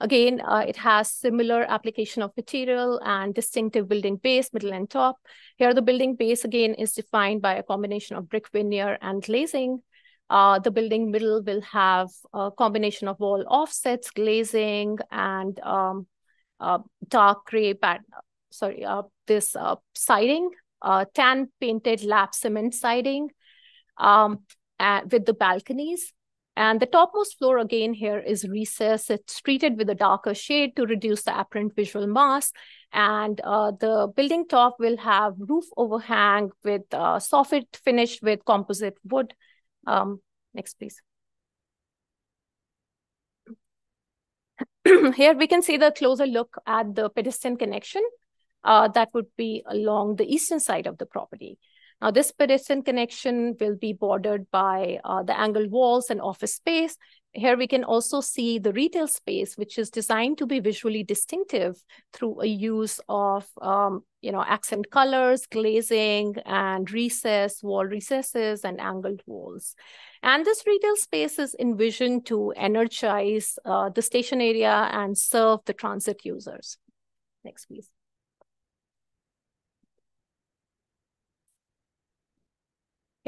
Again, uh, it has similar application of material and distinctive building base, middle and top. Here, the building base, again, is defined by a combination of brick veneer and glazing. Uh, the building middle will have a combination of wall offsets, glazing, and um, uh, dark gray sorry, uh, this uh, siding, uh, tan painted lap cement siding um, with the balconies. And the topmost floor again here is recessed. It's treated with a darker shade to reduce the apparent visual mass. And uh, the building top will have roof overhang with uh, soffit finished with composite wood. Um, next, please. Here we can see the closer look at the pedestrian connection uh, that would be along the eastern side of the property. Now, this pedestrian connection will be bordered by uh, the angled walls and office space. Here we can also see the retail space, which is designed to be visually distinctive through a use of um, you know, accent colors, glazing, and recess, wall recesses, and angled walls. And this retail space is envisioned to energize uh, the station area and serve the transit users. Next, please.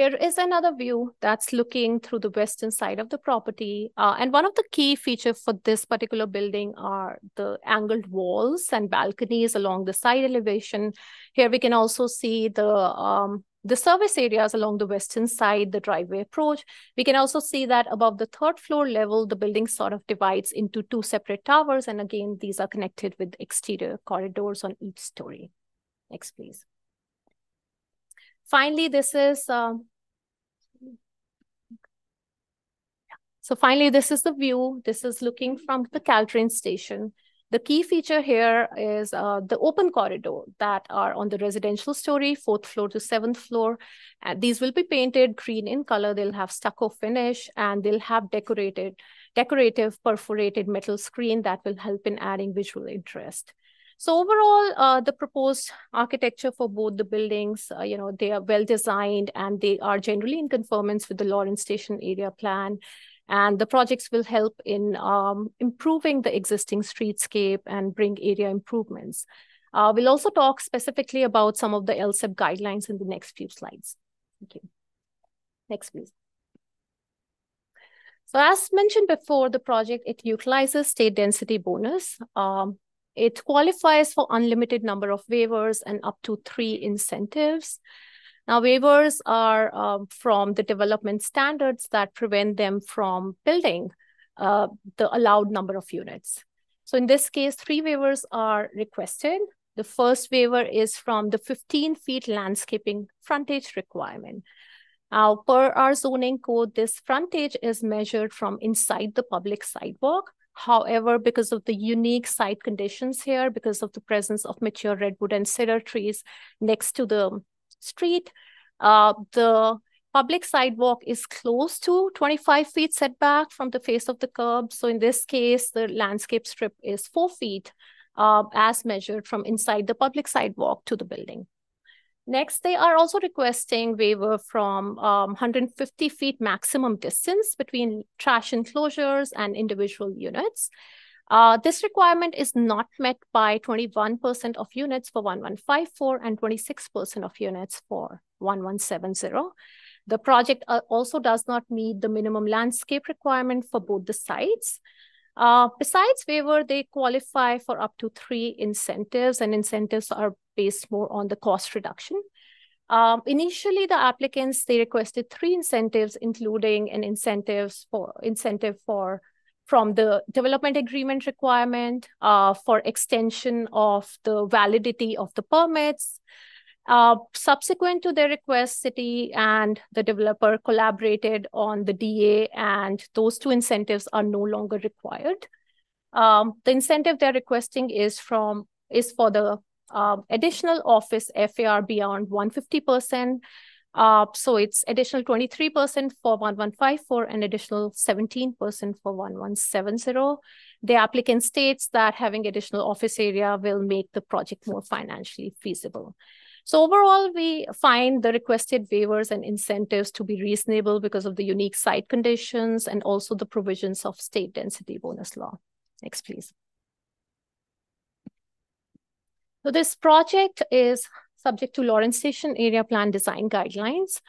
Here is another view that's looking through the western side of the property. Uh, and one of the key features for this particular building are the angled walls and balconies along the side elevation. Here we can also see the um, the service areas along the western side, the driveway approach. We can also see that above the third floor level, the building sort of divides into two separate towers. And again, these are connected with exterior corridors on each story. Next, please. Finally, this is um, So finally, this is the view. This is looking from the Caltrain station. The key feature here is uh, the open corridor that are on the residential story, fourth floor to seventh floor. And these will be painted green in color. They'll have stucco finish and they'll have decorated, decorative perforated metal screen that will help in adding visual interest. So overall, uh, the proposed architecture for both the buildings, uh, you know, they are well designed and they are generally in conformance with the Lawrence Station area plan. And the projects will help in um, improving the existing streetscape and bring area improvements. Uh, we'll also talk specifically about some of the LSAP guidelines in the next few slides. Thank you. Next, please. So as mentioned before, the project, it utilizes state density bonus. Um, it qualifies for unlimited number of waivers and up to three incentives. Now, waivers are uh, from the development standards that prevent them from building uh, the allowed number of units. So in this case, three waivers are requested. The first waiver is from the 15 feet landscaping frontage requirement. Now, per our zoning code, this frontage is measured from inside the public sidewalk. However, because of the unique site conditions here, because of the presence of mature redwood and cedar trees next to the street. Uh, the public sidewalk is close to 25 feet setback from the face of the curb. So in this case, the landscape strip is four feet uh, as measured from inside the public sidewalk to the building. Next, they are also requesting waiver from um, 150 feet maximum distance between trash enclosures and individual units. Uh, this requirement is not met by 21% of units for 1154 and 26% of units for 1170. The project uh, also does not meet the minimum landscape requirement for both the sites. Uh, besides waiver, they qualify for up to three incentives, and incentives are based more on the cost reduction. Um, initially, the applicants they requested three incentives, including an incentives for incentive for from the development agreement requirement uh, for extension of the validity of the permits. Uh, subsequent to their request, city and the developer collaborated on the DA and those two incentives are no longer required. Um, the incentive they're requesting is from is for the uh, additional office FAR beyond 150%, uh, so it's additional 23% for 1154 and additional 17% for 1170. The applicant states that having additional office area will make the project more financially feasible. So overall, we find the requested waivers and incentives to be reasonable because of the unique site conditions and also the provisions of state density bonus law. Next, please. So this project is subject to Lawrence Station Area Plan Design Guidelines.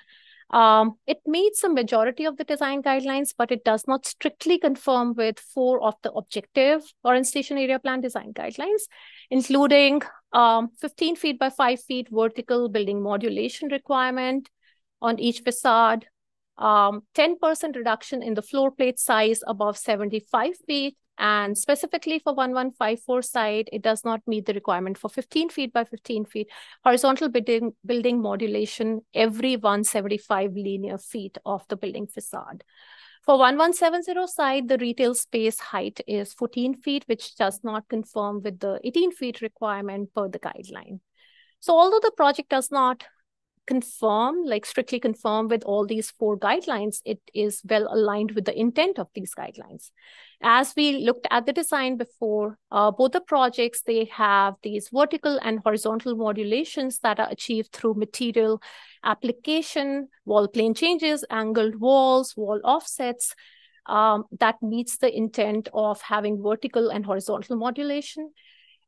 Um, it meets a majority of the design guidelines, but it does not strictly conform with four of the objective Lawrence Station Area Plan Design Guidelines, including um, 15 feet by 5 feet vertical building modulation requirement on each facade, 10% um, reduction in the floor plate size above 75 feet, and specifically for 1154 site, it does not meet the requirement for 15 feet by 15 feet horizontal building, building modulation every 175 linear feet of the building facade. For 1170 site, the retail space height is 14 feet, which does not conform with the 18 feet requirement per the guideline. So although the project does not conform, like strictly conform with all these four guidelines, it is well aligned with the intent of these guidelines. As we looked at the design before, uh, both the projects, they have these vertical and horizontal modulations that are achieved through material application, wall plane changes, angled walls, wall offsets, um, that meets the intent of having vertical and horizontal modulation.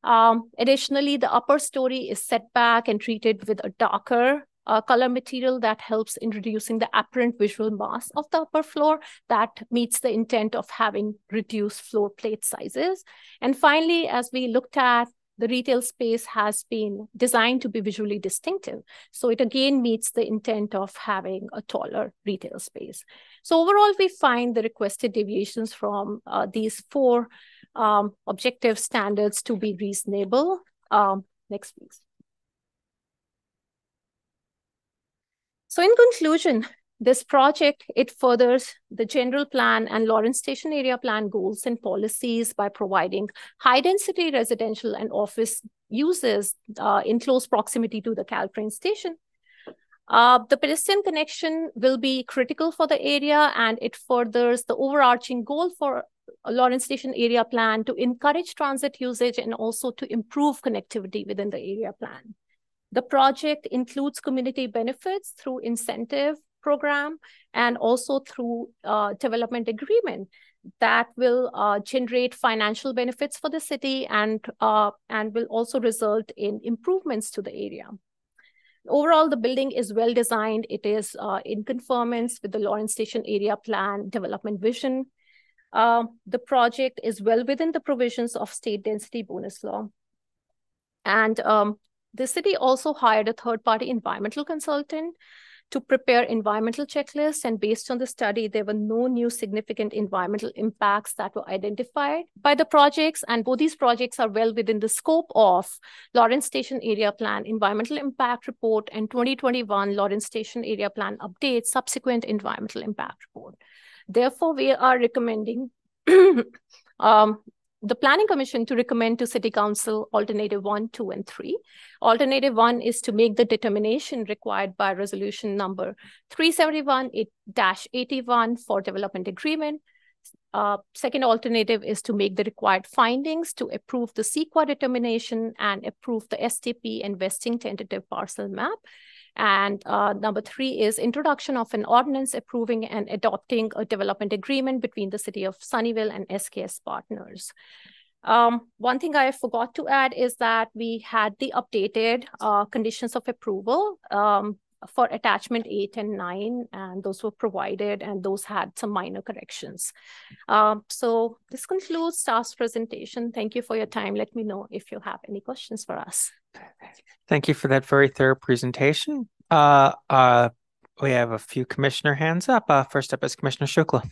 Um, additionally, the upper story is set back and treated with a darker uh, color material that helps in reducing the apparent visual mass of the upper floor that meets the intent of having reduced floor plate sizes. And finally, as we looked at the retail space has been designed to be visually distinctive. So it again meets the intent of having a taller retail space. So overall, we find the requested deviations from uh, these four um, objective standards to be reasonable. Um, next, please. So in conclusion, this project, it furthers the general plan and Lawrence Station area plan goals and policies by providing high density residential and office uses uh, in close proximity to the Caltrain station. Uh, the pedestrian connection will be critical for the area and it furthers the overarching goal for Lawrence Station area plan to encourage transit usage and also to improve connectivity within the area plan. The project includes community benefits through incentive program and also through uh, development agreement that will uh, generate financial benefits for the city and, uh, and will also result in improvements to the area. Overall, the building is well designed. It is uh, in conformance with the Lawrence Station Area Plan development vision. Uh, the project is well within the provisions of state density bonus law. And um, the city also hired a third-party environmental consultant to prepare environmental checklists. And based on the study, there were no new significant environmental impacts that were identified by the projects. And both these projects are well within the scope of Lawrence Station Area Plan Environmental Impact Report and 2021 Lawrence Station Area Plan Update Subsequent Environmental Impact Report. Therefore, we are recommending um, the Planning Commission to recommend to City Council alternative one, two, and three. Alternative one is to make the determination required by resolution number 371-81 for development agreement. Uh, second alternative is to make the required findings to approve the CEQA determination and approve the SDP investing tentative parcel map. And uh, number three is introduction of an ordinance approving and adopting a development agreement between the city of Sunnyvale and SKS partners. Um, one thing I forgot to add is that we had the updated uh, conditions of approval um, for attachment eight and nine, and those were provided, and those had some minor corrections. Um, so this concludes staff's presentation. Thank you for your time. Let me know if you have any questions for us.
Thank you for that very thorough presentation. Uh, uh, we have a few commissioner hands up. Uh, first up is Commissioner Shukla.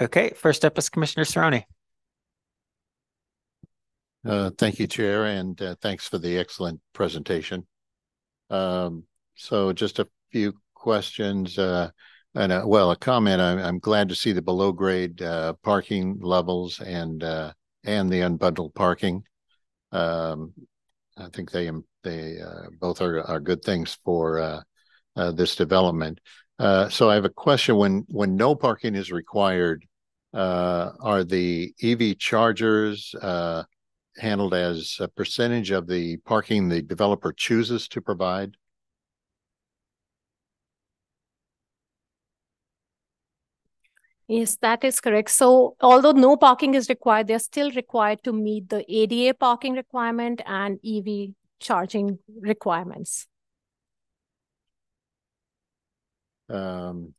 Okay, first up is Commissioner Cerrone.
Uh, thank you, Chair, and uh, thanks for the excellent presentation. Um, so just a few questions uh, and a, well, a comment. I'm, I'm glad to see the below grade uh, parking levels and uh, and the unbundled parking. Um, I think they um, they uh, both are are good things for uh, uh, this development. Uh, so I have a question: when when no parking is required, are the EV chargers handled as a percentage of the parking the developer chooses to provide?
Yes, that is correct. So although no parking is required, they're still required to meet the ADA parking requirement and EV charging requirements.
Um,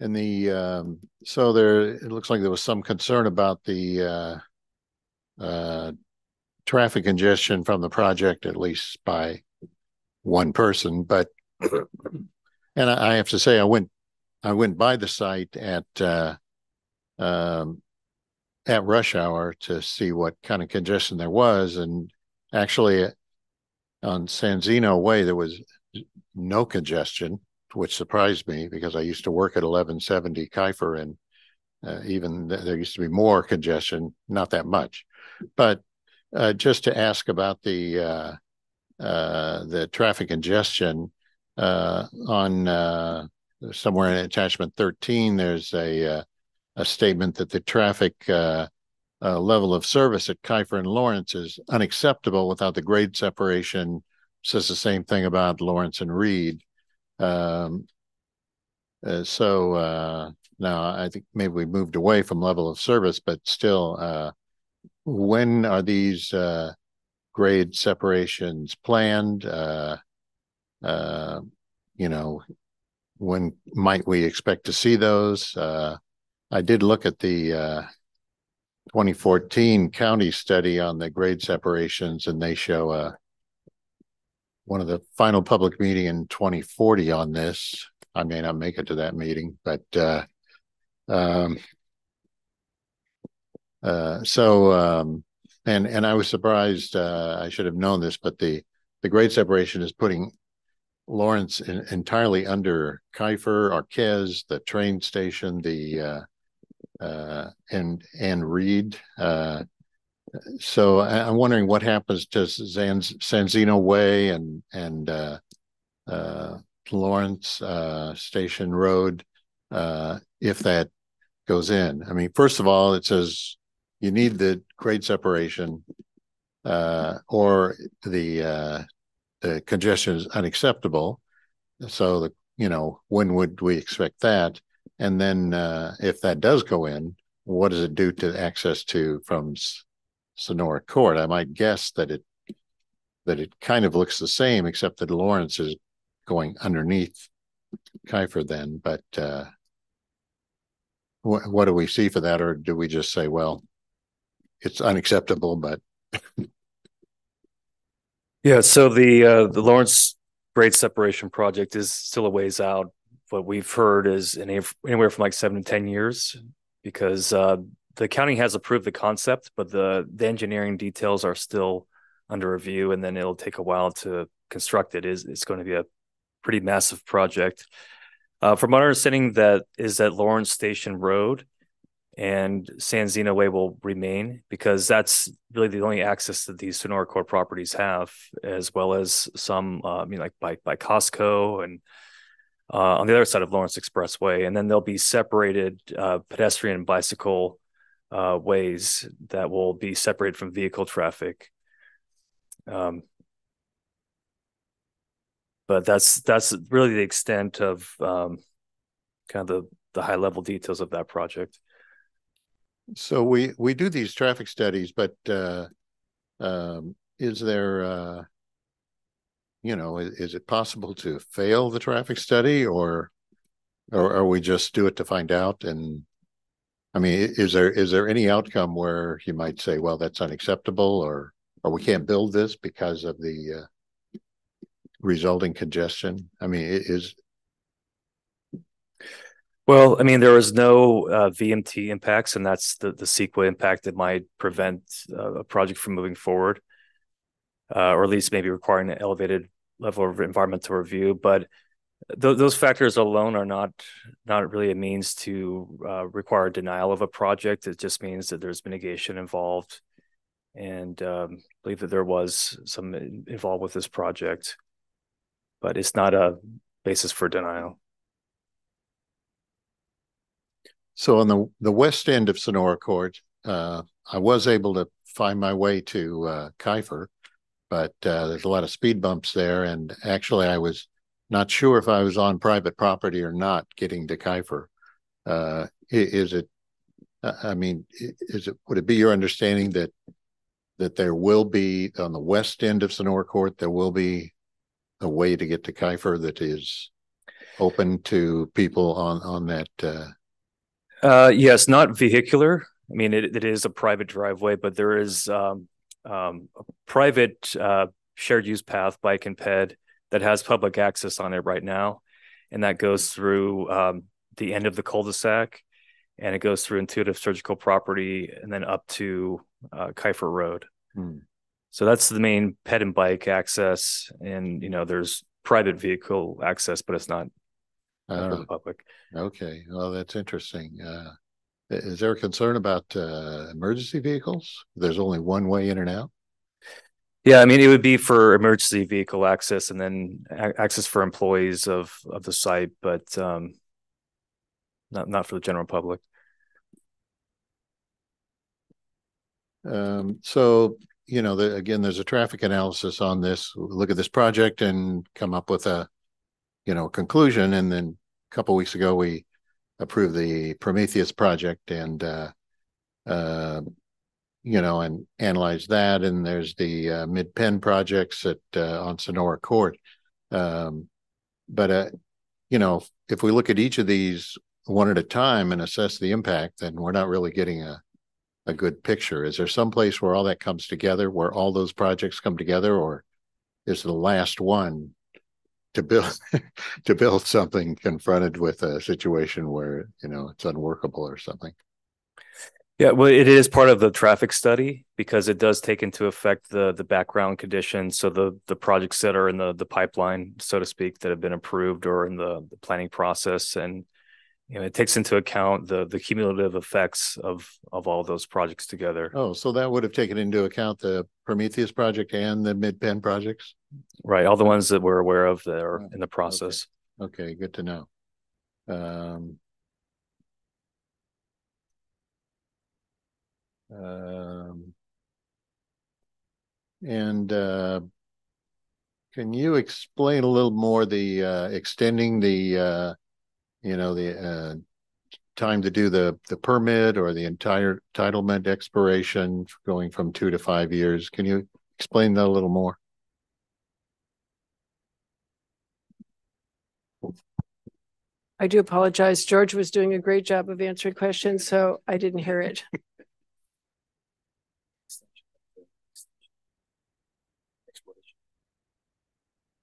and the um, so there it looks like there was some concern about the uh, uh, traffic congestion from the project, at least by one person. But and I, I have to say, I went I went by the site at uh, um, at rush hour to see what kind of congestion there was, and actually on San Zeno Way there was no congestion which surprised me because I used to work at 1170 Kifer and uh, even th- there used to be more congestion, not that much. But uh, just to ask about the uh, uh the traffic congestion uh, on uh, somewhere in attachment 13, there's a a statement that the traffic level of service at Kifer and Lawrence is unacceptable without the grade separation. Says the same thing about Lawrence and Reed. Um, uh, so uh, now I think maybe we moved away from level of service, but still, uh, when are these uh, grade separations planned? Uh, uh, you know, when might we expect to see those? I did look at the 2014 county study on the grade separations, and they show a one of the final public meeting in 2040 on this. I may not make it to that meeting, but uh, um, uh, so um, and and I was surprised. Uh, I should have known this, but the the grade separation is putting Lawrence in, entirely under Kifer, Arques, the train station, the uh, uh, and and Reed. Uh, so I'm wondering what happens to San Zeno Way and and uh, uh, Lawrence uh, Station Road uh, if that goes in. I mean, first of all, it says you need the grade separation, uh, or the uh, the congestion is unacceptable. So the you know when would we expect that? And then if that does go in, what does it do to access to from Sonora Court. I might guess that it that it kind of looks the same, except that Lawrence is going underneath Kifer then. But uh, wh- what do we see for that, or do we just say, well, it's unacceptable? But
yeah, so the uh, the Lawrence grade separation project is still a ways out. What we've heard is anywhere from like seven to ten years, because uh, the county has approved the concept, but the the engineering details are still under review, and then it'll take a while to construct it. Is it's going to be a pretty massive project. Uh, from my understanding, that is that Lawrence Station Road and San Zeno Way will remain because that's really the only access that these Sonora Court properties have, as well as some, uh, I mean, like by by Costco and uh, on the other side of Lawrence Expressway, and then there'll be separated uh, pedestrian and bicycle uh, ways that will be separated from vehicle traffic. Um, but that's that's really the extent of um, kind of the the high level details of that project.
So we we do these traffic studies, but uh, um, is there uh, you know is, is, it possible to fail the traffic study or or, or we just do it to find out and I mean, is there is there any outcome where you might say, well, that's unacceptable, or or we can't build this because of the uh, resulting congestion? I mean, is
well, I mean, there was no uh, VMT impacts, and that's the the CEQA impact that might prevent uh, a project from moving forward, uh, or at least maybe requiring an elevated level of environmental review. But th- those factors alone are not not really a means to uh, require denial of a project. It just means that there's mitigation involved, and um, believe that there was some involved with this project, but it's not a basis for denial.
So on the the west end of Sonora Court, uh, I was able to find my way to uh, Kifer, but uh, there's a lot of speed bumps there, and actually I was not sure if I was on private property or not getting to Kifer. Uh, is it? I mean, is it? Would it be your understanding that that there will be on the west end of Sonora Court there will be a way to get to Kifer that is open to people on on that? Uh...
Yes, not vehicular. I mean, it, it is a private driveway, but there is um, um, a private uh, shared use path, bike and ped, that has public access on it right now, and that goes through um, the end of the cul-de-sac, and it goes through Intuitive Surgical Property, and then up to uh, Kifer Road.
Hmm.
So that's the main ped and bike access, and you know, there's private vehicle access, but it's not uh, for the public.
Okay, well, that's interesting. Uh, is there a concern about uh, emergency vehicles? There's only one way in and out.
Yeah, I mean, it would be for emergency vehicle access, and then a- access for employees of of the site, but um, not not for the general public.
Um, so you know, the, again, there's a traffic analysis on this. Look at this project and come up with a, you know, conclusion. And then a couple weeks ago, we approved the Prometheus project and, uh, uh, you know, and analyze that. And there's the uh, MidPen projects at uh, on Sonora Court. Um, but uh, you know, if we look at each of these one at a time and assess the impact, then we're not really getting a a good picture? Is there some place where all that comes together, where all those projects come together, or is the last one to build to build something confronted with a situation where you know it's unworkable or something?
Yeah, well, it is part of the traffic study because it does take into effect the the background conditions. So the the projects that are in the the pipeline, so to speak, that have been approved or in the, the planning process, and you know, it takes into account the the cumulative effects of of all those projects together.
Oh, so that would have taken into account the Prometheus project and the MidPen projects,
right? All the ones that we're aware of that are in the process.
Okay, okay good to know. Um, um, and uh, can you explain a little more the uh, extending the uh, you know, the uh, time to do the the permit or the entire entitlement expiration going from two to five years. Can you explain that a little more?
I do apologize. George was doing a great job of answering questions, so I didn't hear it.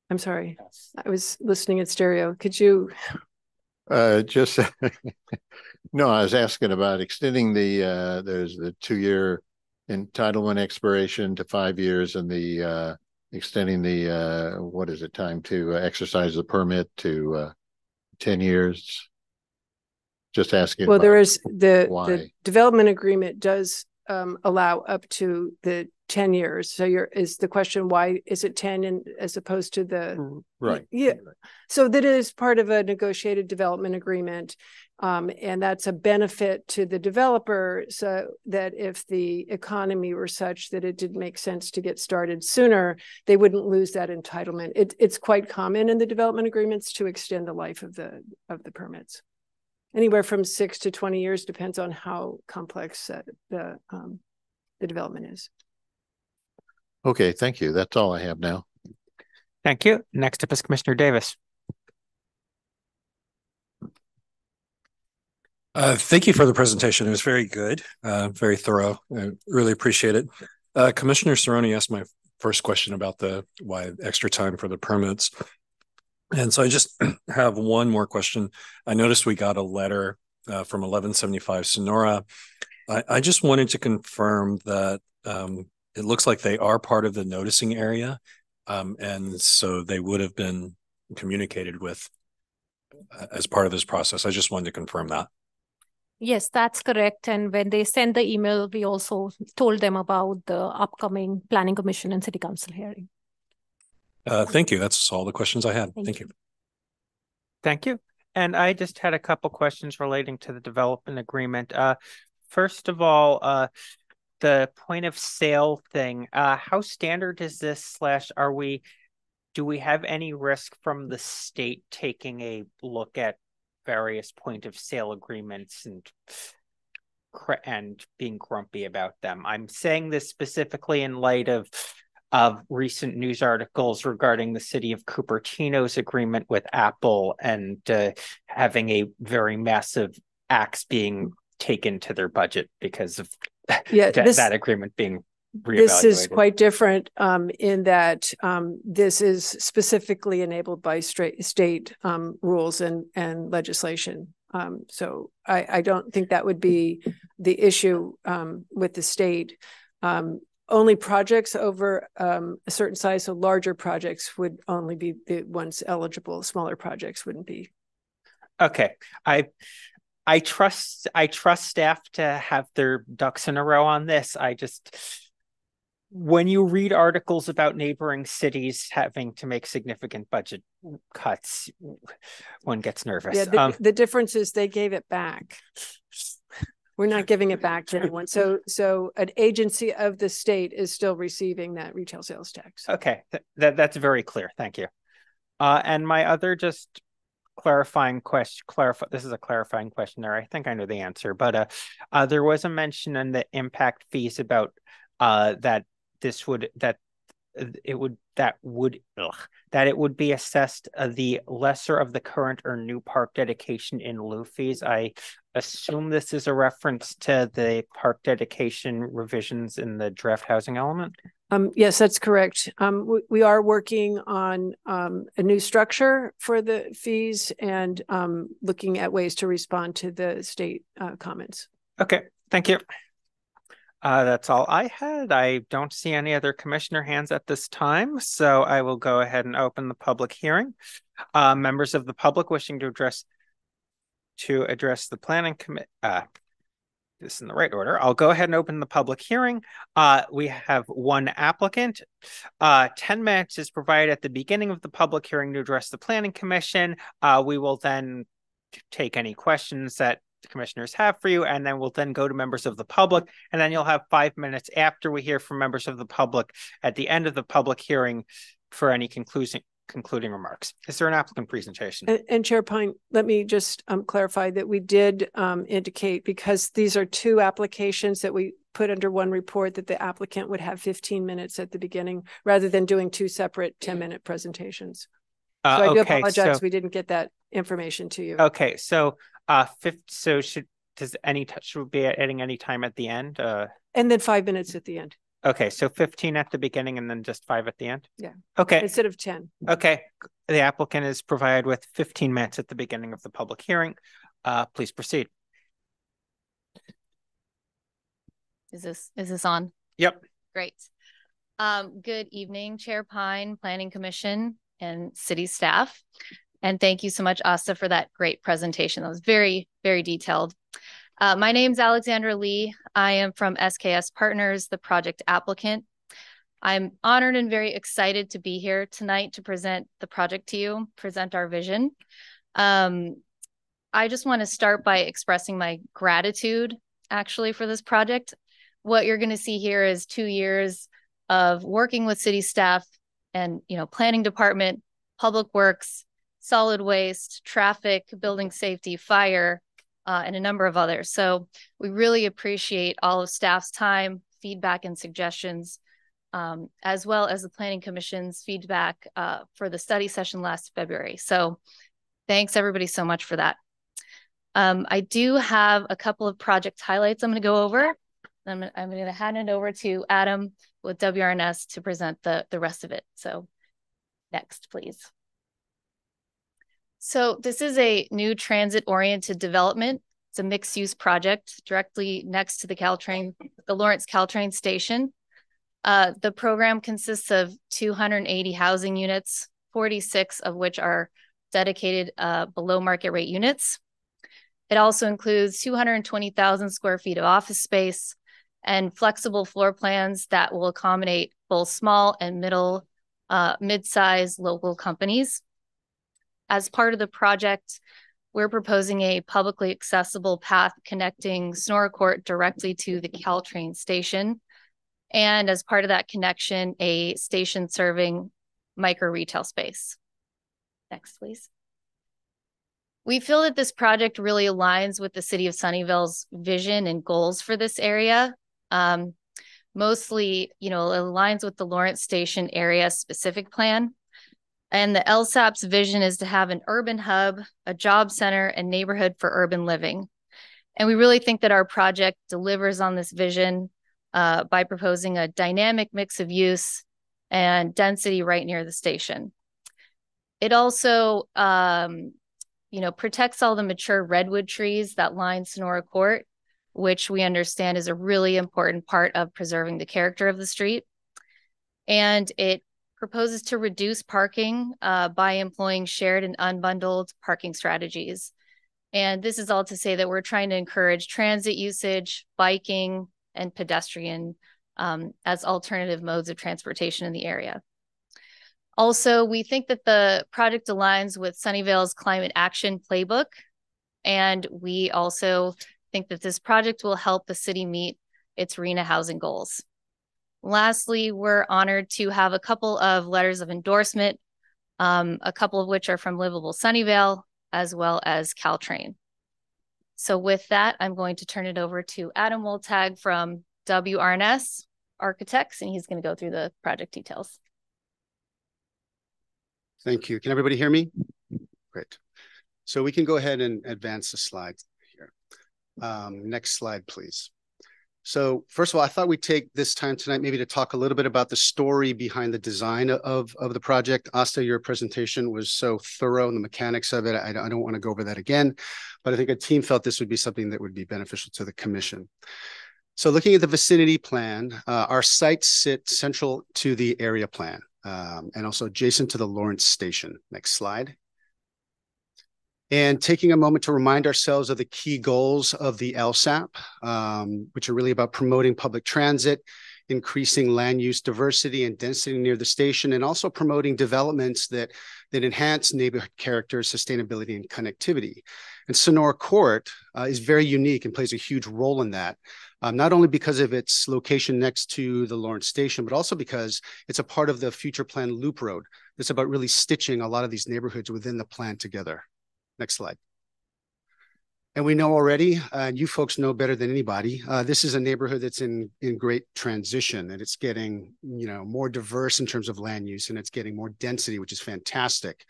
I'm sorry. I was listening at stereo. Could you
uh, just no, I was asking about extending the uh, there's the two year entitlement expiration to five years and the uh, extending the uh, what is it time to exercise the permit to uh, 10 years. Just asking
well there is the the development agreement does um, allow up to the 10 years. So you're is the question why is it 10 and as opposed to the
mm, right.
Yeah. So that is part of a negotiated development agreement. Um, and that's a benefit to the developer so that if the economy were such that it didn't make sense to get started sooner, they wouldn't lose that entitlement. It, it's quite common in the development agreements to extend the life of the of the permits. Anywhere from six to 20 years depends on how complex uh, the um, the development is.
Okay, thank you. That's all I have now.
Thank you. Next up is Commissioner Davis.
Uh, thank you for the presentation. It was very good, uh, very thorough. I really appreciate it. Uh, Commissioner Cerrone asked my first question about the why extra time for the permits. And so I just have one more question. I noticed we got a letter uh, from 1175 Sonora. I, I, just wanted to confirm that um, it looks like they are part of the noticing area. Um, and so they would have been communicated with uh, as part of this process. I just wanted to confirm that.
Yes, that's correct. And when they sent the email, we also told them about the upcoming Planning Commission and City Council hearing.
Uh, thank you. That's all the questions I had. Thank, thank you. you.
Thank you. And I just had a couple questions relating to the development agreement. Uh, first of all, uh, the point of sale thing uh how standard is this slash are we do we have any risk from the state taking a look at various point of sale agreements and and being grumpy about them i'm saying this specifically in light of of recent news articles regarding the city of Cupertino's agreement with Apple and uh, having a very massive axe being taken to their budget because of
yeah,
that,
this,
that agreement being
this is quite different um, in that um, this is specifically enabled by straight state um, rules and and legislation. Um, so I, I don't think that would be the issue um, with the state. Um, only projects over a certain size, so larger projects would only be the ones eligible. Smaller projects wouldn't be.
Okay, I I trust I trust staff to have their ducks in a row on this. I just when you read articles about neighboring cities having to make significant budget cuts, one gets nervous.
Yeah, the, um, the difference is they gave it back. We're not giving it back to anyone. So, so an agency of the state is still receiving that retail sales tax.
Okay, Th- that that's very clear. Thank you. Uh, and my other just clarifying question clarify this is a clarifying question there i think i know the answer but uh, uh there was a mention in the impact fees about uh that this would that it would that would ugh, that it would be assessed uh, the lesser of the current or new park dedication in lieu fees. I assume this is a reference to the park dedication revisions in the draft housing element.
Um, yes, that's correct. Um, we, we, are working on um, a new structure for the fees and um, looking at ways to respond to the state uh, comments.
Okay, thank you. Uh, that's all I had. I don't see any other commissioner hands at this time, so I will go ahead and open the public hearing. Uh, members of the public wishing to address to address the planning commit uh, this in the right order. I'll go ahead and open the public hearing. Uh, we have one applicant. Uh, 10 minutes is provided at the beginning of the public hearing to address the planning commission. Uh, we will then take any questions that the commissioners have for you, and then we'll then go to members of the public, and then you'll have five minutes after we hear from members of the public at the end of the public hearing for any concluding concluding remarks. Is there an applicant presentation?
And, and Chair Pyne, let me just um, clarify that we did um, indicate because these are two applications that we put under one report that the applicant would have 15 minutes at the beginning rather than doing two separate 10 minute presentations. Uh, so I do okay, apologize. So, we didn't get that information to you.
Okay. So uh, fifth. So should does any touch should be adding any time at the end? Uh,
and then five minutes at the end.
Okay, so fifteen at the beginning and then just five at the end.
Yeah.
Okay.
Instead of ten.
Okay. The applicant is provided with fifteen minutes at the beginning of the public hearing. Uh, please proceed.
Is this is this on?
Yep.
Great. Um, good evening, Chair Pyne, Planning Commission, and city staff. And thank you so much, Asta, for that great presentation. That was very, very detailed. Uh, my name is Alexandra Lee. I am from SKS Partners, the project applicant. I'm honored and very excited to be here tonight to present the project to you, present our vision. Um, I just want to start by expressing my gratitude actually for this project. What you're going to see here is two years of working with city staff and you know planning department, public works, solid waste, traffic, building safety, fire, uh, and a number of others. So we really appreciate all of staff's time, feedback, and suggestions, um, as well as the Planning Commission's feedback uh, for the study session last February. So thanks everybody so much for that. Um, I do have a couple of project highlights I'm going to go over. I'm, I'm going to hand it over to Adam with WRNS to present the, the rest of it. So next, please. So this is a new transit-oriented development. It's a mixed-use project directly next to the Caltrain, the Lawrence Caltrain station. Uh, the program consists of 280 housing units, 46 of which are dedicated uh, below market rate units. It also includes 220,000 square feet of office space and flexible floor plans that will accommodate both small and middle, uh, mid-sized local companies. As part of the project, we're proposing a publicly accessible path connecting Sonora Court directly to the Caltrain station. And as part of that connection, a station serving micro retail space. Next, please. We feel that this project really aligns with the city of Sunnyvale's vision and goals for this area. Um, mostly, you know, aligns with the Lawrence Station area specific plan. And the LSAP's vision is to have an urban hub, a job center, and neighborhood for urban living. And we really think that our project delivers on this vision uh, by proposing a dynamic mix of use and density right near the station. It also, um, you know, protects all the mature redwood trees that line Sonora Court, which we understand is a really important part of preserving the character of the street. And it proposes to reduce parking uh, by employing shared and unbundled parking strategies. And this is all to say that we're trying to encourage transit usage, biking, and pedestrian um, as alternative modes of transportation in the area. Also, we think that the project aligns with Sunnyvale's climate action playbook. And we also think that this project will help the city meet its RHNA housing goals. Lastly, we're honored to have a couple of letters of endorsement, um, a couple of which are from Livable Sunnyvale, as well as Caltrain. So with that, I'm going to turn it over to Adam Woltag from WRNS Architects, and he's going to go through the project details.
Thank you. Can everybody hear me? Great. So we can go ahead and advance the slides here. Um, next slide, please. So first of all, I thought we'd take this time tonight maybe to talk a little bit about the story behind the design of, of the project. Asta, your presentation was so thorough and the mechanics of it. I, I don't want to go over that again, but I think a team felt this would be something that would be beneficial to the commission. So looking at the vicinity plan, uh, our sites sit central to the area plan um, and also adjacent to the Lawrence station. Next slide and taking a moment to remind ourselves of the key goals of the LSAP, um, which are really about promoting public transit, increasing land use diversity and density near the station, and also promoting developments that, that enhance neighborhood character, sustainability, and connectivity. And Sonora Court uh, is very unique and plays a huge role in that. Um, not only because of its location next to the Lawrence station, but also because it's a part of the future plan loop road. It's about really stitching a lot of these neighborhoods within the plan together. Next slide. And we know already, uh, and you folks know better than anybody, uh, this is a neighborhood that's in in great transition, and it's getting you know more diverse in terms of land use, and it's getting more density, which is fantastic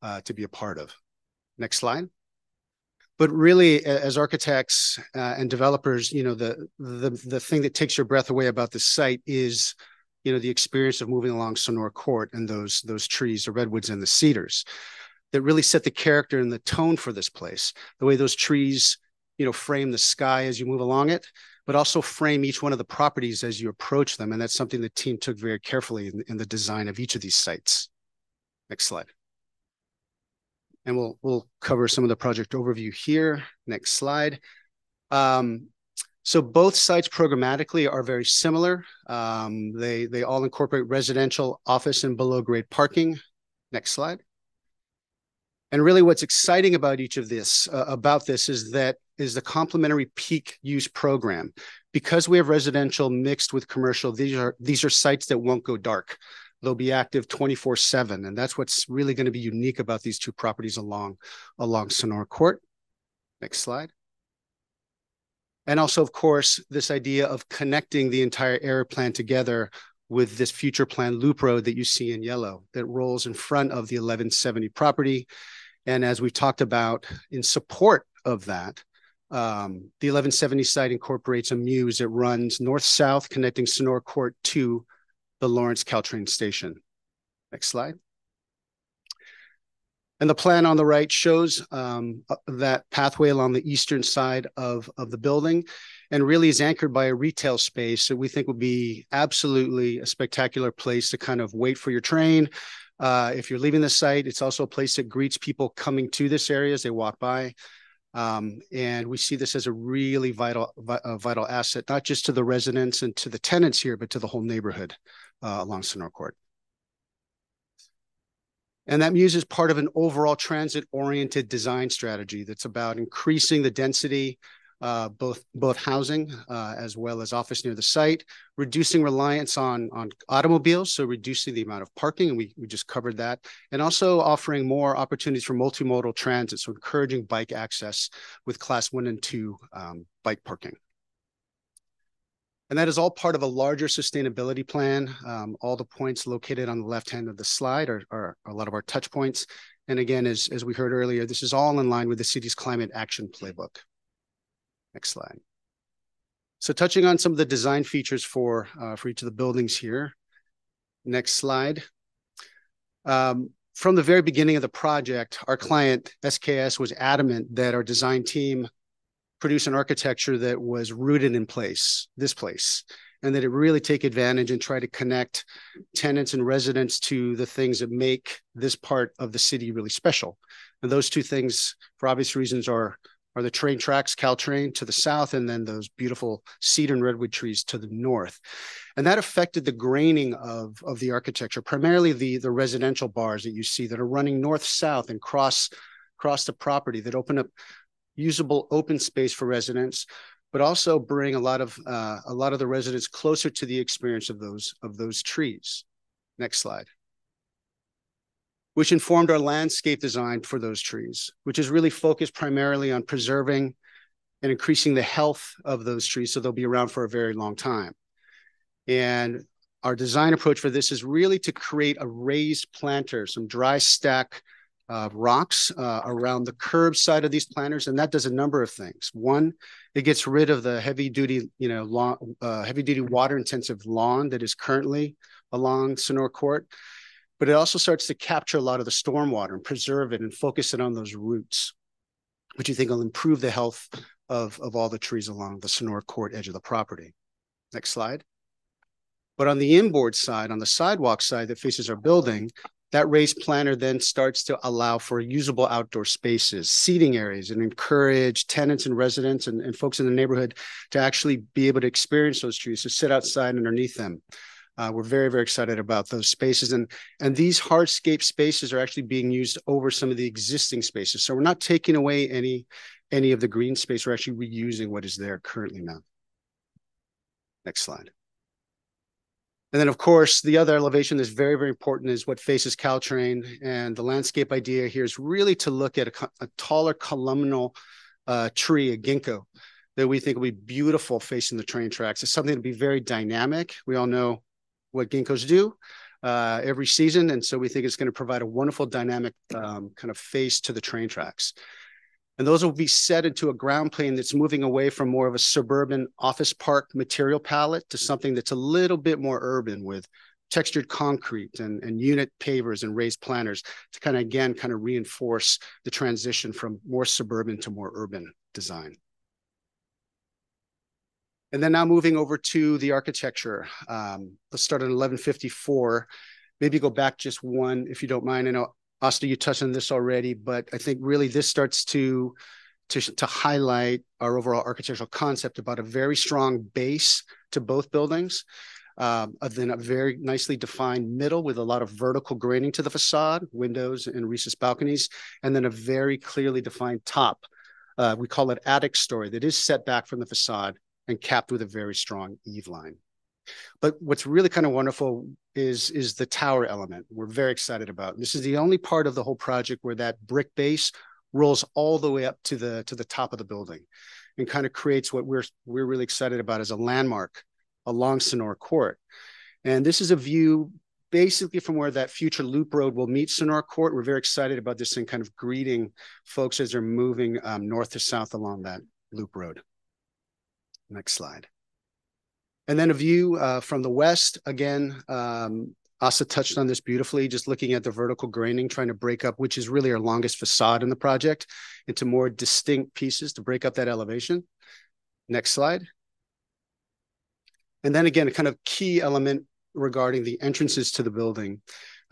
uh, to be a part of. Next slide. But really, as architects uh, and developers, you know the the the thing that takes your breath away about the site is you know the experience of moving along Sonora Court and those those trees, the redwoods and the cedars that really set the character and the tone for this place. The way those trees, you know, frame the sky as you move along it, but also frame each one of the properties as you approach them. And that's something the team took very carefully in, in the design of each of these sites. Next slide. And we'll we'll cover some of the project overview here. Next slide. Um, so both sites programmatically are very similar. Um, they they all incorporate residential, office, and below grade parking. Next slide. And really what's exciting about each of this, uh, about this is that is the complementary peak use program. Because we have residential mixed with commercial, these are these are sites that won't go dark. They'll be active 24 seven. And that's what's really going to be unique about these two properties along, along Sonora Court. Next slide. And also, of course, this idea of connecting the entire area plan together with this future plan loop road that you see in yellow that rolls in front of the 1170 property and as we've talked about in support of that, um, the 1170 site incorporates a mews that runs north-south connecting Sonora Court to the Lawrence Caltrain station. Next slide. And the plan on the right shows um, uh, that pathway along the eastern side of, of the building and really is anchored by a retail space that we think would be absolutely a spectacular place to kind of wait for your train, uh, if you're leaving the site, it's also a place that greets people coming to this area as they walk by. Um, and we see this as a really vital, vital asset, not just to the residents and to the tenants here, but to the whole neighborhood uh, along Sonora Court. And that Mews is part of an overall transit-oriented design strategy that's about increasing the density uh, both both housing uh, as well as office near the site, reducing reliance on on automobiles, so reducing the amount of parking, and we we just covered that, and also offering more opportunities for multimodal transit, so encouraging bike access with class one and two um, bike parking. And that is all part of a larger sustainability plan. Um, all the points located on the left hand of the slide are, are, a lot of our touch points. And again, as, as we heard earlier, this is all in line with the city's climate action playbook. Next slide. So touching on some of the design features for, uh, for each of the buildings here. Next slide. Um, from the very beginning of the project, our client SKS was adamant that our design team produce an architecture that was rooted in place, this place, and that it really take advantage and try to connect tenants and residents to the things that make this part of the city really special. And those two things, for obvious reasons, are are the train tracks, Caltrain to the south, and then those beautiful cedar and redwood trees to the north. And that affected the graining of, of the architecture, primarily the, the residential bars that you see that are running north-south and cross, cross the property that open up usable open space for residents, but also bring a lot of uh, a lot of the residents closer to the experience of those of those trees. Next slide which informed our landscape design for those trees, which is really focused primarily on preserving and increasing the health of those trees so they'll be around for a very long time. And our design approach for this is really to create a raised planter, some dry stack uh, rocks uh, around the curb side of these planters, and that does a number of things. One, it gets rid of the heavy duty, you know, lawn, uh, heavy duty water intensive lawn that is currently along Sonora Court but it also starts to capture a lot of the stormwater and preserve it and focus it on those roots, which you think will improve the health of, of all the trees along the Sonora Court edge of the property. Next slide. But on the inboard side, on the sidewalk side that faces our building, that raised planter then starts to allow for usable outdoor spaces, seating areas, and encourage tenants and residents and, and folks in the neighborhood to actually be able to experience those trees, to sit outside underneath them. Uh, we're very, very excited about those spaces. And, and these hardscape spaces are actually being used over some of the existing spaces. So we're not taking away any, any of the green space. We're actually reusing what is there currently now. Next slide. And then, of course, the other elevation that's very, very important is what faces Caltrain. And the landscape idea here is really to look at a, a taller columnar uh, tree, a ginkgo, that we think will be beautiful facing the train tracks. It's something to be very dynamic. We all know what ginkgos do uh, every season. And so we think it's going to provide a wonderful dynamic um, kind of face to the train tracks. And those will be set into a ground plane that's moving away from more of a suburban office park material palette to something that's a little bit more urban with textured concrete and, and unit pavers and raised planters to kind of, again, kind of reinforce the transition from more suburban to more urban design. And then now moving over to the architecture. Um, let's start at 1154. Maybe go back just one, if you don't mind. I know, Asta, you touched on this already, but I think really this starts to, to, to highlight our overall architectural concept about a very strong base to both buildings. Um, then a very nicely defined middle with a lot of vertical graining to the facade, windows and recessed balconies, and then a very clearly defined top. Uh, we call it attic story that is set back from the facade and capped with a very strong eave line. But what's really kind of wonderful is, is the tower element we're very excited about. This is the only part of the whole project where that brick base rolls all the way up to the to the top of the building and kind of creates what we're we're really excited about as a landmark along Sonora Court. And this is a view basically from where that future loop road will meet Sonora Court. We're very excited about this and kind of greeting folks as they're moving um, north to south along that loop road. Next slide. And then a view uh, from the west, again, um, Asa touched on this beautifully, just looking at the vertical graining, trying to break up, which is really our longest facade in the project, into more distinct pieces to break up that elevation. Next slide. And then again, a kind of key element regarding the entrances to the building.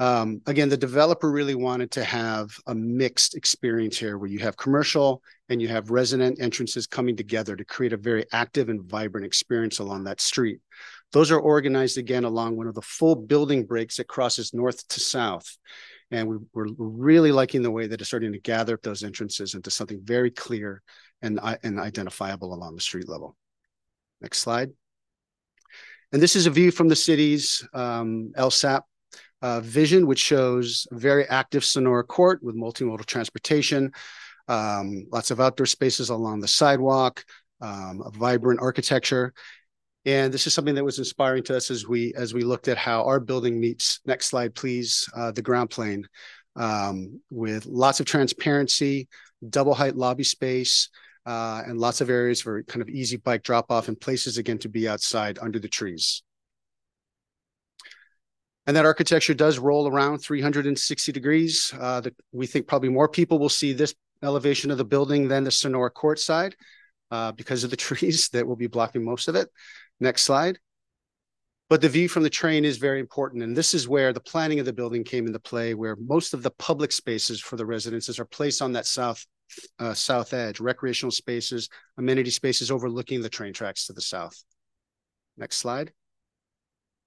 Um, again, the developer really wanted to have a mixed experience here where you have commercial and you have resident entrances coming together to create a very active and vibrant experience along that street. Those are organized again along one of the full building breaks that crosses north to south. And we, are really liking the way that it's starting to gather up those entrances into something very clear and, and identifiable along the street level. Next slide. And this is a view from the city's um, LSAP uh, vision, which shows a very active Sonora Court with multimodal transportation, um, lots of outdoor spaces along the sidewalk, um, a vibrant architecture. And this is something that was inspiring to us as we as we looked at how our building meets. Next slide, please. Uh, the ground plane um, with lots of transparency, double height lobby space, uh, and lots of areas for kind of easy bike drop off and places again to be outside under the trees. And that architecture does roll around 360 degrees. Uh, the, we think probably more people will see this elevation of the building than the Sonora Court side uh, because of the trees that will be blocking most of it. Next slide. But the view from the train is very important. And this is where the planning of the building came into play, where most of the public spaces for the residences are placed on that south uh, south edge, recreational spaces, amenity spaces overlooking the train tracks to the south. Next slide.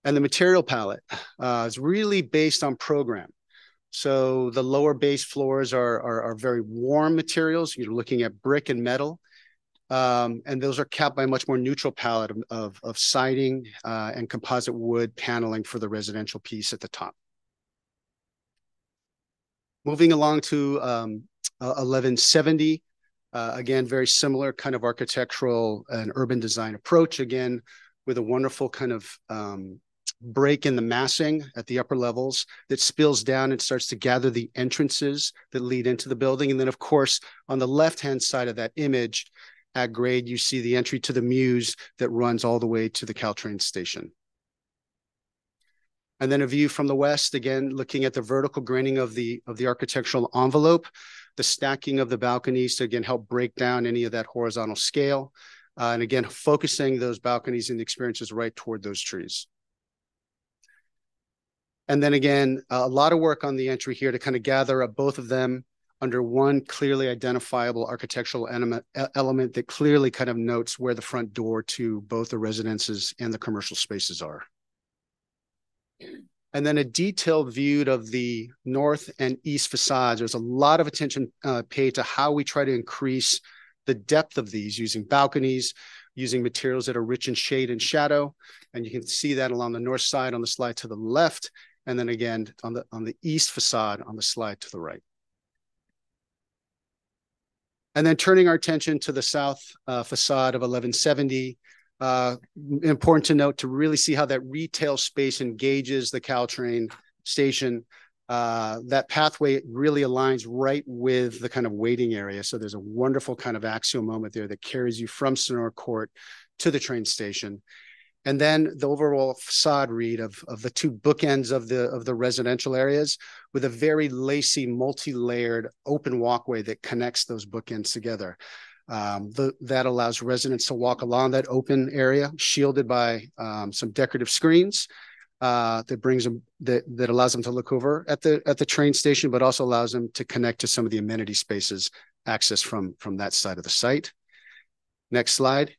And the material palette uh, is really based on program. So the lower base floors are, are, are very warm materials. You're looking at brick and metal. Um, and those are capped by a much more neutral palette of, of, of siding uh, and composite wood paneling for the residential piece at the top. Moving along to um, 1170, uh, again, very similar kind of architectural and urban design approach, again, with a wonderful kind of um, break in the massing at the upper levels that spills down and starts to gather the entrances that lead into the building. And then, of course, on the left-hand side of that image, at grade, you see the entry to the Mews that runs all the way to the Caltrain station. And then a view from the west, again, looking at the vertical graining of the, of the architectural envelope, the stacking of the balconies to, again, help break down any of that horizontal scale. Uh, and again, focusing those balconies and the experiences right toward those trees. And then again, a lot of work on the entry here to kind of gather up both of them under one clearly identifiable architectural element, that clearly kind of notes where the front door to both the residences and the commercial spaces are. And then a detailed view of the north and east facades. There's a lot of attention uh, paid to how we try to increase the depth of these using balconies, using materials that are rich in shade and shadow. And you can see that along the north side on the slide to the left, and then again on the on the east facade on the slide to the right. And then turning our attention to the south uh, facade of 1170, uh, important to note to really see how that retail space engages the Caltrain station. Uh, that pathway really aligns right with the kind of waiting area. So there's a wonderful kind of axial moment there that carries you from Sonora Court to the train station and then the overall facade read of, of the two bookends of the of the residential areas with a very lacy multi-layered open walkway that connects those bookends together. Um, the, that allows residents to walk along that open area shielded by um, some decorative screens uh, that brings them that, that allows them to look over at the at the train station but also allows them to connect to some of the amenity spaces access from from that side of the site. Next slide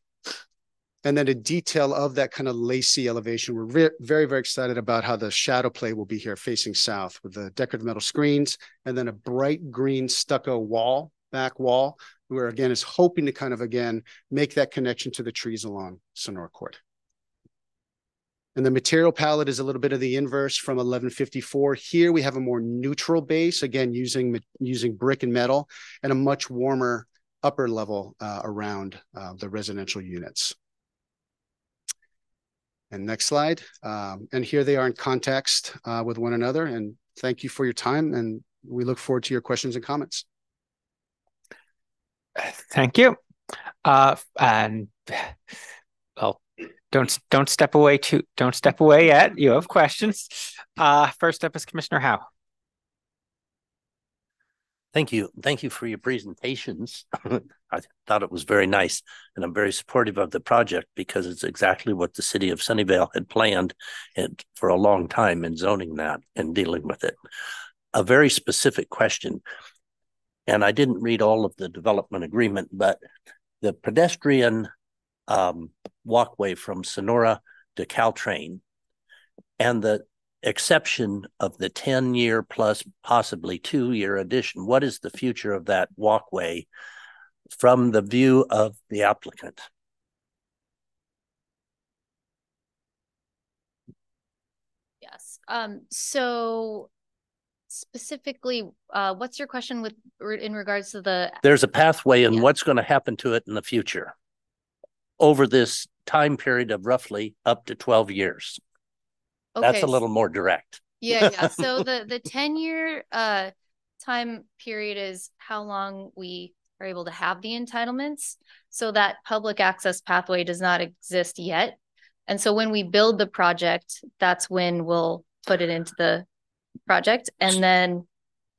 and then a detail of that kind of lacy elevation. We're very, very, very excited about how the shadow play will be here facing south with the decorative metal screens and then a bright green stucco wall, back wall, where again is hoping to kind of again make that connection to the trees along Sonora Court. And the material palette is a little bit of the inverse from 1154. Here we have a more neutral base, again, using, using brick and metal and a much warmer upper level uh, around uh, the residential units. And next slide. Um, and here they are in context uh, with one another. And thank you for your time. And we look forward to your questions and comments.
Thank you. Uh, and well, don't don't step away too. Don't step away yet. You have questions. Uh, first up is Commissioner Howe.
Thank you. Thank you for your presentations. I thought it was very nice, and I'm very supportive of the project because it's exactly what the city of Sunnyvale had planned and for a long time in zoning that and dealing with it. A very specific question, and I didn't read all of the development agreement, but the pedestrian um, walkway from Sonora to Caltrain and the exception of the 10 year plus possibly two year addition, what is the future of that walkway from the view of the applicant?
Yes. Um, so specifically, uh, what's your question with in regards to the?
There's a pathway and yeah. what's going to happen to it in the future over this time period of roughly up to 12 years. That's a little more direct.
Yeah, yeah. So the the 10 year uh time period is how long we are able to have the entitlements. So that public access pathway does not exist yet. And so when we build the project, that's when we'll put it into the project and then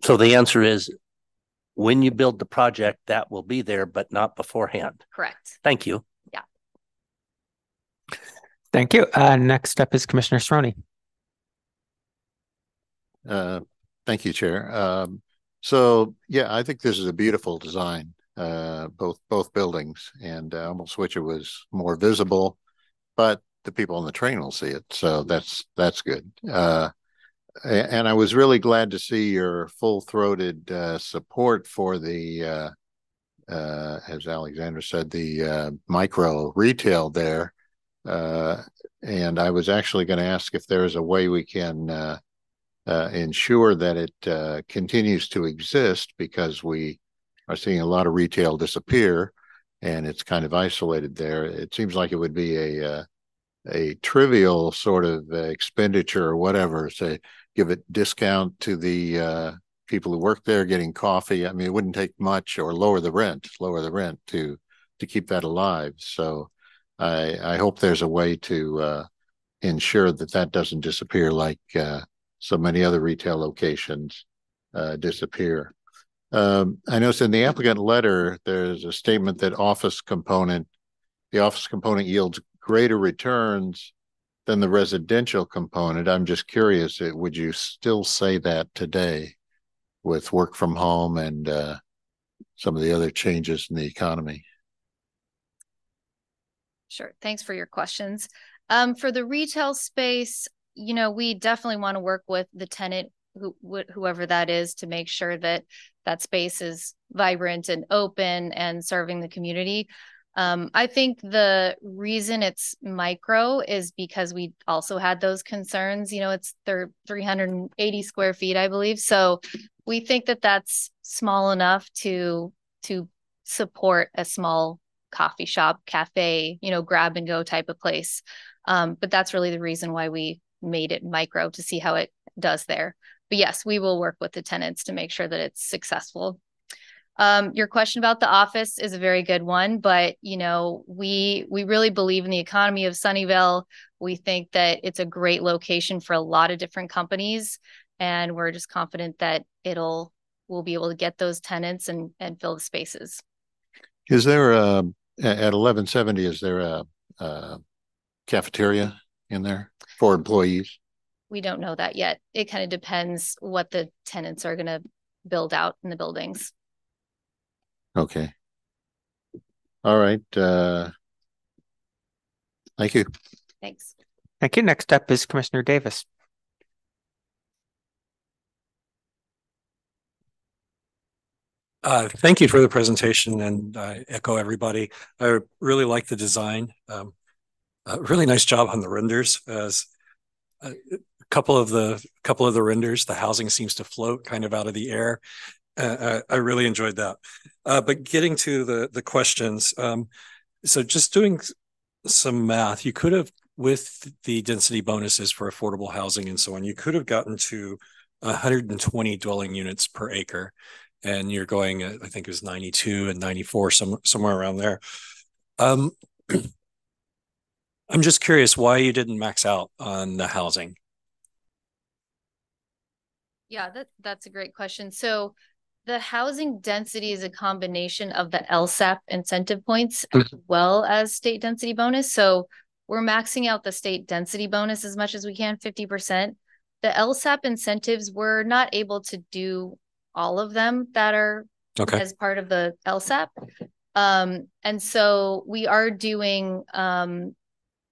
So the answer is when you build the project, that will be there, but not beforehand.
correct.
Thank you.
Thank you. Uh, next up is Commissioner Cerrone.
Uh, thank you, Chair. Um, so yeah, I think this is a beautiful design, uh, both both buildings, and I almost wish it was more visible, but the people on the train will see it, so that's that's good. And I was really glad to see your full-throated support for the, as Alexander said, the micro retail there. Uh, and I was actually going to ask if there is a way we can uh, uh, ensure that it continues to exist because we are seeing a lot of retail disappear and it's kind of isolated there. It seems like it would be a a trivial sort of expenditure or whatever. Say, give it discount to the uh, people who work there getting coffee. I mean, it wouldn't take much or lower the rent, lower the rent to to keep that alive. So, I I hope there's a way to uh, ensure that that doesn't disappear like uh, so many other retail locations uh, disappear. Um, I noticed in the applicant letter, there's a statement that office component, the office component yields greater returns than the residential component. I'm just curious, uh, would you still say that today with work from home and uh, some of the other changes in the economy?
Sure. Thanks for your questions. Um, for the retail space, you know, we definitely want to work with the tenant, who, wh- whoever that is, to make sure that that space is vibrant and open and serving the community. Um, I think the reason it's micro is because we also had those concerns. You know, it's thir- 380 square feet, I believe. So we think that that's small enough to to support a small coffee shop, cafe, you know, grab and go type of place. Um, but that's really the reason why we made it micro to see how it does there. But yes, we will work with the tenants to make sure that it's successful. Um, your question about the office is a very good one, but you know, we we really believe in the economy of Sunnyvale. We think that it's a great location for a lot of different companies, and we're just confident that it'll we'll be able to get those tenants and and fill the spaces.
Is there a, at 1170, is there a, a cafeteria in there for employees?
We don't know that yet. It kind of depends what the tenants are going to build out in the buildings.
Okay. All right. Uh, thank you.
Thanks.
Thank you. Next up is Commissioner Davis.
Uh, thank you for the presentation and I echo everybody. I really like the design. Um, uh, really nice job on the renders as a couple of the couple of the renders, the housing seems to float kind of out of the air. Uh, I, I really enjoyed that. Uh, but getting to the the questions, um, so just doing some math, you could have with the density bonuses for affordable housing and so on, you could have gotten to 120 dwelling units per acre and you're going, uh, I think it was 92 and 94, some, somewhere around there. Um, I'm just curious why you didn't max out on the housing.
Yeah, that that's a great question. So the housing density is a combination of the LSAP incentive points as well as state density bonus. So we're maxing out the state density bonus as much as we can, 50%. The LSAP incentives, we're not able to do all of them that are
Okay.
as part of the LSAP. Um, and so we are doing, um,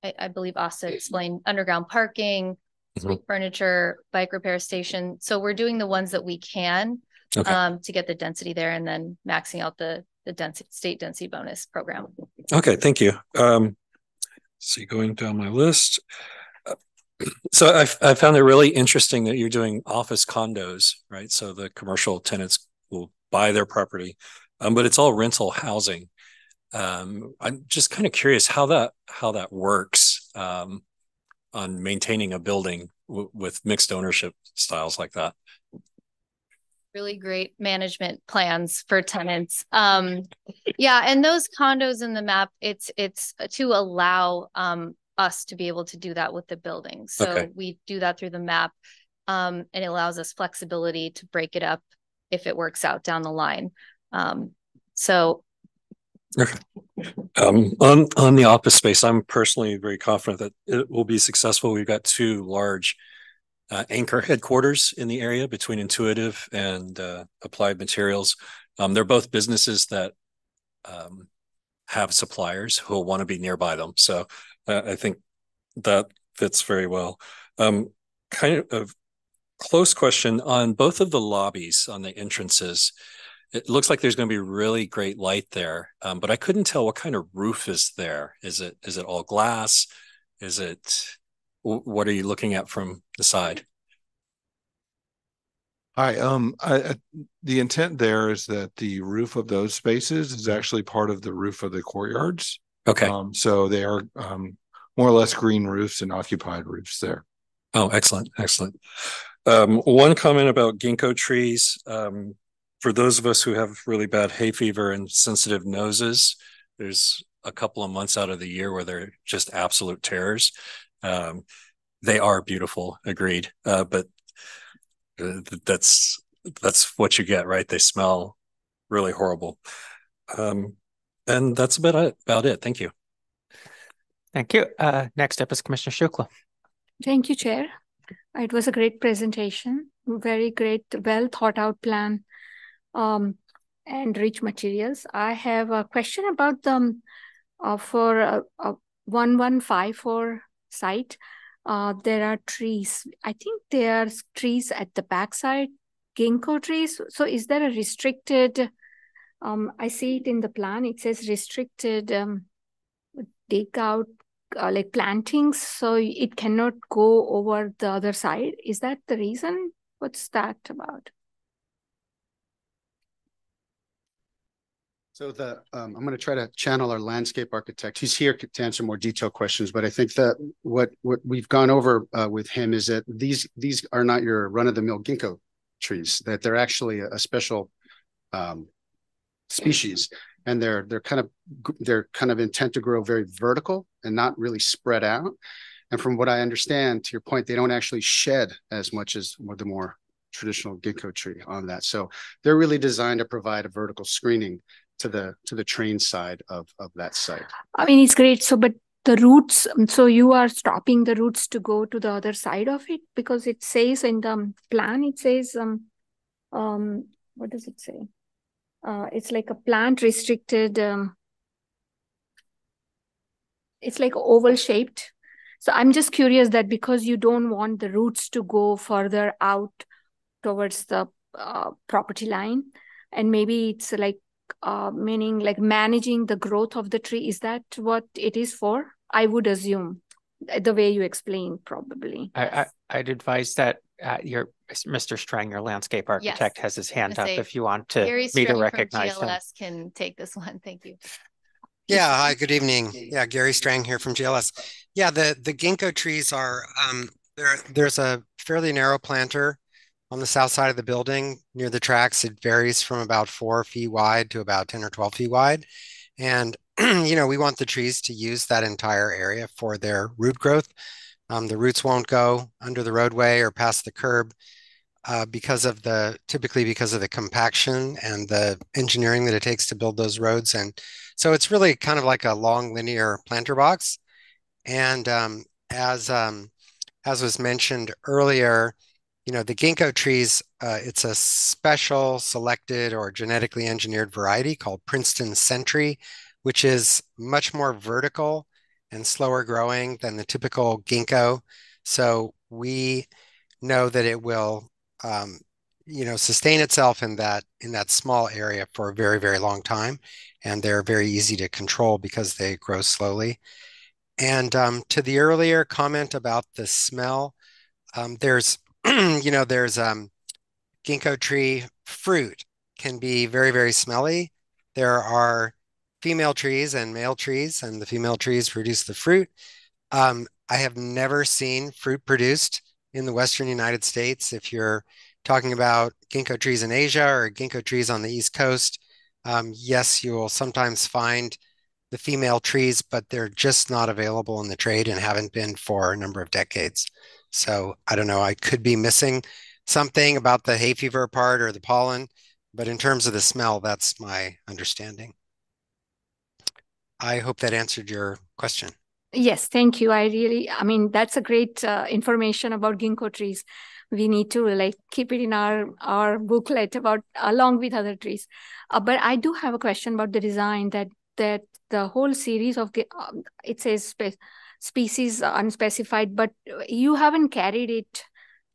I, I believe Asa explained underground parking, street furniture, bike repair station. So we're doing the ones that we can
Okay.
um, to get the density there and then maxing out the the density state density bonus program.
Okay, thank you. Um, see, going down my list. So I, I found it really interesting that you're doing office condos, right? So the commercial tenants will buy their property, um, but it's all rental housing. Um, I'm just kind of curious how that how that works um, on maintaining a building with mixed ownership styles like that.
Really great management plans for tenants. Um, yeah, and those condos in the map, it's it's to allow um, us to be able to do that with the building. So okay. we do that through the map, um, and it allows us flexibility to break it up if it works out down the line. Um, so
Okay. Um, on on the office space, I'm personally very confident that it will be successful. We've got two large uh, anchor headquarters in the area between Intuitive and uh, Applied Materials. Um, they're both businesses that um, have suppliers who will want to be nearby them. So I think that fits very well. Um, kind of a close question on both of the lobbies on the entrances it looks like there's going to be really great light there, um, but I couldn't tell what kind of roof is there. Is it is it all glass? Is it what are you looking at from the side?
Hi, um, I, I, the intent there is that the roof of those spaces is actually part of the roof of the courtyards.
Okay.
Um, so they are um, more or less green roofs and occupied roofs there.
Oh, excellent, excellent. Um, one comment about ginkgo trees. Um, for those of us who have really bad hay fever and sensitive noses, there's a couple of months out of the year where they're just absolute terrors. Um, they are beautiful, agreed. Uh, but uh, that's that's what you get, right? They smell really horrible. Um, and that's about it. About it. Thank you.
Thank you. Uh, next up is Commissioner Shukla.
Thank you, Chair. It was a great presentation. Very great, well thought out plan um, and rich materials. I have a question about them uh, for a, a 1154 site. Uh, there are trees. I think there are trees at the backside, ginkgo trees. So is there a restricted, um, I see it in the plan, it says restricted um, take out uh, like plantings, so it cannot go over the other side. Is that the reason? What's that about?
So the um, I'm going to try to channel our landscape architect. He's here to answer more detailed questions, but I think that what what we've gone over uh, with him is that these these are not your run of the mill ginkgo trees. That they're actually a, a special um, species, and they're they're kind of they're kind of intent to grow very vertical and not really spread out. And from what I understand, to your point, they don't actually shed as much as the more traditional ginkgo tree on that. So they're really designed to provide a vertical screening to the to the train side of of that site.
I mean it's great. So but the roots um, so you are stopping the roots to go to the other side of it? Because it says in the plan it says um um what does it say uh it's like a plant restricted um it's like oval shaped so i'm just curious that because you don't want the roots to go further out towards the uh, property line and maybe it's like uh, meaning like managing the growth of the tree. Is that what it is for? I would assume the way you explained, probably.
I, I would advise that uh, your Mr. Strang, your landscape architect, yes. has his hand up if you want to
Gary
me
to
recognize
from GLS him. can take this one. Thank you.
Yeah, hi, good evening. Yeah, Gary Strang here from GLS. Yeah, the the ginkgo trees are um there there's a fairly narrow planter on the south side of the building near the tracks. It varies from about four feet wide to about 10 or 12 feet wide. And, you know, we want the trees to use that entire area for their root growth. Um, the roots won't go under the roadway or past the curb uh, because of the, typically because of the compaction and the engineering that it takes to build those roads. And so it's really kind of like a long linear planter box. And um, as, um, as was mentioned earlier, you know, the ginkgo trees, uh, it's a special selected or genetically engineered variety called Princeton Sentry, which is much more vertical and slower growing than the typical ginkgo. So we know that it will, um, you know, sustain itself in that in that small area for a very very long time, and they're very easy to control because they grow slowly. And um, to the earlier comment about the smell, um, there's you know, there's um, ginkgo tree fruit can be very, very smelly. There are female trees and male trees, and the female trees produce the fruit. Um, I have never seen fruit produced in the Western United States. If you're talking about ginkgo trees in Asia or ginkgo trees on the East Coast, um, yes, you will sometimes find the female trees, but they're just not available in the trade and haven't been for a number of decades. So I don't know, I could be missing something about the hay fever part or the pollen, but in terms of the smell, that's my understanding. I hope that answered your question.
Yes, thank you. I really, I mean, that's a great uh, information about ginkgo trees. We need to like keep it in our our booklet about along with other trees. Uh, but I do have a question about the design that that the whole series of uh, it says spe species unspecified, but you haven't carried it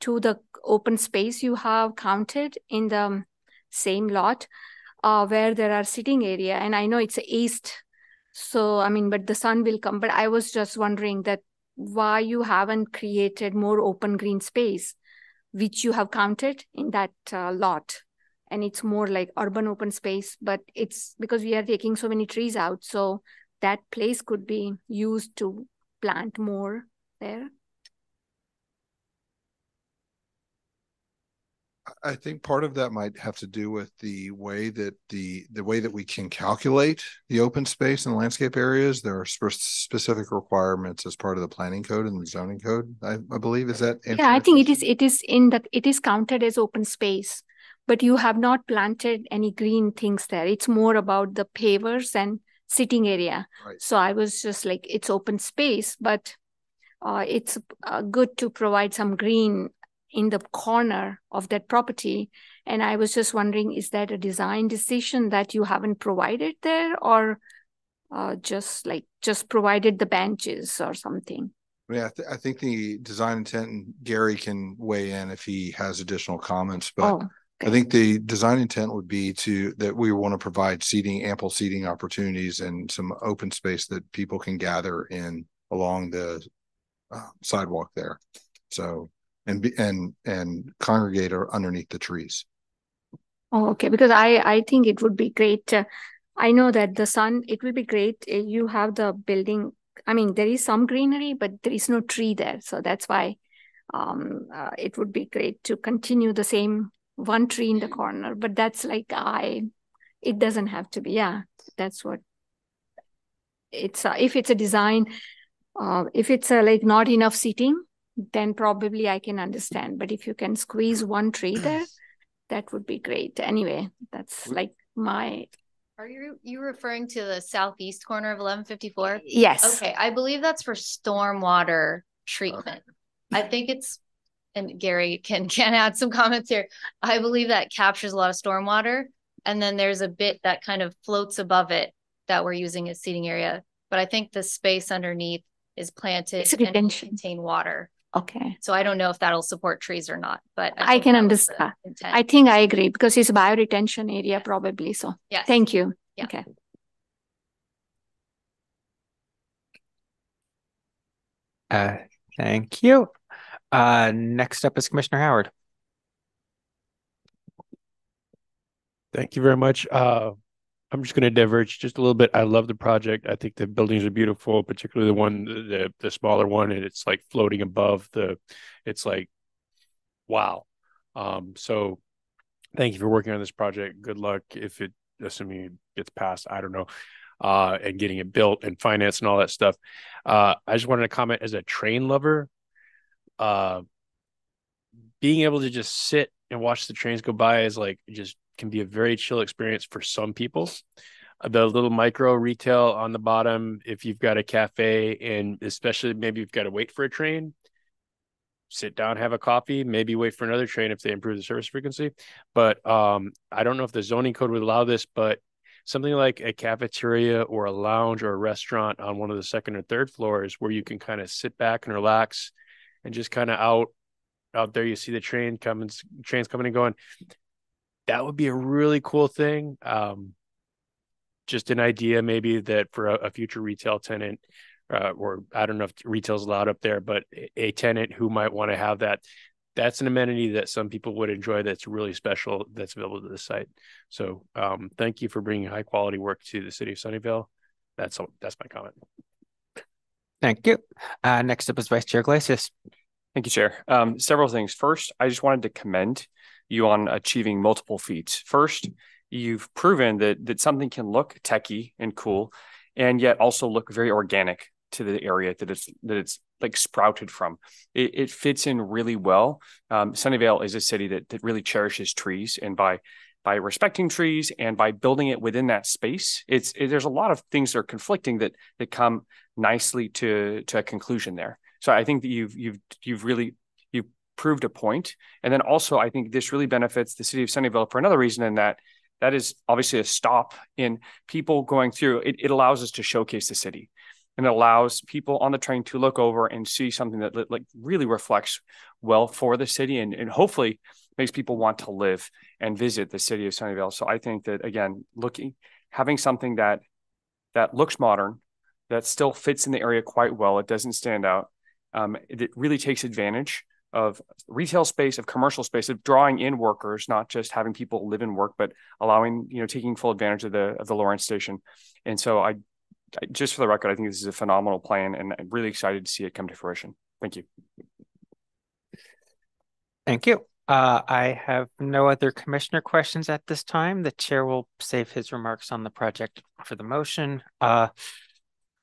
to the open space you have counted in the same lot uh, where there are sitting area. And I know it's a east so, I mean, but the sun will come. But I was just wondering that why you haven't created more open green space, which you have counted in that uh, lot. And it's more like urban open space, but it's because we are taking so many trees out. So that place could be used to plant more there.
I think part of that might have to do with the way that the the way that we can calculate the open space and landscape areas. There are sp- specific requirements as part of the planning code and the zoning code. I, I believe is that.
Yeah, I think it is. It is in that it is counted as open space, but you have not planted any green things there. It's more about the pavers and sitting area. Right. So I was just like, it's open space, but uh, it's uh, good to provide some green in the corner of that property. And I was just wondering, is that a design decision that you haven't provided there or uh, just like just provided the benches or something?
Yeah, I, th- I, think the design intent and Gary can weigh in if he has additional comments, but oh, okay. I think the design intent would be to that we want to provide seating, ample seating opportunities and some open space that people can gather in along the uh, sidewalk there. So and be, and and congregate or underneath the trees.
Oh, okay. Because I I think it would be great. Uh, I know that the sun. It will be great. You have the building. I mean, there is some greenery, but there is no tree there. So that's why um, uh, it would be great to continue the same one tree in the corner. But that's like I. It doesn't have to be. Yeah, that's what. It's uh, if it's a design. If it's like not enough seating, then probably I can understand. But if you can squeeze one tree there, that would be great. Anyway, that's like my.
Are you you referring to the southeast corner of 1154?
Yes.
Okay, I believe that's for stormwater treatment. Okay. I think it's, and Gary can can add some comments here. I believe that captures a lot of stormwater, and then there's a bit that kind of floats above it that we're using as seating area. But I think the space underneath is planted and contain water.
Okay.
So I don't know if that'll support trees or not, but
I, I can understand. I think I agree because it's a bioretention area probably. So
yeah.
thank you. Yeah. Okay.
Uh, thank you. Uh, next up is Commissioner Howard.
Thank you very much. Uh, I'm just going to diverge just a little bit. I love the project. I think the buildings are beautiful, particularly the one, the the smaller one, and it's like floating above the. It's like, wow. Um, so, thank you for working on this project. Good luck if it, assuming it gets passed. I don't know, uh, and getting it built and finance and all that stuff. Uh, I just wanted to comment as a train lover. Uh, being able to just sit and watch the trains go by is like just can be a very chill experience for some people. The little micro retail on the bottom, if you've got a cafe and especially maybe you've got to wait for a train, sit down, have a coffee, maybe wait for another train if they improve the service frequency. But um, I don't know if the zoning code would allow this, but something like a cafeteria or a lounge or a restaurant on one of the second or third floors where you can kind of sit back and relax and just kind of out out there you see the train coming trains coming and going that would be a really cool thing. Um, just an idea, maybe that for a, a future retail tenant, uh, or I don't know if retail's allowed up there, but a tenant who might want to have that that's an amenity that some people would enjoy that's really special that's available to the site. So um, thank you for bringing high quality work to the city of Sunnyvale. That's that's my comment.
Thank you. Uh, next up is Vice Chair Iglesias.
Thank you, Chair. Um, several things. First, I just wanted to commend you on achieving multiple feats. First, you've proven that that something can look techy and cool, and yet also look very organic to the area that it's that it's like sprouted from. It, it fits in really well. Um, Sunnyvale is a city that that really cherishes trees, and by by respecting trees and by building it within that space, it's it, there's a lot of things that are conflicting that that come nicely to to a conclusion there. So I think that you've you've you've really proved a point, and then also I think this really benefits the city of Sunnyvale for another reason, in that that is obviously a stop in people going through. It, it allows us to showcase the city and it allows people on the train to look over and see something that like really reflects well for the city and, and hopefully makes people want to live and visit the city of Sunnyvale. So I think that again, looking having something that that looks modern, that still fits in the area quite well, it doesn't stand out. Um, it really takes advantage of retail space, of commercial space, of drawing in workers, not just having people live and work, but allowing you know taking full advantage of the of the Lawrence station. And so I just for the record, I think this is a phenomenal plan and I'm really excited to see it come to fruition. Thank you.
Thank you. Uh, I have no other commissioner questions at this time. The chair will save his remarks on the project for the motion. Uh,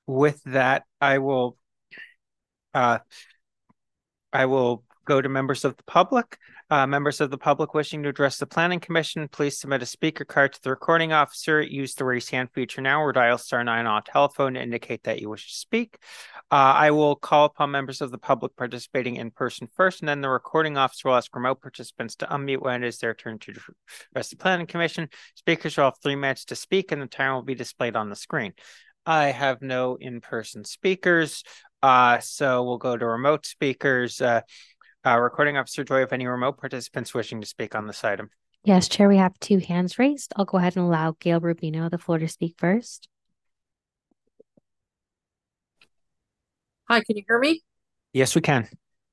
with that, I will uh, I will go to members of the public. Uh, members of the public wishing to address the Planning Commission, please submit a speaker card to the recording officer. Use the raise hand feature now or dial star nine on telephone to indicate that you wish to speak. Uh, I will call upon members of the public participating in person first, and then the recording officer will ask remote participants to unmute when it is their turn to address the Planning Commission. Speakers will have three minutes to speak, and the time will be displayed on the screen. I have no in-person speakers, uh, so we'll go to remote speakers. Uh, recording officer Joy, if any remote participants wishing to speak on this item.
Yes, Chair, we have two hands raised. I'll go ahead and allow Gail Rubino the floor to speak first.
Hi, can you hear me?
Yes, we can.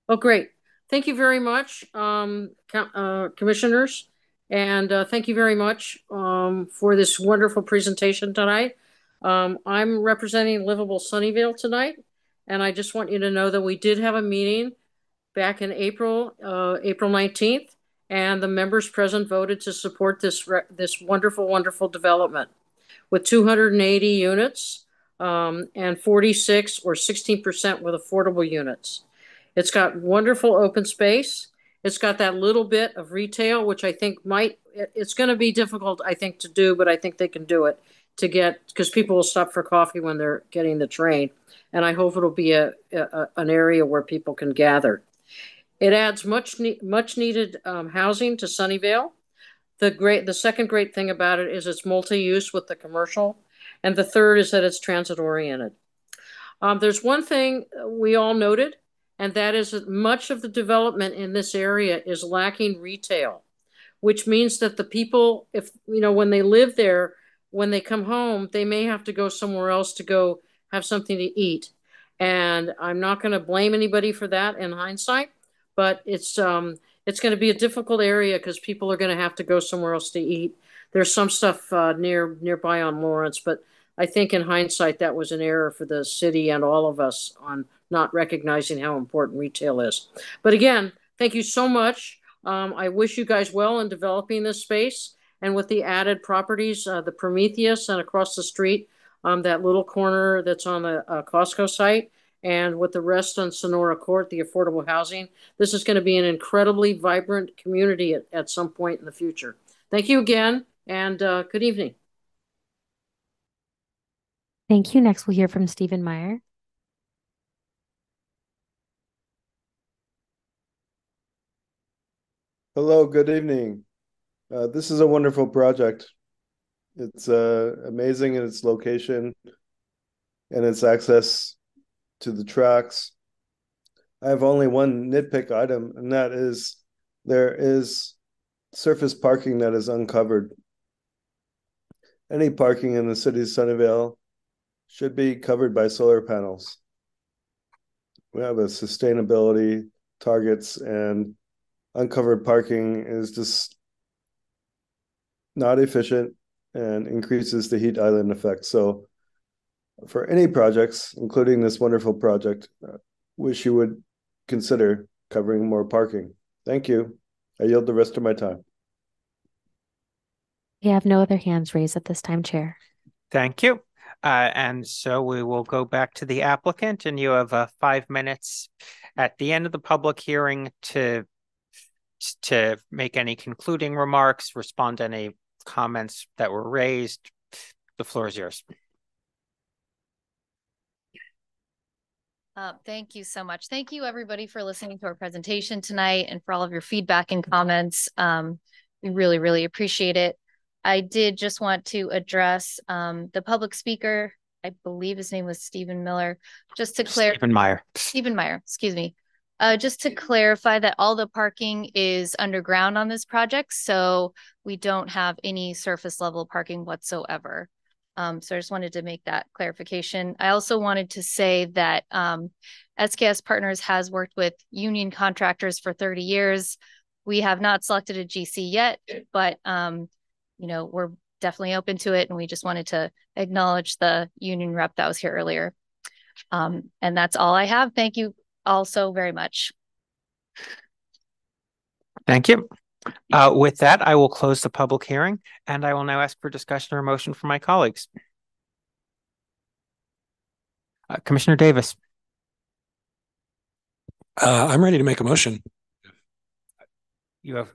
Oh, great. Thank you very much, um, uh, commissioners. And uh, thank you very much um, for this wonderful presentation tonight. Um, I'm representing Livable Sunnyvale tonight. And I just want you to know that we did have a meeting back in April, uh, April 19th, and the members present voted to support this this wonderful, wonderful development with 280 units um, and 46 or 16% with affordable units. It's got wonderful open space. It's got that little bit of retail, which I think might, it's going to be difficult, I think, to do, but I think they can do it to get, because people will stop for coffee when they're getting the train. And I hope it'll be a, a an area where people can gather. It adds much ne- much needed um, housing to Sunnyvale. The great the second great thing about it is it's multi-use with the commercial, and the third is that it's transit oriented. Um, there's one thing we all noted, and that is that much of the development in this area is lacking retail, which means that the people, if you know, when they live there, when they come home, they may have to go somewhere else to go have something to eat. And I'm not going to blame anybody for that in hindsight but it's um it's going to be a difficult area because people are going to have to go somewhere else to eat. There's some stuff uh, near nearby on Lawrence, but I think in hindsight that was an error for the city and all of us on not recognizing how important retail is. But again, thank you so much. Um, I wish you guys well in developing this space and with the added properties, uh, the Prometheus and across the street, um, that little corner that's on the uh, Costco site and with the rest on Sonora Court, the affordable housing. This is going to be an incredibly vibrant community at, at some point in the future. Thank you again, and uh, good evening.
Thank you. Next, we'll hear from Stephen Meyer.
Hello, good evening. Uh, this is a wonderful project. It's uh, amazing in its location and its access to the tracks. I have only one nitpick item, and that is there is surface parking that is uncovered. Any parking in the city of Sunnyvale should be covered by solar panels. We have a sustainability targets, and uncovered parking is just not efficient and increases the heat island effect. So for any projects, including this wonderful project, uh, wish you would consider covering more parking. Thank you. I yield the rest of my time.
We have no other hands raised at this time, Chair.
Thank you. Uh, and so we will go back to the applicant, and you have uh, five minutes at the end of the public hearing to to make any concluding remarks, respond to any comments that were raised. The floor is yours.
Uh, thank you so much. Thank you, everybody, for listening to our presentation tonight and for all of your feedback and comments. Um, we really, really appreciate it. I did just want to address um, the public speaker. I believe his name was Stephen Miller. Just to clarify,
Stephen Meyer.
Stephen Meyer, excuse me. Uh, just to clarify that all the parking is underground on this project, so we don't have any surface level parking whatsoever. Um, so I just wanted to make that clarification. I also wanted to say that um, SKS Partners has worked with union contractors for 30 years. We have not selected a GC yet, but um, you know, we're definitely open to it. And we just wanted to acknowledge the union rep that was here earlier. Um, and that's all I have. Thank you all so very much.
Thank you. Uh, with that, I will close the public hearing and I will now ask for discussion or motion from my colleagues. Uh, Commissioner Davis.
Uh, I'm ready to make a motion.
You have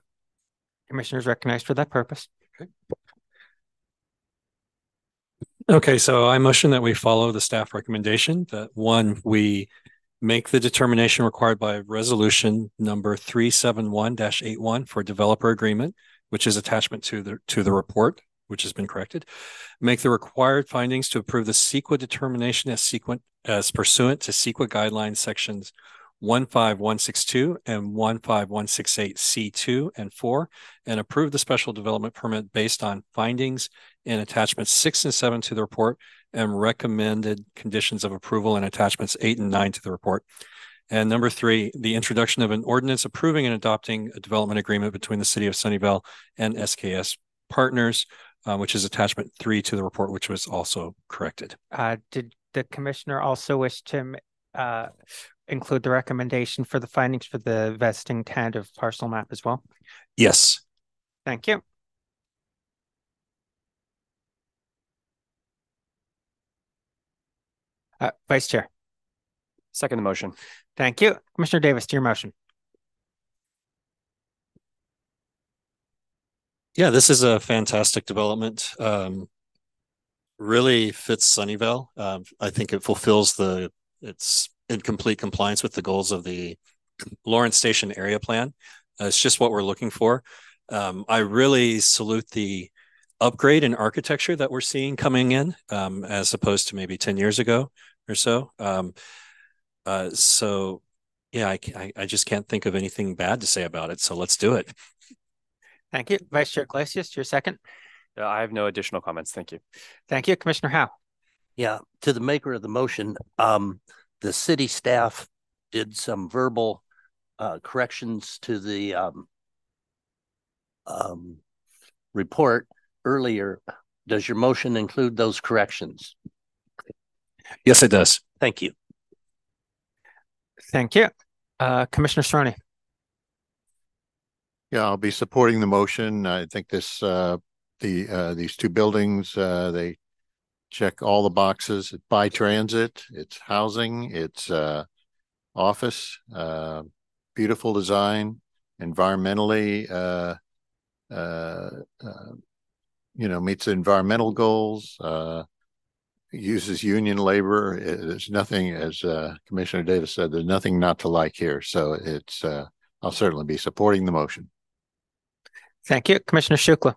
commissioners recognized for that purpose.
Okay. Okay, so I motion that we follow the staff recommendation that one, we make the determination required by resolution number 371-81 for developer agreement, which is attachment to the to the report, which has been corrected. Make the required findings to approve the CEQA determination as sequent as pursuant to CEQA guidelines sections 15162 and 15168C2 and 4 and approve the special development permit based on findings in attachments 6 and 7 to the report and recommended conditions of approval and attachments 8 and 9 to the report. And number three, the introduction of an ordinance approving and adopting a development agreement between the city of Sunnyvale and SKS partners, uh, which is attachment three to the report, which was also corrected.
Uh, did the commissioner also wish to uh, include the recommendation for the findings for the vesting tentative parcel map as well?
Yes.
Thank you. Uh, Vice Chair.
Second the motion.
Thank you. Commissioner Davis, to your motion.
Yeah, this is a fantastic development. Um, really fits Sunnyvale. Um, I think it fulfills the it's in complete compliance with the goals of the Lawrence Station area plan. Uh, it's just what we're looking for. Um, I really salute the upgrade in architecture that we're seeing coming in um, as opposed to maybe 10 years ago or so. Um, uh, so yeah, I, I, I, just can't think of anything bad to say about it. So let's do it.
Thank you. Vice Chair Iglesias, your second.
Uh, I have no additional comments. Thank you.
Thank you. Commissioner Howe.
Yeah, to the maker of the motion, um, the city staff did some verbal uh, corrections to the um, um, report earlier. Does your motion include those corrections?
Yes, it does.
Thank you.
Thank you. Uh, Commissioner Cerrone.
Yeah, I'll be supporting the motion. I think this uh, the uh, these two buildings uh, they check all the boxes. It's by transit, it's housing, it's uh, office, uh, beautiful design, environmentally, uh, uh, uh you know, meets environmental goals, uh, uses union labor. There's nothing, as uh, Commissioner Davis said, there's nothing not to like here. So it's, I'll certainly be supporting the motion.
Thank you. Commissioner Shukla.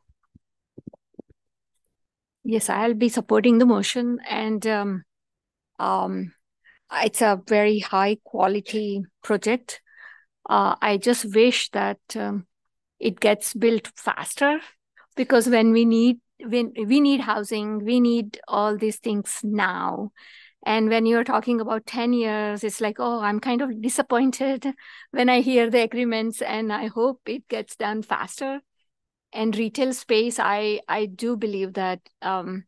Yes, I'll be supporting the motion and um, um, it's a very high quality project. Uh, I just wish that um, it gets built faster because when we need when we need housing, we need all these things now. And when you're talking about 10 years, it's like, oh, I'm kind of disappointed when I hear the agreements and I hope it gets done faster. And retail space, I I do believe that um,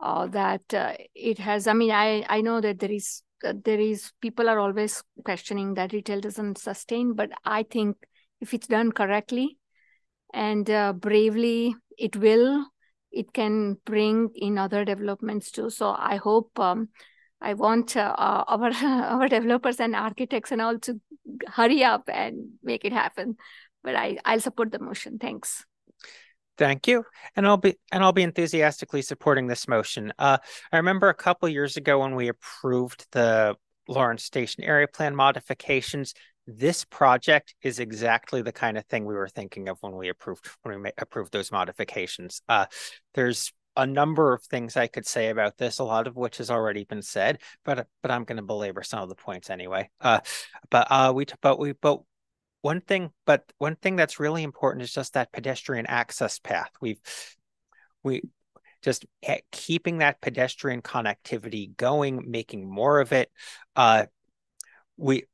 uh, that uh, it has. I mean, I I know that there is uh, there is people are always questioning that retail doesn't sustain, but I think if it's done correctly and uh, bravely, it will. It can bring in other developments too. So I hope um, I want uh, our our developers and architects and all to hurry up and make it happen. But I I'll support the motion. Thanks.
Thank you, and I'll be and I'll be enthusiastically supporting this motion. Uh, I remember a couple years ago when we approved the Lawrence Station area plan modifications. This project is exactly the kind of thing we were thinking of when we approved when we approved those modifications. Uh, there's a number of things I could say about this, a lot of which has already been said, but but I'm going to belabor some of the points anyway. Uh, but uh, we but we but one thing, but one thing that's really important is just that pedestrian access path. We've we just keeping that pedestrian connectivity going, making more of it. Uh, we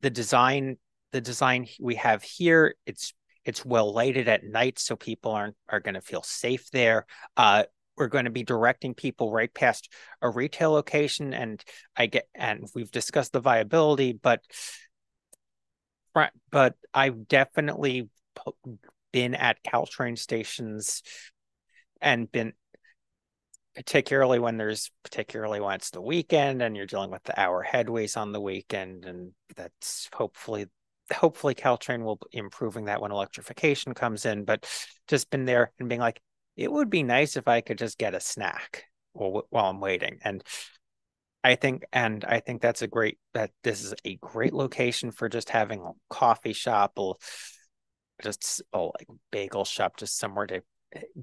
the design the design we have here it's it's well lighted at night, so people aren't are going to feel safe there. Uh, we're going to be directing people right past a retail location, and I get and we've discussed the viability, but but I've definitely been at Caltrain stations and been particularly when there's particularly when it's the weekend and you're dealing with the hour headways on the weekend and that's hopefully hopefully Caltrain will be improving that when electrification comes in, but just been there and being like, it would be nice if I could just get a snack while, while I'm waiting. And I think, and I think that's a great, that this is a great location for just having a coffee shop or just a like bagel shop, just somewhere to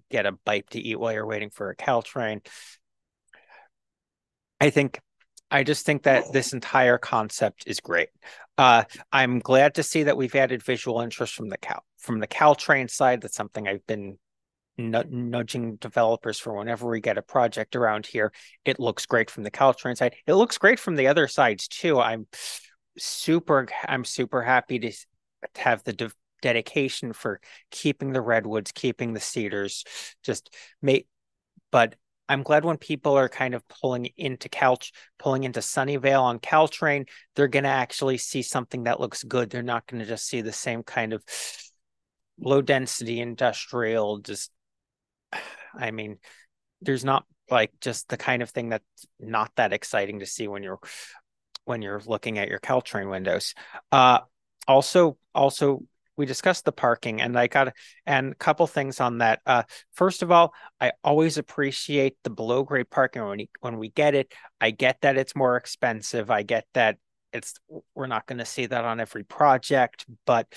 get a bite to eat while you're waiting for a Caltrain. I think I just think that this entire concept is great. Uh, I'm glad to see that we've added visual interest from the Cal from the Caltrain side. That's something I've been nudging developers for whenever we get a project around here. It looks great from the Caltrain side. It looks great from the other sides too. I'm super I'm super happy to have the de dedication for keeping the redwoods, keeping the cedars, just make but I'm glad when people are kind of pulling into Couch, pulling into Sunnyvale on Caltrain, they're going to actually see something that looks good. They're not going to just see the same kind of low density industrial. Just, I mean, there's not like just the kind of thing that's not that exciting to see when you're when you're looking at your Caltrain windows. Uh, also, also we discussed the parking and I got and a couple things on that. Uh, first of all, I always appreciate the below grade parking when we, when we get it. I get that it's more expensive. I get that it's we're not going to see that on every project, but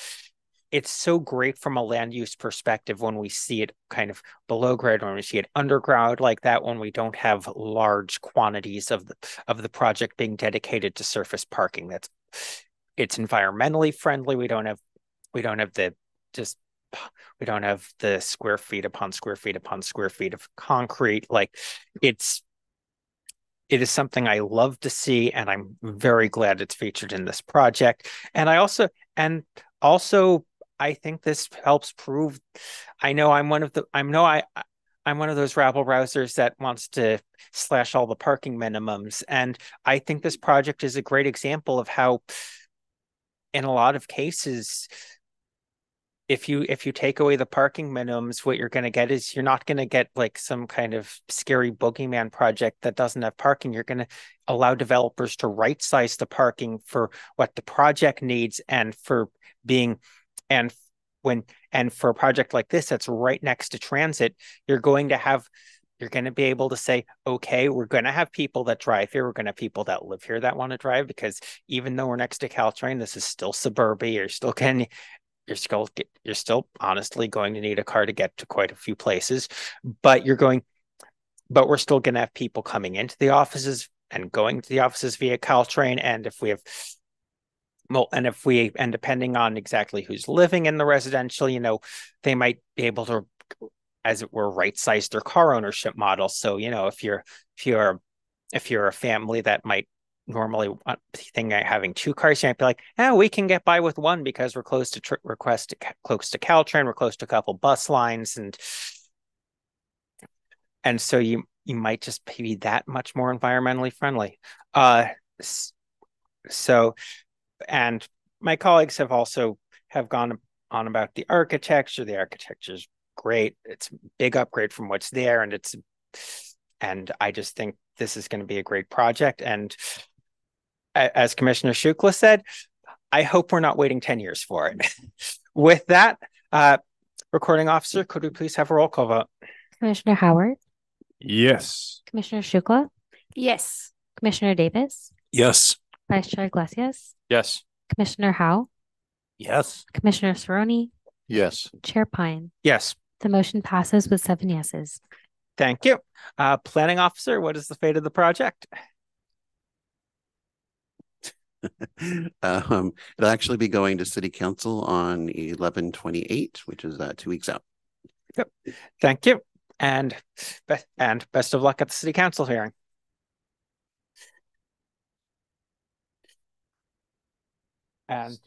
it's so great from a land use perspective when we see it kind of below grade when we see it underground like that when we don't have large quantities of the of the project being dedicated to surface parking that's it's environmentally friendly we don't have we don't have the just we don't have the square feet upon square feet upon square feet of concrete like it's it is something I love to see, and I'm very glad it's featured in this project. And I also, and also, I think this helps prove. I know I'm one of the. I know I. I'm one of those rabble rousers that wants to slash all the parking minimums, and I think this project is a great example of how, in a lot of cases, if you if you take away the parking minimums, what you're going to get is you're not going to get like some kind of scary boogeyman project that doesn't have parking. You're going to allow developers to right size the parking for what the project needs and for being and when and for a project like this that's right next to transit, you're going to have you're going to be able to say, okay, we're going to have people that drive here. We're going to have people that live here that want to drive because even though we're next to Caltrain, this is still suburbia. You're still getting you're still you're still honestly going to need a car to get to quite a few places, but you're going, but we're still going to have people coming into the offices and going to the offices via Caltrain. And if we have well, and if we and depending on exactly who's living in the residential, you know, they might be able to, as it were, right size their car ownership model. So, you know, if you're if you're if you're a family that might normally think having two cars, you might be like, "Oh, we can get by with one because we're close to tr- request close to Caltrain, we're close to a couple bus lines, and and so you you might just be that much more environmentally friendly." Uh, so, and my colleagues have also have gone on about the architecture. The architecture is great. It's big upgrade from what's there, and it's and I just think this is going to be a great project. And as Commissioner Shukla said, I hope we're not waiting 10 years for it. With that, uh, recording officer, could we please have a roll call vote?
Commissioner Howard?
Yes.
Commissioner Shukla?
Yes.
Commissioner Davis?
Yes.
Vice Chair Iglesias?
Yes.
Commissioner Howe?
Yes.
Commissioner Cerrone?
Yes.
Chair Pyne?
Yes.
The motion passes with seven yeses.
Thank you. Uh, planning officer, what is the fate of the project?
um, it'll actually be going to city council on 1128, which is uh, two weeks out.
Yep. Thank you. And, and best of luck at the city council hearing. And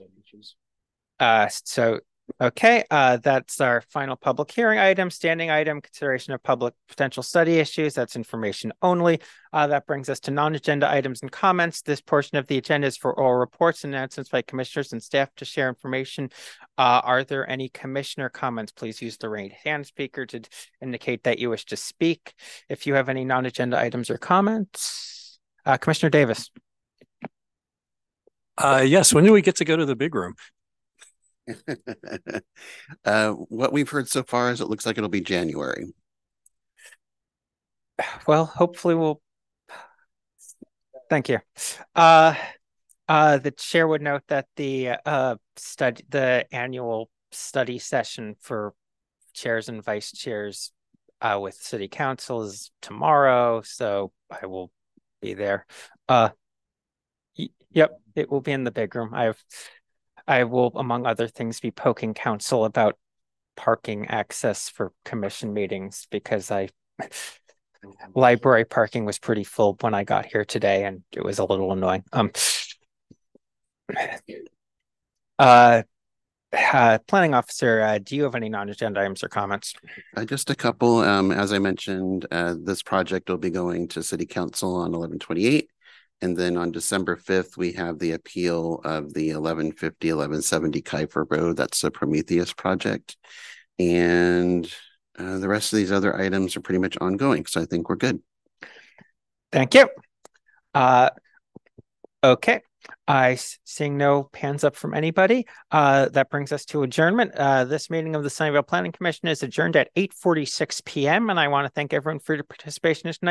uh, so Okay, uh, that's our final public hearing item, standing item, consideration of public potential study issues. That's information only. Uh, that brings us to non-agenda items and comments. This portion of the agenda is for oral reports and announcements by commissioners and staff to share information. Uh, are there any commissioner comments? Please use the raised hand speaker to indicate that you wish to speak. If you have any non-agenda items or comments, uh, Commissioner Davis.
Uh, yes. When do we get to go to the big room?
uh, what we've heard so far is it looks like it'll be January.
Well, hopefully we'll. Thank you. Uh, uh, the chair would note that the uh, study, the annual study session for chairs and vice chairs uh, with city council is tomorrow, so I will be there. Uh, yep, it will be in the big room. I've I will, among other things, be poking council about parking access for commission meetings because I library parking was pretty full when I got here today and it was a little annoying. Um uh, uh planning officer, uh, do you have any non-agenda items or comments?
Uh, just a couple. Um, as I mentioned, uh, this project will be going to city council on 1128 and then on December 5th, we have the appeal of the 1150, 1170 Kifer Road. That's the Prometheus project. And uh, the rest of these other items are pretty much ongoing. So I think we're good.
Thank you. Uh, okay. I seeing no hands up from anybody. Uh, that brings us to adjournment. Uh, this meeting of the Sunnyvale Planning Commission is adjourned at 8:46 p.m. And I want to thank everyone for your participation tonight.